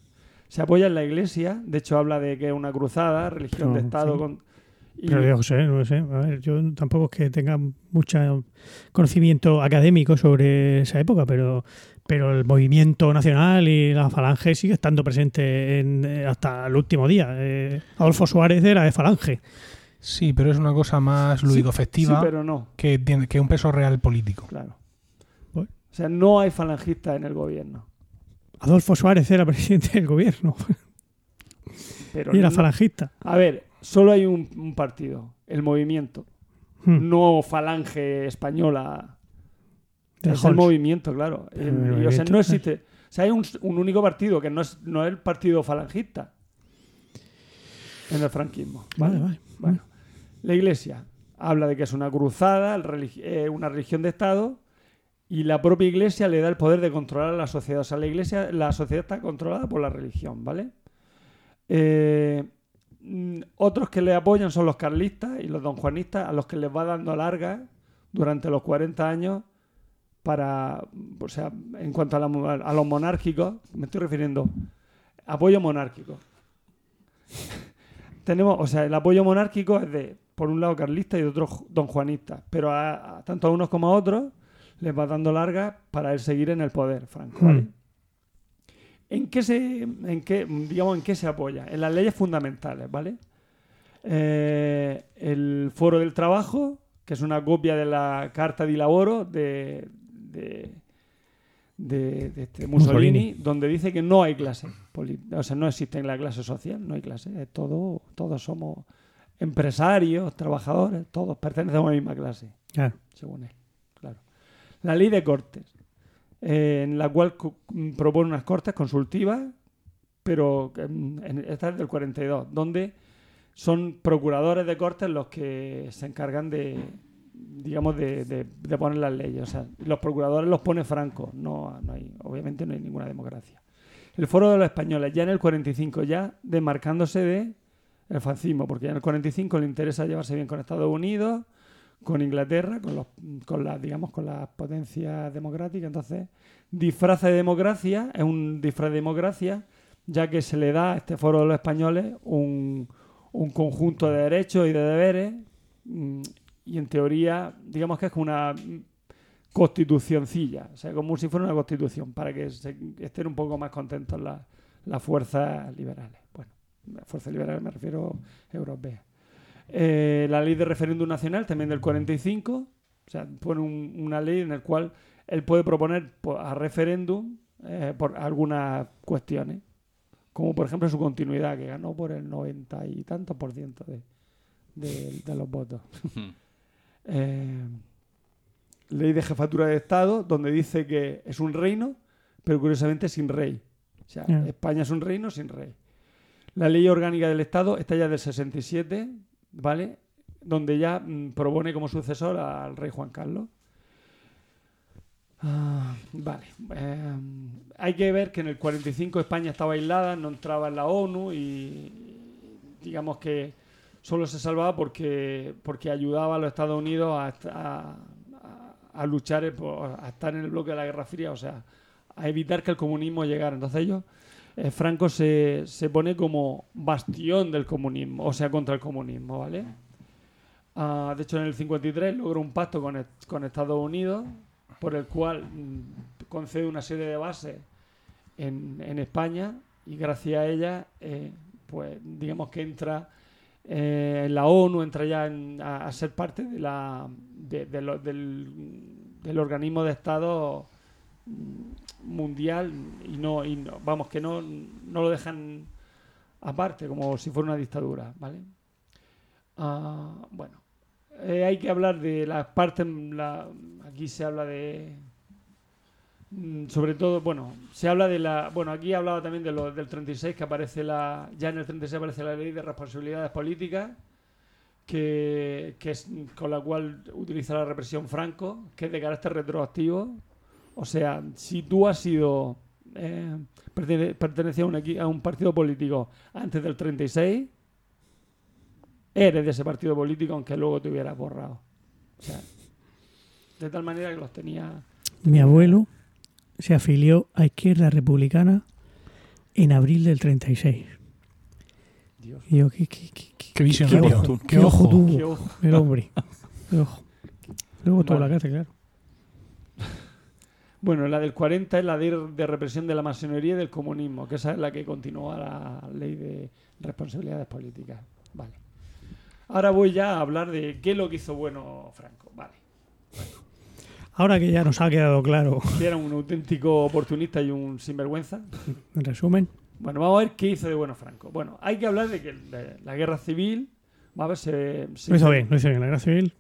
Se apoya en la iglesia, de hecho habla de que es una cruzada, religión de Estado sí. con... y- Pero yo no sé. A ver, yo tampoco es que tenga mucho conocimiento académico sobre esa época, pero, pero el movimiento nacional y la falange sigue estando presente en, eh, hasta el último día. Eh, Adolfo Suárez era de falange. sí, pero es una cosa más Sí, lúdico-festiva Sí, pero no, que, tiene, que un peso real político. claro. Bueno. O sea, no hay falangistas en el gobierno. Adolfo Suárez era presidente del gobierno Pero y era no- falangista. A ver, solo hay un, un partido, el movimiento, Hmm. no falange española. De es el movimiento, claro. El o sea, no eh. existe. O sea, hay un, un único partido que no es, no es el partido falangista en el franquismo. ¿vale? Vale, vale. Bueno, la iglesia habla de que es una cruzada, religi- eh, una religión de Estado, y la propia iglesia le da el poder de controlar a la sociedad. O sea, la iglesia, la sociedad está controlada por la religión, ¿vale? Eh, mm, otros que le apoyan son los carlistas y los donjuanistas, a los que les va dando larga durante los 40 años para, o sea, en cuanto a, a los monárquicos, me estoy refiriendo, apoyo monárquico. Tenemos, o sea, el apoyo monárquico es de, por un lado, carlista y de otro, donjuanista, pero a, a- tanto a unos como a otros les va dando larga para el seguir en el poder, Franco. ¿vale? Hmm. ¿En qué se, en qué, digamos, en qué se apoya? En las leyes fundamentales, ¿vale? Eh, el Foro del Trabajo, que es una copia de la Carta di Lavoro de, de, de, de este Mussolini, Mussolini. donde dice que no hay clase, o sea, no existe la clase social, no hay clase, es todo, todos somos empresarios, trabajadores, todos pertenecemos a la misma clase Claro. según él. La ley de cortes, eh, en la cual mm, propone unas cortes consultivas, pero mm, en- esta es del 42, donde son procuradores de cortes los que se encargan de, digamos, de, de- poner las leyes. O sea, los procuradores los pone Franco, no, no hay, obviamente no hay ninguna democracia. El foro de los españoles, ya en el 45, ya desmarcándose de el fascismo, porque ya en el 45 le interesa llevarse bien con Estados Unidos, con Inglaterra, con, los, con las, digamos, con las potencias democráticas. Entonces, disfraza de democracia, es un disfraz de democracia, ya que se le da a este foro de los españoles un, un conjunto de derechos y de deberes, mm, y en teoría, digamos que es una constitucioncilla, o sea, como si fuera una constitución, para que se- estén un poco más contentos las, las fuerzas liberales. Bueno, las fuerzas liberales me refiero europeas. Eh, la ley de referéndum nacional, también del 45, o sea, pone un- una ley en la cual él puede proponer a referéndum eh, por algunas cuestiones, como por ejemplo su continuidad, que ganó por el 90 y tantos por ciento de, de- de los votos. Eh, ley de jefatura de Estado, donde dice que es un reino, pero curiosamente sin rey. O sea. España es un reino sin rey. La ley orgánica del Estado está ya del 67, ¿vale? Donde ya mm, propone como sucesor al rey Juan Carlos. Ah, vale. Eh, hay que ver que en el 45 España estaba aislada, no entraba en la ONU y digamos que solo se salvaba porque, porque ayudaba a los Estados Unidos a, a- a- luchar, a estar en el bloque de la Guerra Fría, o sea, a evitar que el comunismo llegara. Entonces ellos, eh, Franco se, se pone como bastión del comunismo, o sea, contra el comunismo, ¿vale? Ah, de hecho, en el 53 logró un pacto con, est- con Estados Unidos por el cual mm, concede una serie de bases en, en España y gracias a ella, eh, pues digamos que entra eh, en la ONU, entra ya a, ser parte del, del organismo de Estado mm, mundial y no, y no- vamos, que no, no lo dejan aparte, como si fuera una dictadura, ¿vale? Ah, bueno, eh, hay que hablar de las partes, la- aquí se habla de, mm, sobre todo, bueno, se habla de la, bueno, aquí hablaba también de lo, del 36, que aparece la, ya en el 36 aparece la ley de responsabilidades políticas, que, que es con la cual utiliza la represión Franco, que es de carácter retroactivo. O sea, si tú has sido eh, pertene- pertenecías a un, equi- a un partido político antes del 36, eres de ese partido político aunque luego te hubieras borrado. O sea, de tal manera que los tenía... Mi abuelo se afilió a Izquierda Republicana en abril del 36. Dios. Y yo, qué, qué, qué, qué- ojo, Qué qué ojo ojo. tuvo Qué ojo. el hombre. Qué ojo. Luego toda Vale. la casa, claro. Bueno, la del 40 es la de, de represión de la masonería y del comunismo, que esa es la que continúa la ley de responsabilidades políticas. Vale. Ahora voy ya a hablar de qué es lo que hizo bueno Franco. Vale. Ahora que ya nos ha quedado claro, Que era un auténtico oportunista y un sinvergüenza. en resumen, Bueno, vamos a ver qué hizo de bueno Franco. Bueno, hay que hablar de que la guerra civil, a ver, se, se- lo hizo bien, lo hizo bien. La guerra civil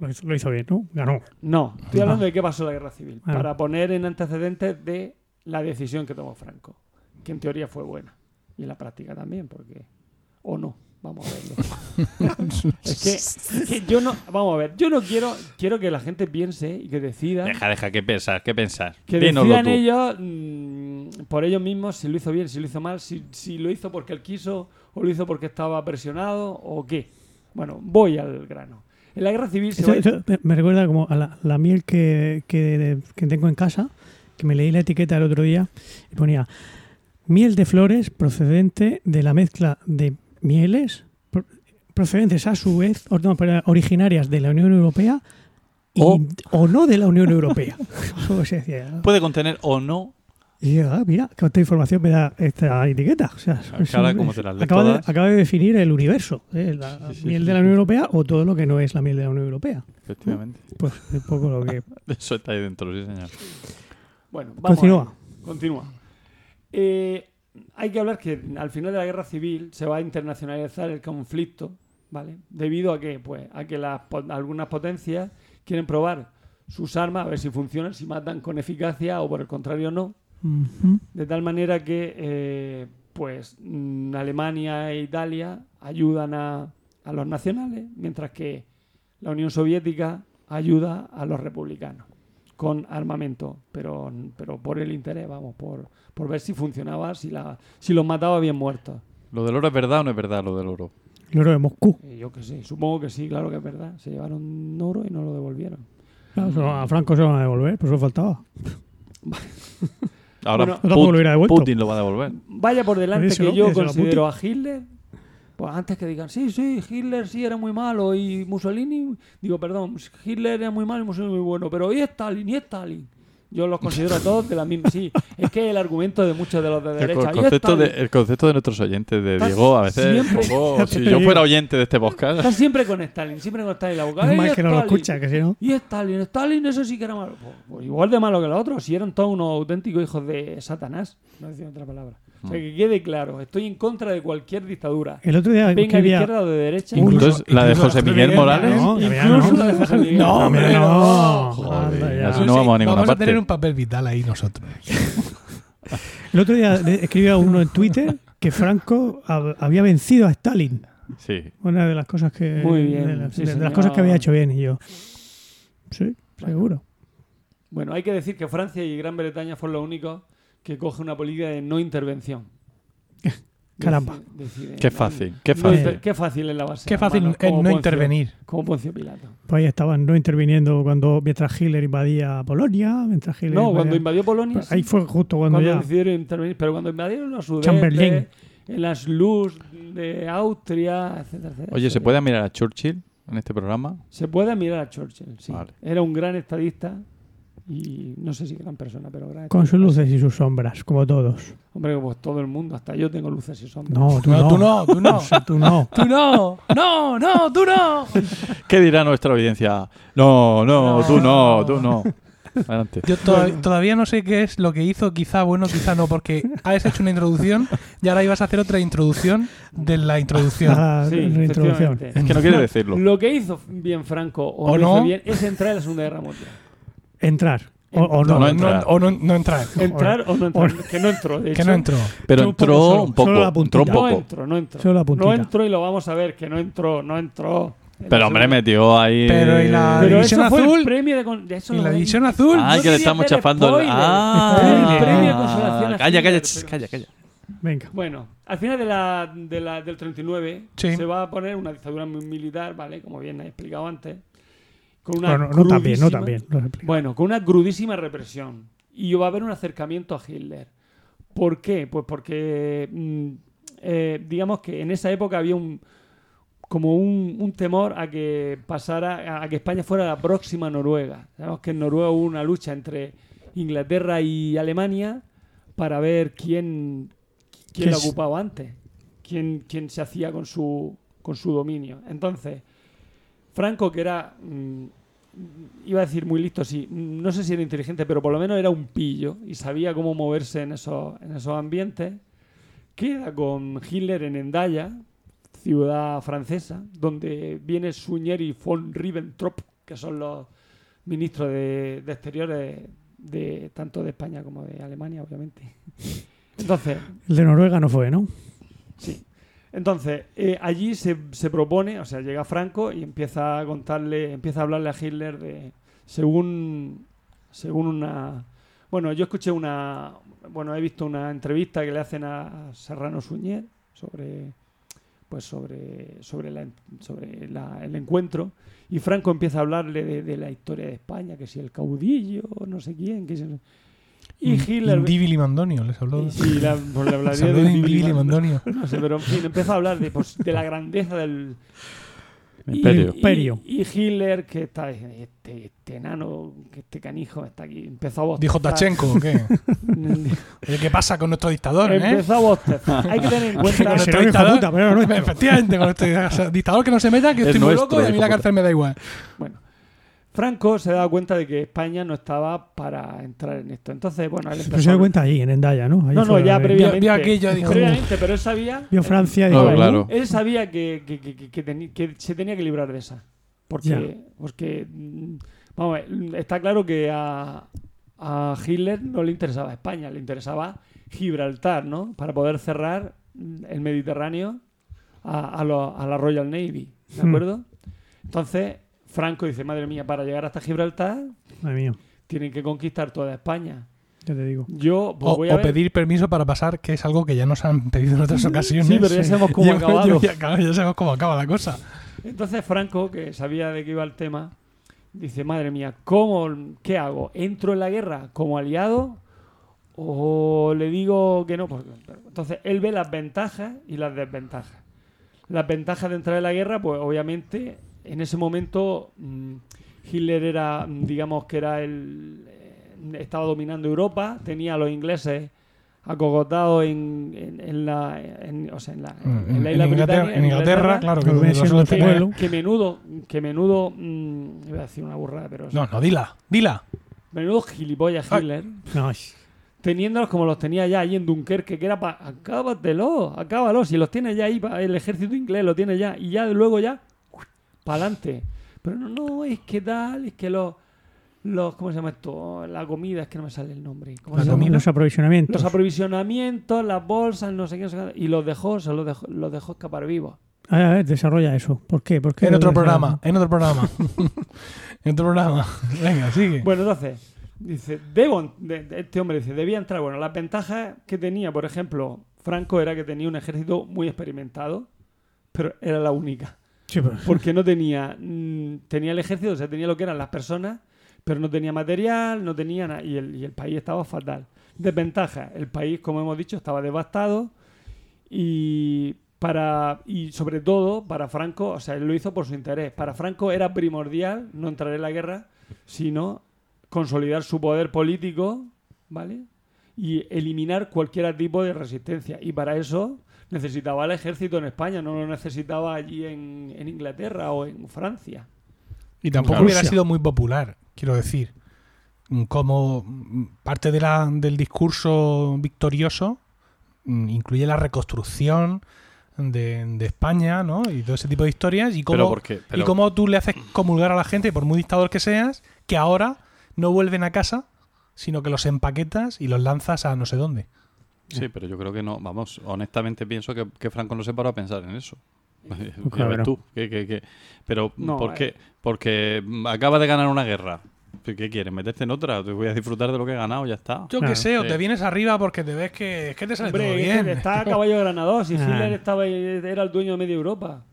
lo hizo, lo hizo bien, ¿no? Ganó. No, estoy Ah. hablando de qué pasó en la guerra civil, Ah. para poner en antecedentes de la decisión que tomó Franco, que en teoría fue buena y en la práctica también, porque o no, vamos a verlo. es, que, que yo no, vamos a ver, yo no quiero quiero que la gente piense y que decida Deja, deja, ¿qué pensar? ¿Qué pensar? que Dínoslo decidan tú. ellos mm, por ellos mismos si lo hizo bien, si lo hizo mal, si, si lo hizo porque él quiso o lo hizo porque estaba presionado o qué. Bueno, voy al grano. En la guerra civil se va- esto me- recuerda como a la, la miel que, que, que tengo en casa, que me leí la etiqueta el otro día y ponía miel de flores procedente de la mezcla de mieles pro- procedentes a su vez or- no, pero originarias de la Unión Europea y, O- o no de la Unión Europea. Puede contener o no. Y yo, ah, mira, cuánta información me da esta etiqueta. O sea, es- Ahora, es- como te las lees acaba, de, todas. acaba de definir el universo, ¿eh? la Sí, sí, miel sí, de la. Unión Europea o todo lo que no es la miel de la Unión Europea. Efectivamente. Pues un poco lo que... Eso está ahí dentro, sí, señor. Bueno, vamos Continúa. Continúa. Eh, hay que hablar que al final de la guerra civil se va a internacionalizar el conflicto, ¿vale? Debido a que, pues, a que las, po- algunas potencias quieren probar sus armas, a ver si funcionan, si matan con eficacia o por el contrario no. De tal manera que, eh, pues, mm, Alemania e Italia ayudan a, a los nacionales, mientras que la Unión Soviética ayuda a los republicanos con armamento, pero, pero por el interés, vamos, por, por ver si funcionaba, si, la, si los mataba bien muertos. ¿Lo del oro es verdad o no es verdad lo del oro? El oro de Moscú. Eh, yo que sé, supongo que sí, claro que es verdad. Se llevaron oro y no lo devolvieron. Claro, a Franco se lo van a devolver, por eso faltaba. Ahora Bueno, Put- lo. Putin lo va a devolver. Vaya por delante Díselo, que yo díselo a considero a Hitler. Pues antes que digan, sí, sí, Hitler sí era muy malo y Mussolini, digo, perdón, Hitler era muy malo y Mussolini muy bueno, pero ¿y Stalin? ¿Y Stalin? Yo los considero a todos de la misma. Sí, es que el argumento de muchos de los de El, derecha. "¿Y concepto de, Stalin?". el concepto de nuestros oyentes de Diego, a veces es siempre- poco- Si yo fuera oyente de este podcast, Están siempre con Stalin, siempre con Stalin la. Es "¿Y mal que no lo Stalin?". escucha, que si no. Y Stalin, Stalin, eso sí que era malo. Pues, pues igual de malo que los otros, si eran todos unos auténticos hijos de Satanás. No decía otra palabra. O sea, que quede claro, estoy en contra de cualquier dictadura. El otro día Venga de izquierda o de derecha. Entonces, la de incluso José Miguel Morales. No, Incluso no. la de José Miguel. No, hombre, no. Joder, Anda ya. así no vamos a ninguna vamos a tener un papel vital ahí nosotros. El otro día escribía uno en Twitter que Franco hab- había vencido a Stalin. Sí. Una de las cosas que. Muy bien, De, las- sí, de las cosas que había hecho bien. Y yo. Sí, seguro. Bueno, hay que decir que Francia y Gran Bretaña fueron los únicos que cogen una política de no intervención. Caramba. Qué no- fácil, qué fácil. qué fácil es la base. Qué fácil hermano, es no Poncio- intervenir. Como Poncio Pilato. Pues ahí estaban no interviniendo cuando mientras Hitler invadía Polonia. Mientras Hitler No, cuando invadió Polonia. Pues ahí fue justo cuando, cuando ya. decidieron intervenir, pero cuando invadieron los Sudeste, Chamberlain. en las Luz de Austria, etcétera, etcétera. Oye, ¿se puede mirar a Churchill en este programa? Se puede mirar a Churchill, sí. Vale. Era un gran estadista y no sé si gran persona, pero gran Con sus luces y sus sombras, como todos. Hombre, pues todo el mundo, hasta yo tengo luces y sombras. No, tú No, tú no, tú no. Tú no. Tú no, no, no, tú no. ¿Qué dirá nuestra audiencia? No, no, No. tú no, tú no. Adelante. Yo todav- todavía no sé qué es lo que hizo, quizá bueno, quizá no, porque has hecho una introducción y ahora ibas a hacer otra introducción de la introducción. Ah, Sí, reintroducción. efectivamente. Es que no quiere decirlo. Lo que hizo bien Franco o, ¿O no, no? hizo bien es entrar en la Segunda Guerra Mundial. Entrar. O, o No, no. no no, entrar. o no, no entrar. Entrar o no entrar. que no entró, de Que hecho. no entró. Pero poco entró solo, un poco. solo la entró un puntita. No poco. entró, no entró. Solo la. No entró y lo vamos a ver, que no entró, no entró. En Pero hombre, metió ahí. Pero ¿y la- Pero división eso fue azul? el premio de... con- de eso Y la división azul. Ay, No que le estamos chafando. el- spoiler. Ah, El premio de consolación calla, calla, ch, pero- calla, calla. Venga. Bueno, al final de la, de la- del 39 Sí. se va a poner una dictadura mi- militar, ¿vale? Como bien he explicado antes. Con una Bueno, no tan bien, no tan bien. explicado. Bueno, con una crudísima represión. Y va a haber un acercamiento a Hitler. ¿Por qué? Pues porque, mm, eh, digamos que en esa época había un como un, un temor a que pasara, a que España fuera la próxima Noruega. Sabemos que en Noruega hubo una lucha entre Inglaterra y Alemania para ver quién, quién ¿Qué la ocupaba antes, quién, quién se hacía con su, con su dominio. Entonces, Franco, que era, mm, iba a decir muy listo, sí, no sé si era inteligente, pero por lo menos era un pillo y sabía cómo moverse en esos, en esos ambientes, queda con Hitler en Endaya, ciudad francesa, donde viene Suñer y von Ribbentrop, que son los ministros de, de exteriores de tanto de España como de Alemania, obviamente. Entonces, El de Noruega no fue, ¿no? Sí. Entonces, eh, allí se, se propone, o sea, llega Franco y empieza a contarle, empieza a hablarle a Hitler de, según, según una, bueno, yo escuché una, bueno, he visto una entrevista que le hacen a Serrano Suñer sobre, pues sobre, sobre, la, sobre el encuentro y Franco empieza a hablarle de, de la historia de España, que si el caudillo, no sé quién, que si, y Hitler, Indíbil y Mandonio, les habló. y si la, pues le hablaría de de Indíbil Indíbil y y Mandonio. no sé, pero en fin, empezó a hablar de, pues, de la grandeza del Imperio. Y, Imperio. y Hitler, que está este, este enano, que este canijo está aquí, empezó a bostezar. Dijo Tachenko, ¿o qué? Oye, ¿Qué pasa con nuestro dictador, eh? empezó a bostezar. Hay que tener en cuenta. Con nuestro dictador- puta, pero no. Efectivamente, con nuestro dictador que no se meta, que Es estoy muy nuestro loco y a mí la cárcel me da igual. Bueno, Franco se daba cuenta de que España no estaba para entrar en esto. Entonces, bueno, él Pero empezó se a- dio cuenta allí, en Endaya, ¿no? Ahí No, no, ya previamente. vio aquello y dijo, previamente, pero él sabía. Vio Francia y No, dijo, claro. Él sabía que, que- que- que- que teni- que se tenía que librar de esa. Porque, porque mm, vamos ver, está claro que a, a Hitler no le interesaba España, le interesaba Gibraltar, ¿no? Para poder cerrar mm, el Mediterráneo a, a lo- a la Royal Navy, ¿de Hmm. acuerdo? Entonces, Franco dice, madre mía, para llegar hasta Gibraltar Madre mía, tienen que conquistar toda España. ya te digo. Yo pues, O, voy a o ver- pedir permiso para pasar, que es algo que ya nos han pedido en otras ocasiones. Sí, pero ya sabemos cómo acabado. ya- ya sabemos cómo acaba la cosa. Entonces Franco, que sabía de qué iba el tema, dice, madre mía, ¿cómo, ¿qué hago? ¿Entro en la guerra como aliado o le digo que no? Pues, entonces él ve las ventajas y las desventajas. Las ventajas de entrar en la guerra, pues obviamente en ese momento mm, Hitler era, mm, digamos que era el... eh, estaba dominando Europa, tenía a los ingleses acogotados en, en, en la, en- o sea, en la, En, en la en isla Inglaterra, en Inglaterra, claro, que Lo que que menudo, que menudo, mm, iba a decir una burrada, pero No, no, dila, dila. menudo gilipollas. Hitler, Ay, teniéndolos como los tenía ya ahí en Dunkerque, que era para, acábatelo, acábalo, si los tiene ya ahí, pa- el ejército inglés lo tiene ya, y ya luego ya, para adelante. Pero no, no, es que tal, es que los, los, ¿cómo se llama esto? La comida, es que no me sale el nombre. ¿Cómo La se llama? comida. los aprovisionamientos. Los aprovisionamientos, las bolsas, no sé qué, no sé qué, y los dejó, se los dejó, los dejó escapar vivos. A ver, a ver, desarrolla eso. ¿Por qué? ¿Por qué En otro programa, en otro programa. en otro programa. Venga, sigue. Bueno, entonces, dice, debo, de- de- este hombre dice, debía entrar. Bueno, las ventajas que tenía, por ejemplo, Franco era que tenía un ejército muy experimentado, pero era la única. Porque no tenía, mm, tenía el ejército, o sea, tenía lo que eran las personas, pero no tenía material, no tenía nada, y el, y el país estaba fatal. Desventaja, el país, como hemos dicho, estaba devastado y para y sobre todo para Franco, o sea, él lo hizo por su interés. Para Franco era primordial no entrar en la guerra, sino consolidar su poder político, ¿vale? Y eliminar cualquier tipo de resistencia. Y para eso necesitaba el ejército en España, no lo necesitaba allí en, en Inglaterra o en Francia. Y tampoco Rusia. hubiera sido muy popular, quiero decir. Como parte de la, del discurso victorioso mm, incluye la reconstrucción de, de España, ¿no? Y todo ese tipo de historias. Y Pero cómo, porque- pero- y cómo tú le haces comulgar a la gente, por muy dictador que seas, que ahora no vuelven a casa, sino que los empaquetas y los lanzas a no sé dónde. Sí, pero yo creo que no. Vamos, honestamente pienso que, que Franco no se paró a pensar en eso. Ya claro. tú. que- que- que- Pero, No, ¿por eh. qué? Porque acaba de ganar una guerra. ¿Qué quieres? ¿Meterte en otra? Te voy a disfrutar de lo que he ganado, ya está. Yo Claro. qué sé, o te vienes arriba porque te ves que, es que te sale todo Hombre, bien. está a caballo de Granados y Ah. Hitler estaba, era el dueño de media Europa.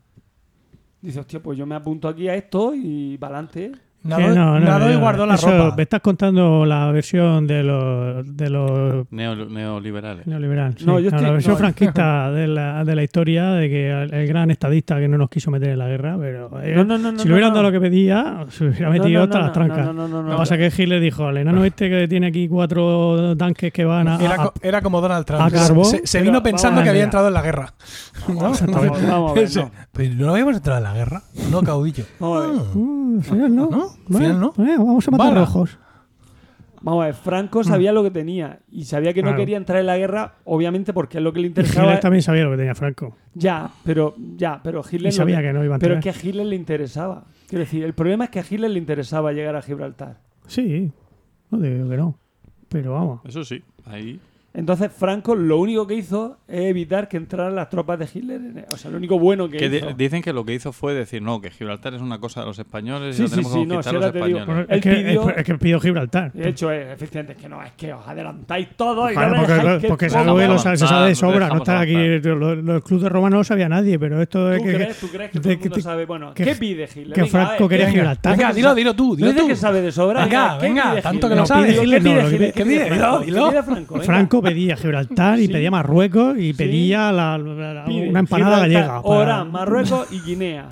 Dice, hostia, pues yo me apunto aquí a esto y para adelante. Nadó, Que no, no, nadó y no, guardó la eso, ropa. Me estás contando la versión de los, de los Neo- neoliberales. neoliberal. sí. No, yo estoy- la versión no. franquista de la, de la historia de que el, el gran estadista que no nos quiso meter en la guerra, pero eh, No, no, no, no, si le hubieran no, dado no. lo que pedía, se hubiera No, metido no, hasta no, las no, trancas. no, no, no, Lo que no. pasa es que Hitler dijo, el enano este que tiene aquí cuatro tanques que van a... Era, a- co- era como Donald Trump. a carbón. se, se Pero vino vamos pensando que había entrado en la guerra. ¿No? Vamos, vamos no. Pero no habíamos entrado en la guerra. No, caudillo. Vamos. Ah. Al no. ¿No? Al Bueno, final no. bueno, vamos a matar Bala. rojos. Vamos a ver, Franco sabía lo que tenía y sabía que no Claro. quería entrar en la guerra, obviamente porque es lo que le Y interesaba. Hitler también sabía lo que tenía Franco. Ya, pero ya, pero Hitler Y no sabía que no iba a Pero entrar. es que a Hitler le interesaba. Quiero decir, el problema es que a Hitler le interesaba llegar a Gibraltar. Sí, no digo que no. Pero vamos. Eso sí, ahí. Entonces Franco lo único que hizo es evitar que entraran las tropas de Hitler. en- O sea, lo único bueno que, hizo. dicen que lo que hizo fue decir, no, que Gibraltar es una cosa de los españoles Sí, y lo sí, tenemos sí, que no, si los ahora te digo- españoles. Él es, que, pidió- es, es que pidió Gibraltar. De hecho, es, efectivamente, es que no, es que os adelantáis todo y Claro, no porque, porque se, sabe, a lo sabe- se sabe de sobra. No está aquí. Los, los clubes de Roma no lo sabía nadie, pero esto es ¿Tú que. crees, tú crees que de todo el mundo sabe? Bueno, que- ¿qué pide Hitler? que Franco ver, quería ¿qué- Gibraltar. Venga, dilo, dilo tú, No dilo que sabe de sobra. Venga, ¿qué venga, tanto que No, sabe. ¿Qué pide Hitler? ¿Qué ¿Qué pide? pide Dilo, Franco? dilo. ¿Qué pide Franco? Pedía Gibraltar y Sí. pedía Marruecos y Sí. pedía la- la- Pide una empanada Gibraltar, gallega. para- Orán, Marruecos y Guinea.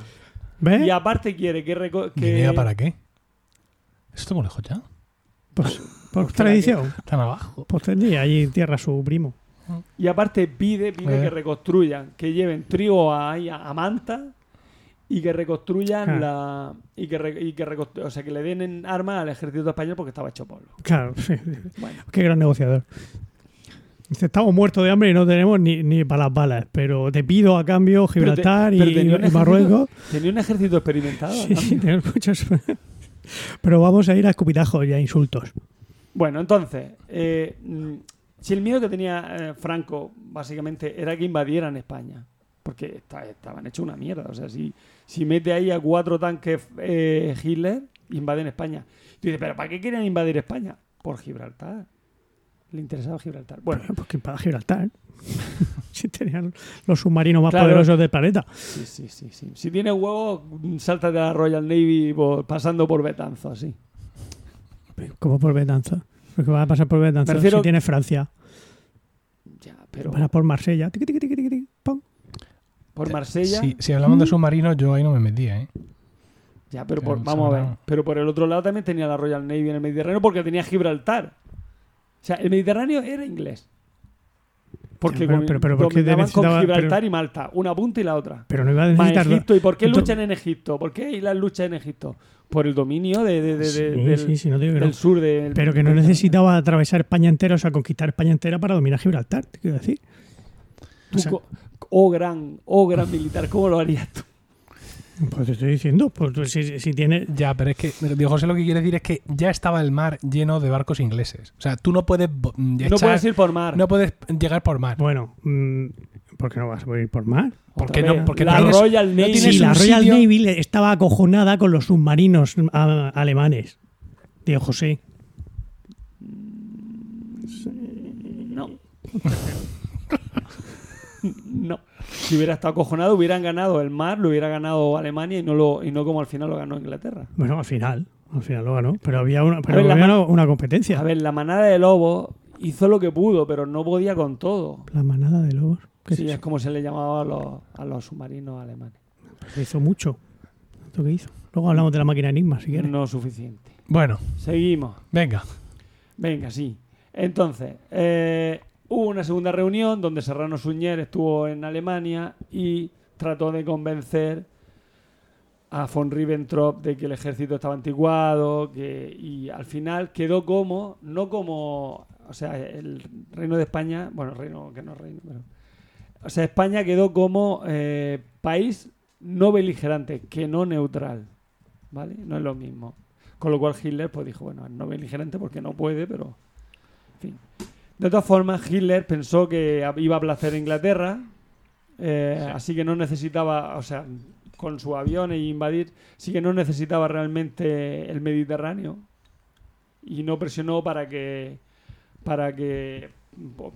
¿Ves? Y aparte quiere que... reco- que- ¿Guinea para qué? ¿Esto muy lejos ya? Pues, por tradición. Están abajo. Pues tendría allí en tierra su primo. Y aparte pide, pide Eh. que reconstruyan, que lleven trigo a, ahí a, a Manta y que reconstruyan Ah. la y que, re- y que reconstru- o sea que le den en armas al ejército español porque estaba hecho polvo. Claro, sí. Bueno, Qué gran negociador. Dice, estamos muertos de hambre y no tenemos ni, ni para las balas, pero te pido a cambio Gibraltar y, Marruecos. tenía un ejército experimentado. Sí, sí, muchos. pero vamos a ir a escupitajos y a insultos. Bueno, entonces, eh, si el miedo que tenía eh, Franco básicamente era que invadieran España, porque esta- estaban hechos una mierda, o sea, si, si mete ahí a cuatro tanques eh, Hitler, invaden España. Y tú dices, pero ¿para qué querían invadir España? Por Gibraltar. Le interesaba Gibraltar. Bueno, Porque para Gibraltar. si tenían los submarinos más Claro. poderosos del planeta. sí, sí, sí, sí. Si tienes huevos, salta de la Royal Navy por- pasando por Betanzo, así. Como por Betanza. Porque va a pasar por refiero- Si tiene Francia. Ya, pero Para por Marsella. Tiqui, tiqui, tiqui, pum. por Marsella... Si, si hablamos de submarinos, yo ahí no me metía, ¿eh? Ya, pero Que por- vamos a ver. Pero por el otro lado también tenía la Royal Navy en el Mediterráneo porque tenía Gibraltar. O sea, el Mediterráneo era inglés. Porque Pero- pero- pero ¿por qué dominaban con Gibraltar y Malta, una punta y la otra. Pero no iba a necesitar. Egipto. ¿Y por qué luchan en Egipto? ¿Por qué hay las luchas en Egipto? Por el dominio de, de- de- de- Sí, del, sí, sí, no digo que del no. sur del Pero que no necesitaba atravesar España entera, o sea, conquistar España entera para dominar Gibraltar, te quiero decir. O sea- co- oh gran, oh gran militar, ¿cómo lo harías tú? Pues te estoy diciendo, pues tú, si, si tiene. Ya, pero es que Diego José lo que quiere decir es que ya estaba el mar lleno de barcos ingleses. O sea, tú no puedes mm, No echar- puedes ir por mar. no puedes llegar por mar. Bueno, mm, ¿por qué no vas a ir por mar? ¿Por qué no? Porque no la tienes- Royal Navy. tienes Sí, la Royal sitio- Navy estaba acojonada con los submarinos a- alemanes. Diego José. No. no. Si hubiera estado acojonado, hubieran ganado el mar, lo hubiera ganado Alemania y no lo y no como al final lo ganó Inglaterra. Bueno, al final. Al final lo ganó. Pero había una, pero ver, había una, competencia. A ver, la manada de lobos hizo lo que pudo, pero no podía con todo. La manada de lobos. ¿Qué Sí, es como se le llamaba a los, a los submarinos alemanes. Pues hizo mucho. Que hizo. Luego hablamos de la máquina Enigma, si quieres. No suficiente. Bueno, Seguimos. venga. Venga, sí. Entonces, eh, hubo una segunda reunión donde Serrano Suñer estuvo en Alemania y trató de convencer a von Ribbentrop de que el ejército estaba anticuado y al final quedó como, no como, o sea, el reino de España, bueno, reino que no es reino, pero... O sea, España quedó como eh, país no beligerante, que no neutral, ¿vale? No es lo mismo. Con lo cual Hitler pues dijo, bueno, no beligerante porque no puede, pero... En fin. De todas formas, Hitler pensó que iba a placer a Inglaterra, eh, así que no necesitaba, o sea, con su avión e invadir, sí que no necesitaba realmente el Mediterráneo. Y no presionó para que para que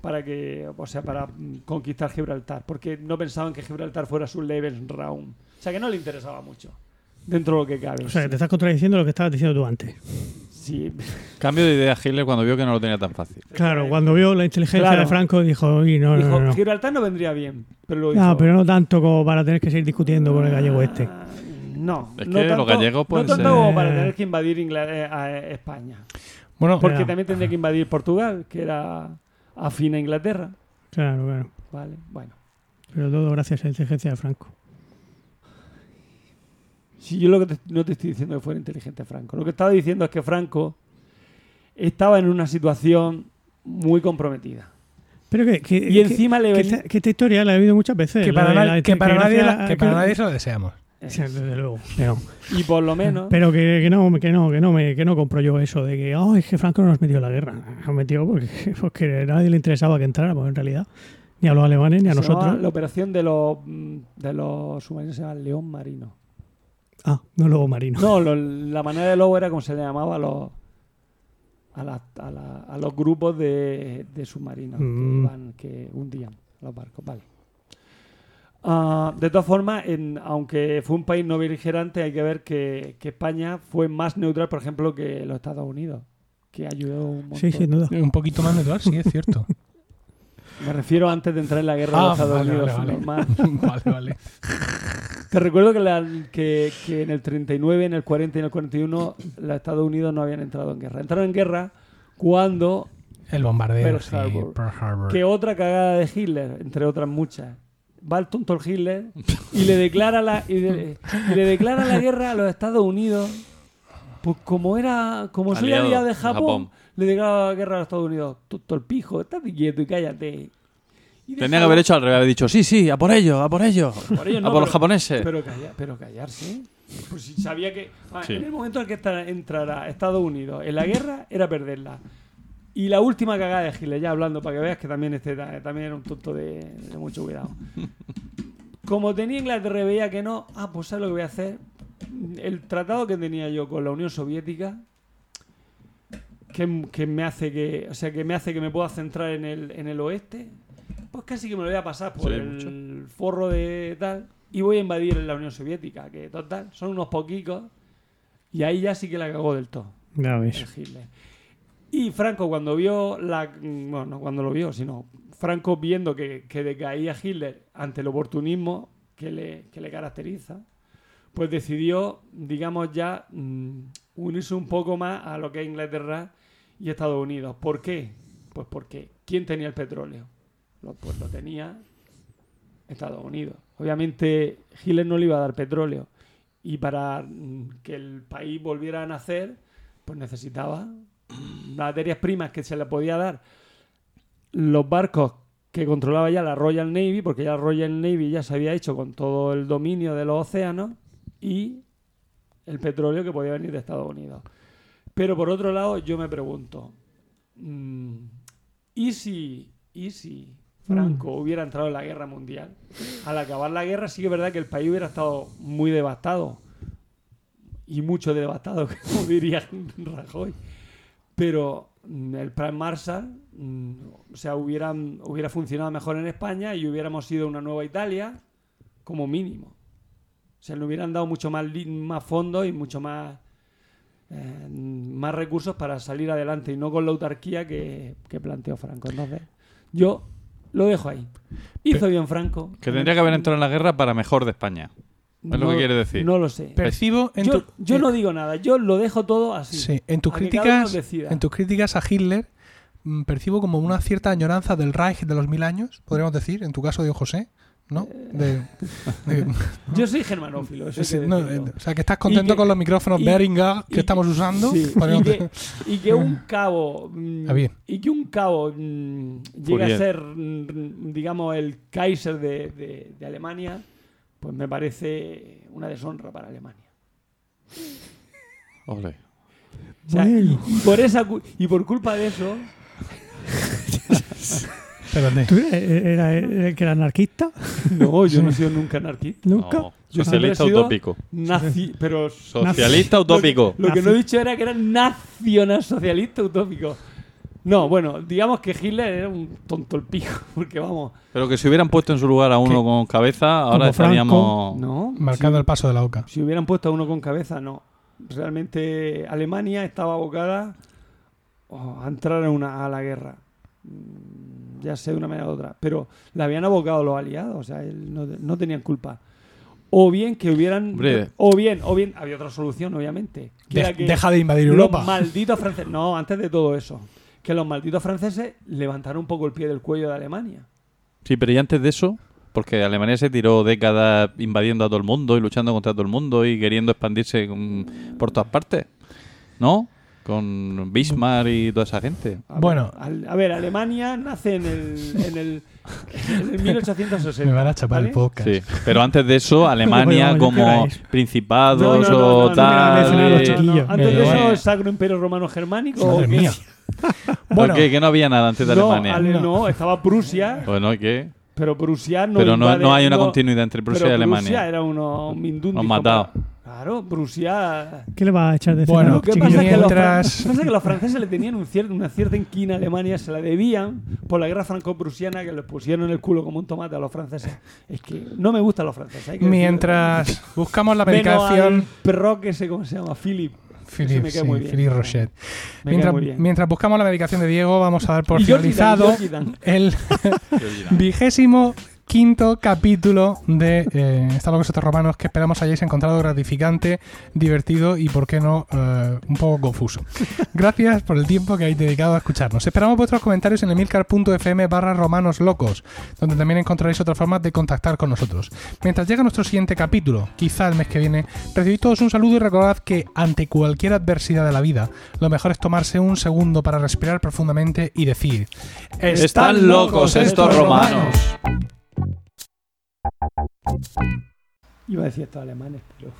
para que o sea para conquistar Gibraltar porque no pensaban que Gibraltar fuera su Lebensraum. O sea que no le interesaba mucho. Dentro de lo que cabe O sea, que te estás contradiciendo lo que estabas diciendo tú antes. Sí Cambio de idea Hitler cuando vio que no lo tenía tan fácil. Claro, cuando vio la inteligencia Claro. de Franco dijo, "Uy, no, no, dijo no, no. Gibraltar no vendría bien pero lo No, pero no tanto como para tener que seguir discutiendo con el gallego este. Ah, no Es no que los tanto- gallegos pueden no tanto ser- como para tener que invadir eh, a- eh, España Bueno, porque también tendría que invadir Portugal que era afín a Inglaterra Claro, claro. vale bueno Pero todo gracias a la inteligencia de Franco. Si yo lo que te- no te estoy diciendo que fuera inteligente Franco, lo que estaba diciendo es que Franco estaba en una situación muy comprometida. Pero que, que- Y que- encima le que esta, que esta historia la he oído muchas veces. que para, nadie, la que para nadie, inteligencia- la- que para que- nadie se lo deseamos. Sí, desde luego. no. Y por lo menos, Pero que, que no, que no, que no me, que no compro yo eso de que, oh, es que Franco no nos metió en la guerra. Nos metió porque, porque a nadie le interesaba que entráramos en realidad. Ni a los alemanes ni a se nosotros. la operación de los, mm, de los submarinos se llama León Marino. Ah, no lobo marino. No, lo- la manera de lobo era como se le llamaba a los, a, la- a la- a los grupos de, de submarinos Mm. que, iban, que hundían los barcos. Vale. Ah, de todas formas, en- aunque fue un país no beligerante, hay que ver que, que España fue más neutral, por ejemplo, que los Estados Unidos, que ayudó un montón. Sí, sin duda. Un poquito más neutral, sí, es cierto. Me refiero antes de entrar en la guerra de Ah, los Estados vale, Unidos. vale, vale. normal. vale, vale. Te recuerdo que, la- que, que en el 39, en el 40 y en el 41 los Estados Unidos no habían entrado en guerra. Entraron en guerra cuando El bombardeo, Pearl sí, Harbor. Pearl Harbor. que otra cagada de Hitler, entre otras muchas, va el tonto el Hitler y le declara la, y de- y le declara la guerra a los Estados Unidos. Pues como era, como soy Aliado, aliado de Japón, Japón. Le declara la guerra a los Estados Unidos. El pijo, estate quieto y cállate. Y Tenía que haber hecho al revés, haber dicho, sí, sí, a por ellos, a por ellos. por ellos a por los japoneses. Pero, calla- pero callarse. Pues si sabía que. ah, Sí. En el momento en que entrara Estados Unidos en la guerra, era perderla. Y la última cagada de Hitler, ya hablando, para que veas que también este ta- también era un tonto de, de mucho cuidado. Como tenía Inglaterra veía que no, ah, pues ¿sabes lo que voy a hacer? El tratado que tenía yo con la Unión Soviética, que, que me hace que. O sea, que me hace que me pueda centrar en el, en el oeste, pues casi que me lo voy a pasar por Sí, el forro de tal y voy a invadir la Unión Soviética, que total, son unos poquicos. Y ahí ya sí que la cagó del todo. Hitler. Y Franco cuando vio la... Bueno, no cuando lo vio, sino Franco viendo que, que decaía Hitler ante el oportunismo que le, que le caracteriza, pues decidió, digamos ya, mm, unirse un poco más a lo que es Inglaterra y Estados Unidos. ¿Por qué? Pues porque ¿quién tenía el petróleo? Lo- pues lo tenía Estados Unidos. Obviamente Hitler no le iba a dar petróleo y para mm, que el país volviera a nacer, pues necesitaba materias primas que se le podía dar los barcos que controlaba ya la Royal Navy, porque ya la Royal Navy ya se había hecho con todo el dominio de los océanos y el petróleo que podía venir de Estados Unidos. Pero por otro lado, yo me pregunto, mm, ¿y si, y si Franco hubiera entrado en la guerra mundial? Al acabar la guerra sí que es verdad que el país hubiera estado muy devastado y mucho devastado, como diría Rajoy. Pero mm, el plan Marshall, mm, o sea, hubieran, hubiera funcionado mejor en España y hubiéramos sido una nueva Italia como mínimo. O sea, le hubieran dado mucho más, más fondos y mucho más, eh, más recursos para salir adelante y no con la autarquía que, que planteó Franco. Entonces, yo lo dejo ahí. Hizo bien Franco. Que tendría que haber entrado en la guerra para mejor de España. Es lo que quiere decir. No lo sé. Percibo en yo tu- yo eh, no digo nada, yo lo dejo todo así. Sí, en tus críticas, en tus críticas a Hitler mm, percibo como una cierta añoranza del Reich de los mil años, podríamos decir, en tu caso de José, ¿no? De- de- Yo soy germanófilo, eso sí, no, eh, o sea, que estás contento que- con los micrófonos y- Behringer que y- estamos usando. Sí, y, que, y que un cabo Ah, bien. y que un cabo mm, llegue a ser mm, digamos el Kaiser de, de- de Alemania pues me parece una deshonra para Alemania Ole. O sea, Bueno. y, por esa y por culpa de eso Espérate. ¿Tú eras- era, era- que era anarquista? no yo no he sido nunca anarquista ¿Nunca? No, Yo socialista utópico. nazi pero Socialista utópico. Lo que no he dicho era que era nacional socialista utópico. No, bueno, digamos que Hitler era un tonto el pijo, porque vamos. Pero que si hubieran puesto en su lugar a uno ¿Qué? con cabeza, ahora estaríamos... No, Marcando si, el paso de la oca. si hubieran puesto a uno con cabeza, no. Realmente Alemania estaba abocada oh, a entrar en una, a la guerra. Ya sé de una manera u otra. Pero la habían abocado los aliados, o sea, él no, no tenían culpa. O bien que hubieran. Hombre. O bien, o bien, había otra solución, obviamente. que De- era que- deja de invadir los Europa. malditos franceses. No, antes de todo eso. Que los malditos franceses levantaron un poco el pie del cuello de Alemania. Sí, pero y antes de eso, porque Alemania se tiró décadas invadiendo a todo el mundo y luchando contra todo el mundo y queriendo expandirse por todas partes, ¿no? Con Bismarck y toda esa gente. A Bueno. ver, a ver, Alemania nace en el, en el, en el 1860. Me van a chapar el ¿vale? podcast. Sí, pero antes de eso, Alemania Bueno, ¿qué como principados No, no, no, o tal. no, no, no, chiquillos. Antes de eso, el Sacro Imperio Romano Germánico. Madre mía. ¿o Bueno, qué? que no había nada antes de No, Alemania. Ale- no, estaba Prusia, Bueno, ¿y qué? pero Prusia no pero no, invade- no hay una continuidad entre Prusia pero y Alemania. Prusia era uno, un Nos matado. Claro, Prusia ¿Qué le va a echar de Bueno, cena, Lo que chiquillo? pasa es que, los, Mientras- pasa que los franceses le tenían un cier- una cierta inquina a Alemania, se la debían por la guerra franco-prusiana que les pusieron en el culo como un tomate a los franceses. Es que no me gustan los franceses. hay que decirlo. mientras buscamos la medicación. perro que sé cómo se llama, Philip. Cae sí, muy bien. Philippe Rocher. Me Mientras, cae muy bien. mientras buscamos la medicación de Diego, vamos a dar por finalizado el vigésimo quinto capítulo de eh, Está locos estos romanos que esperamos hayáis encontrado gratificante, divertido y, por qué no, eh, un poco confuso. Gracias por el tiempo que habéis dedicado a escucharnos. Esperamos vuestros comentarios en emilcar.fm barra romanos locos, donde también encontraréis otras formas de contactar con nosotros. Mientras llega nuestro siguiente capítulo, quizá el mes que viene, recibid todos un saludo y recordad que ante cualquier adversidad de la vida, lo mejor es tomarse un segundo para respirar profundamente y decir: Están locos estos romanos. Iba a decir estos alemanes, pero.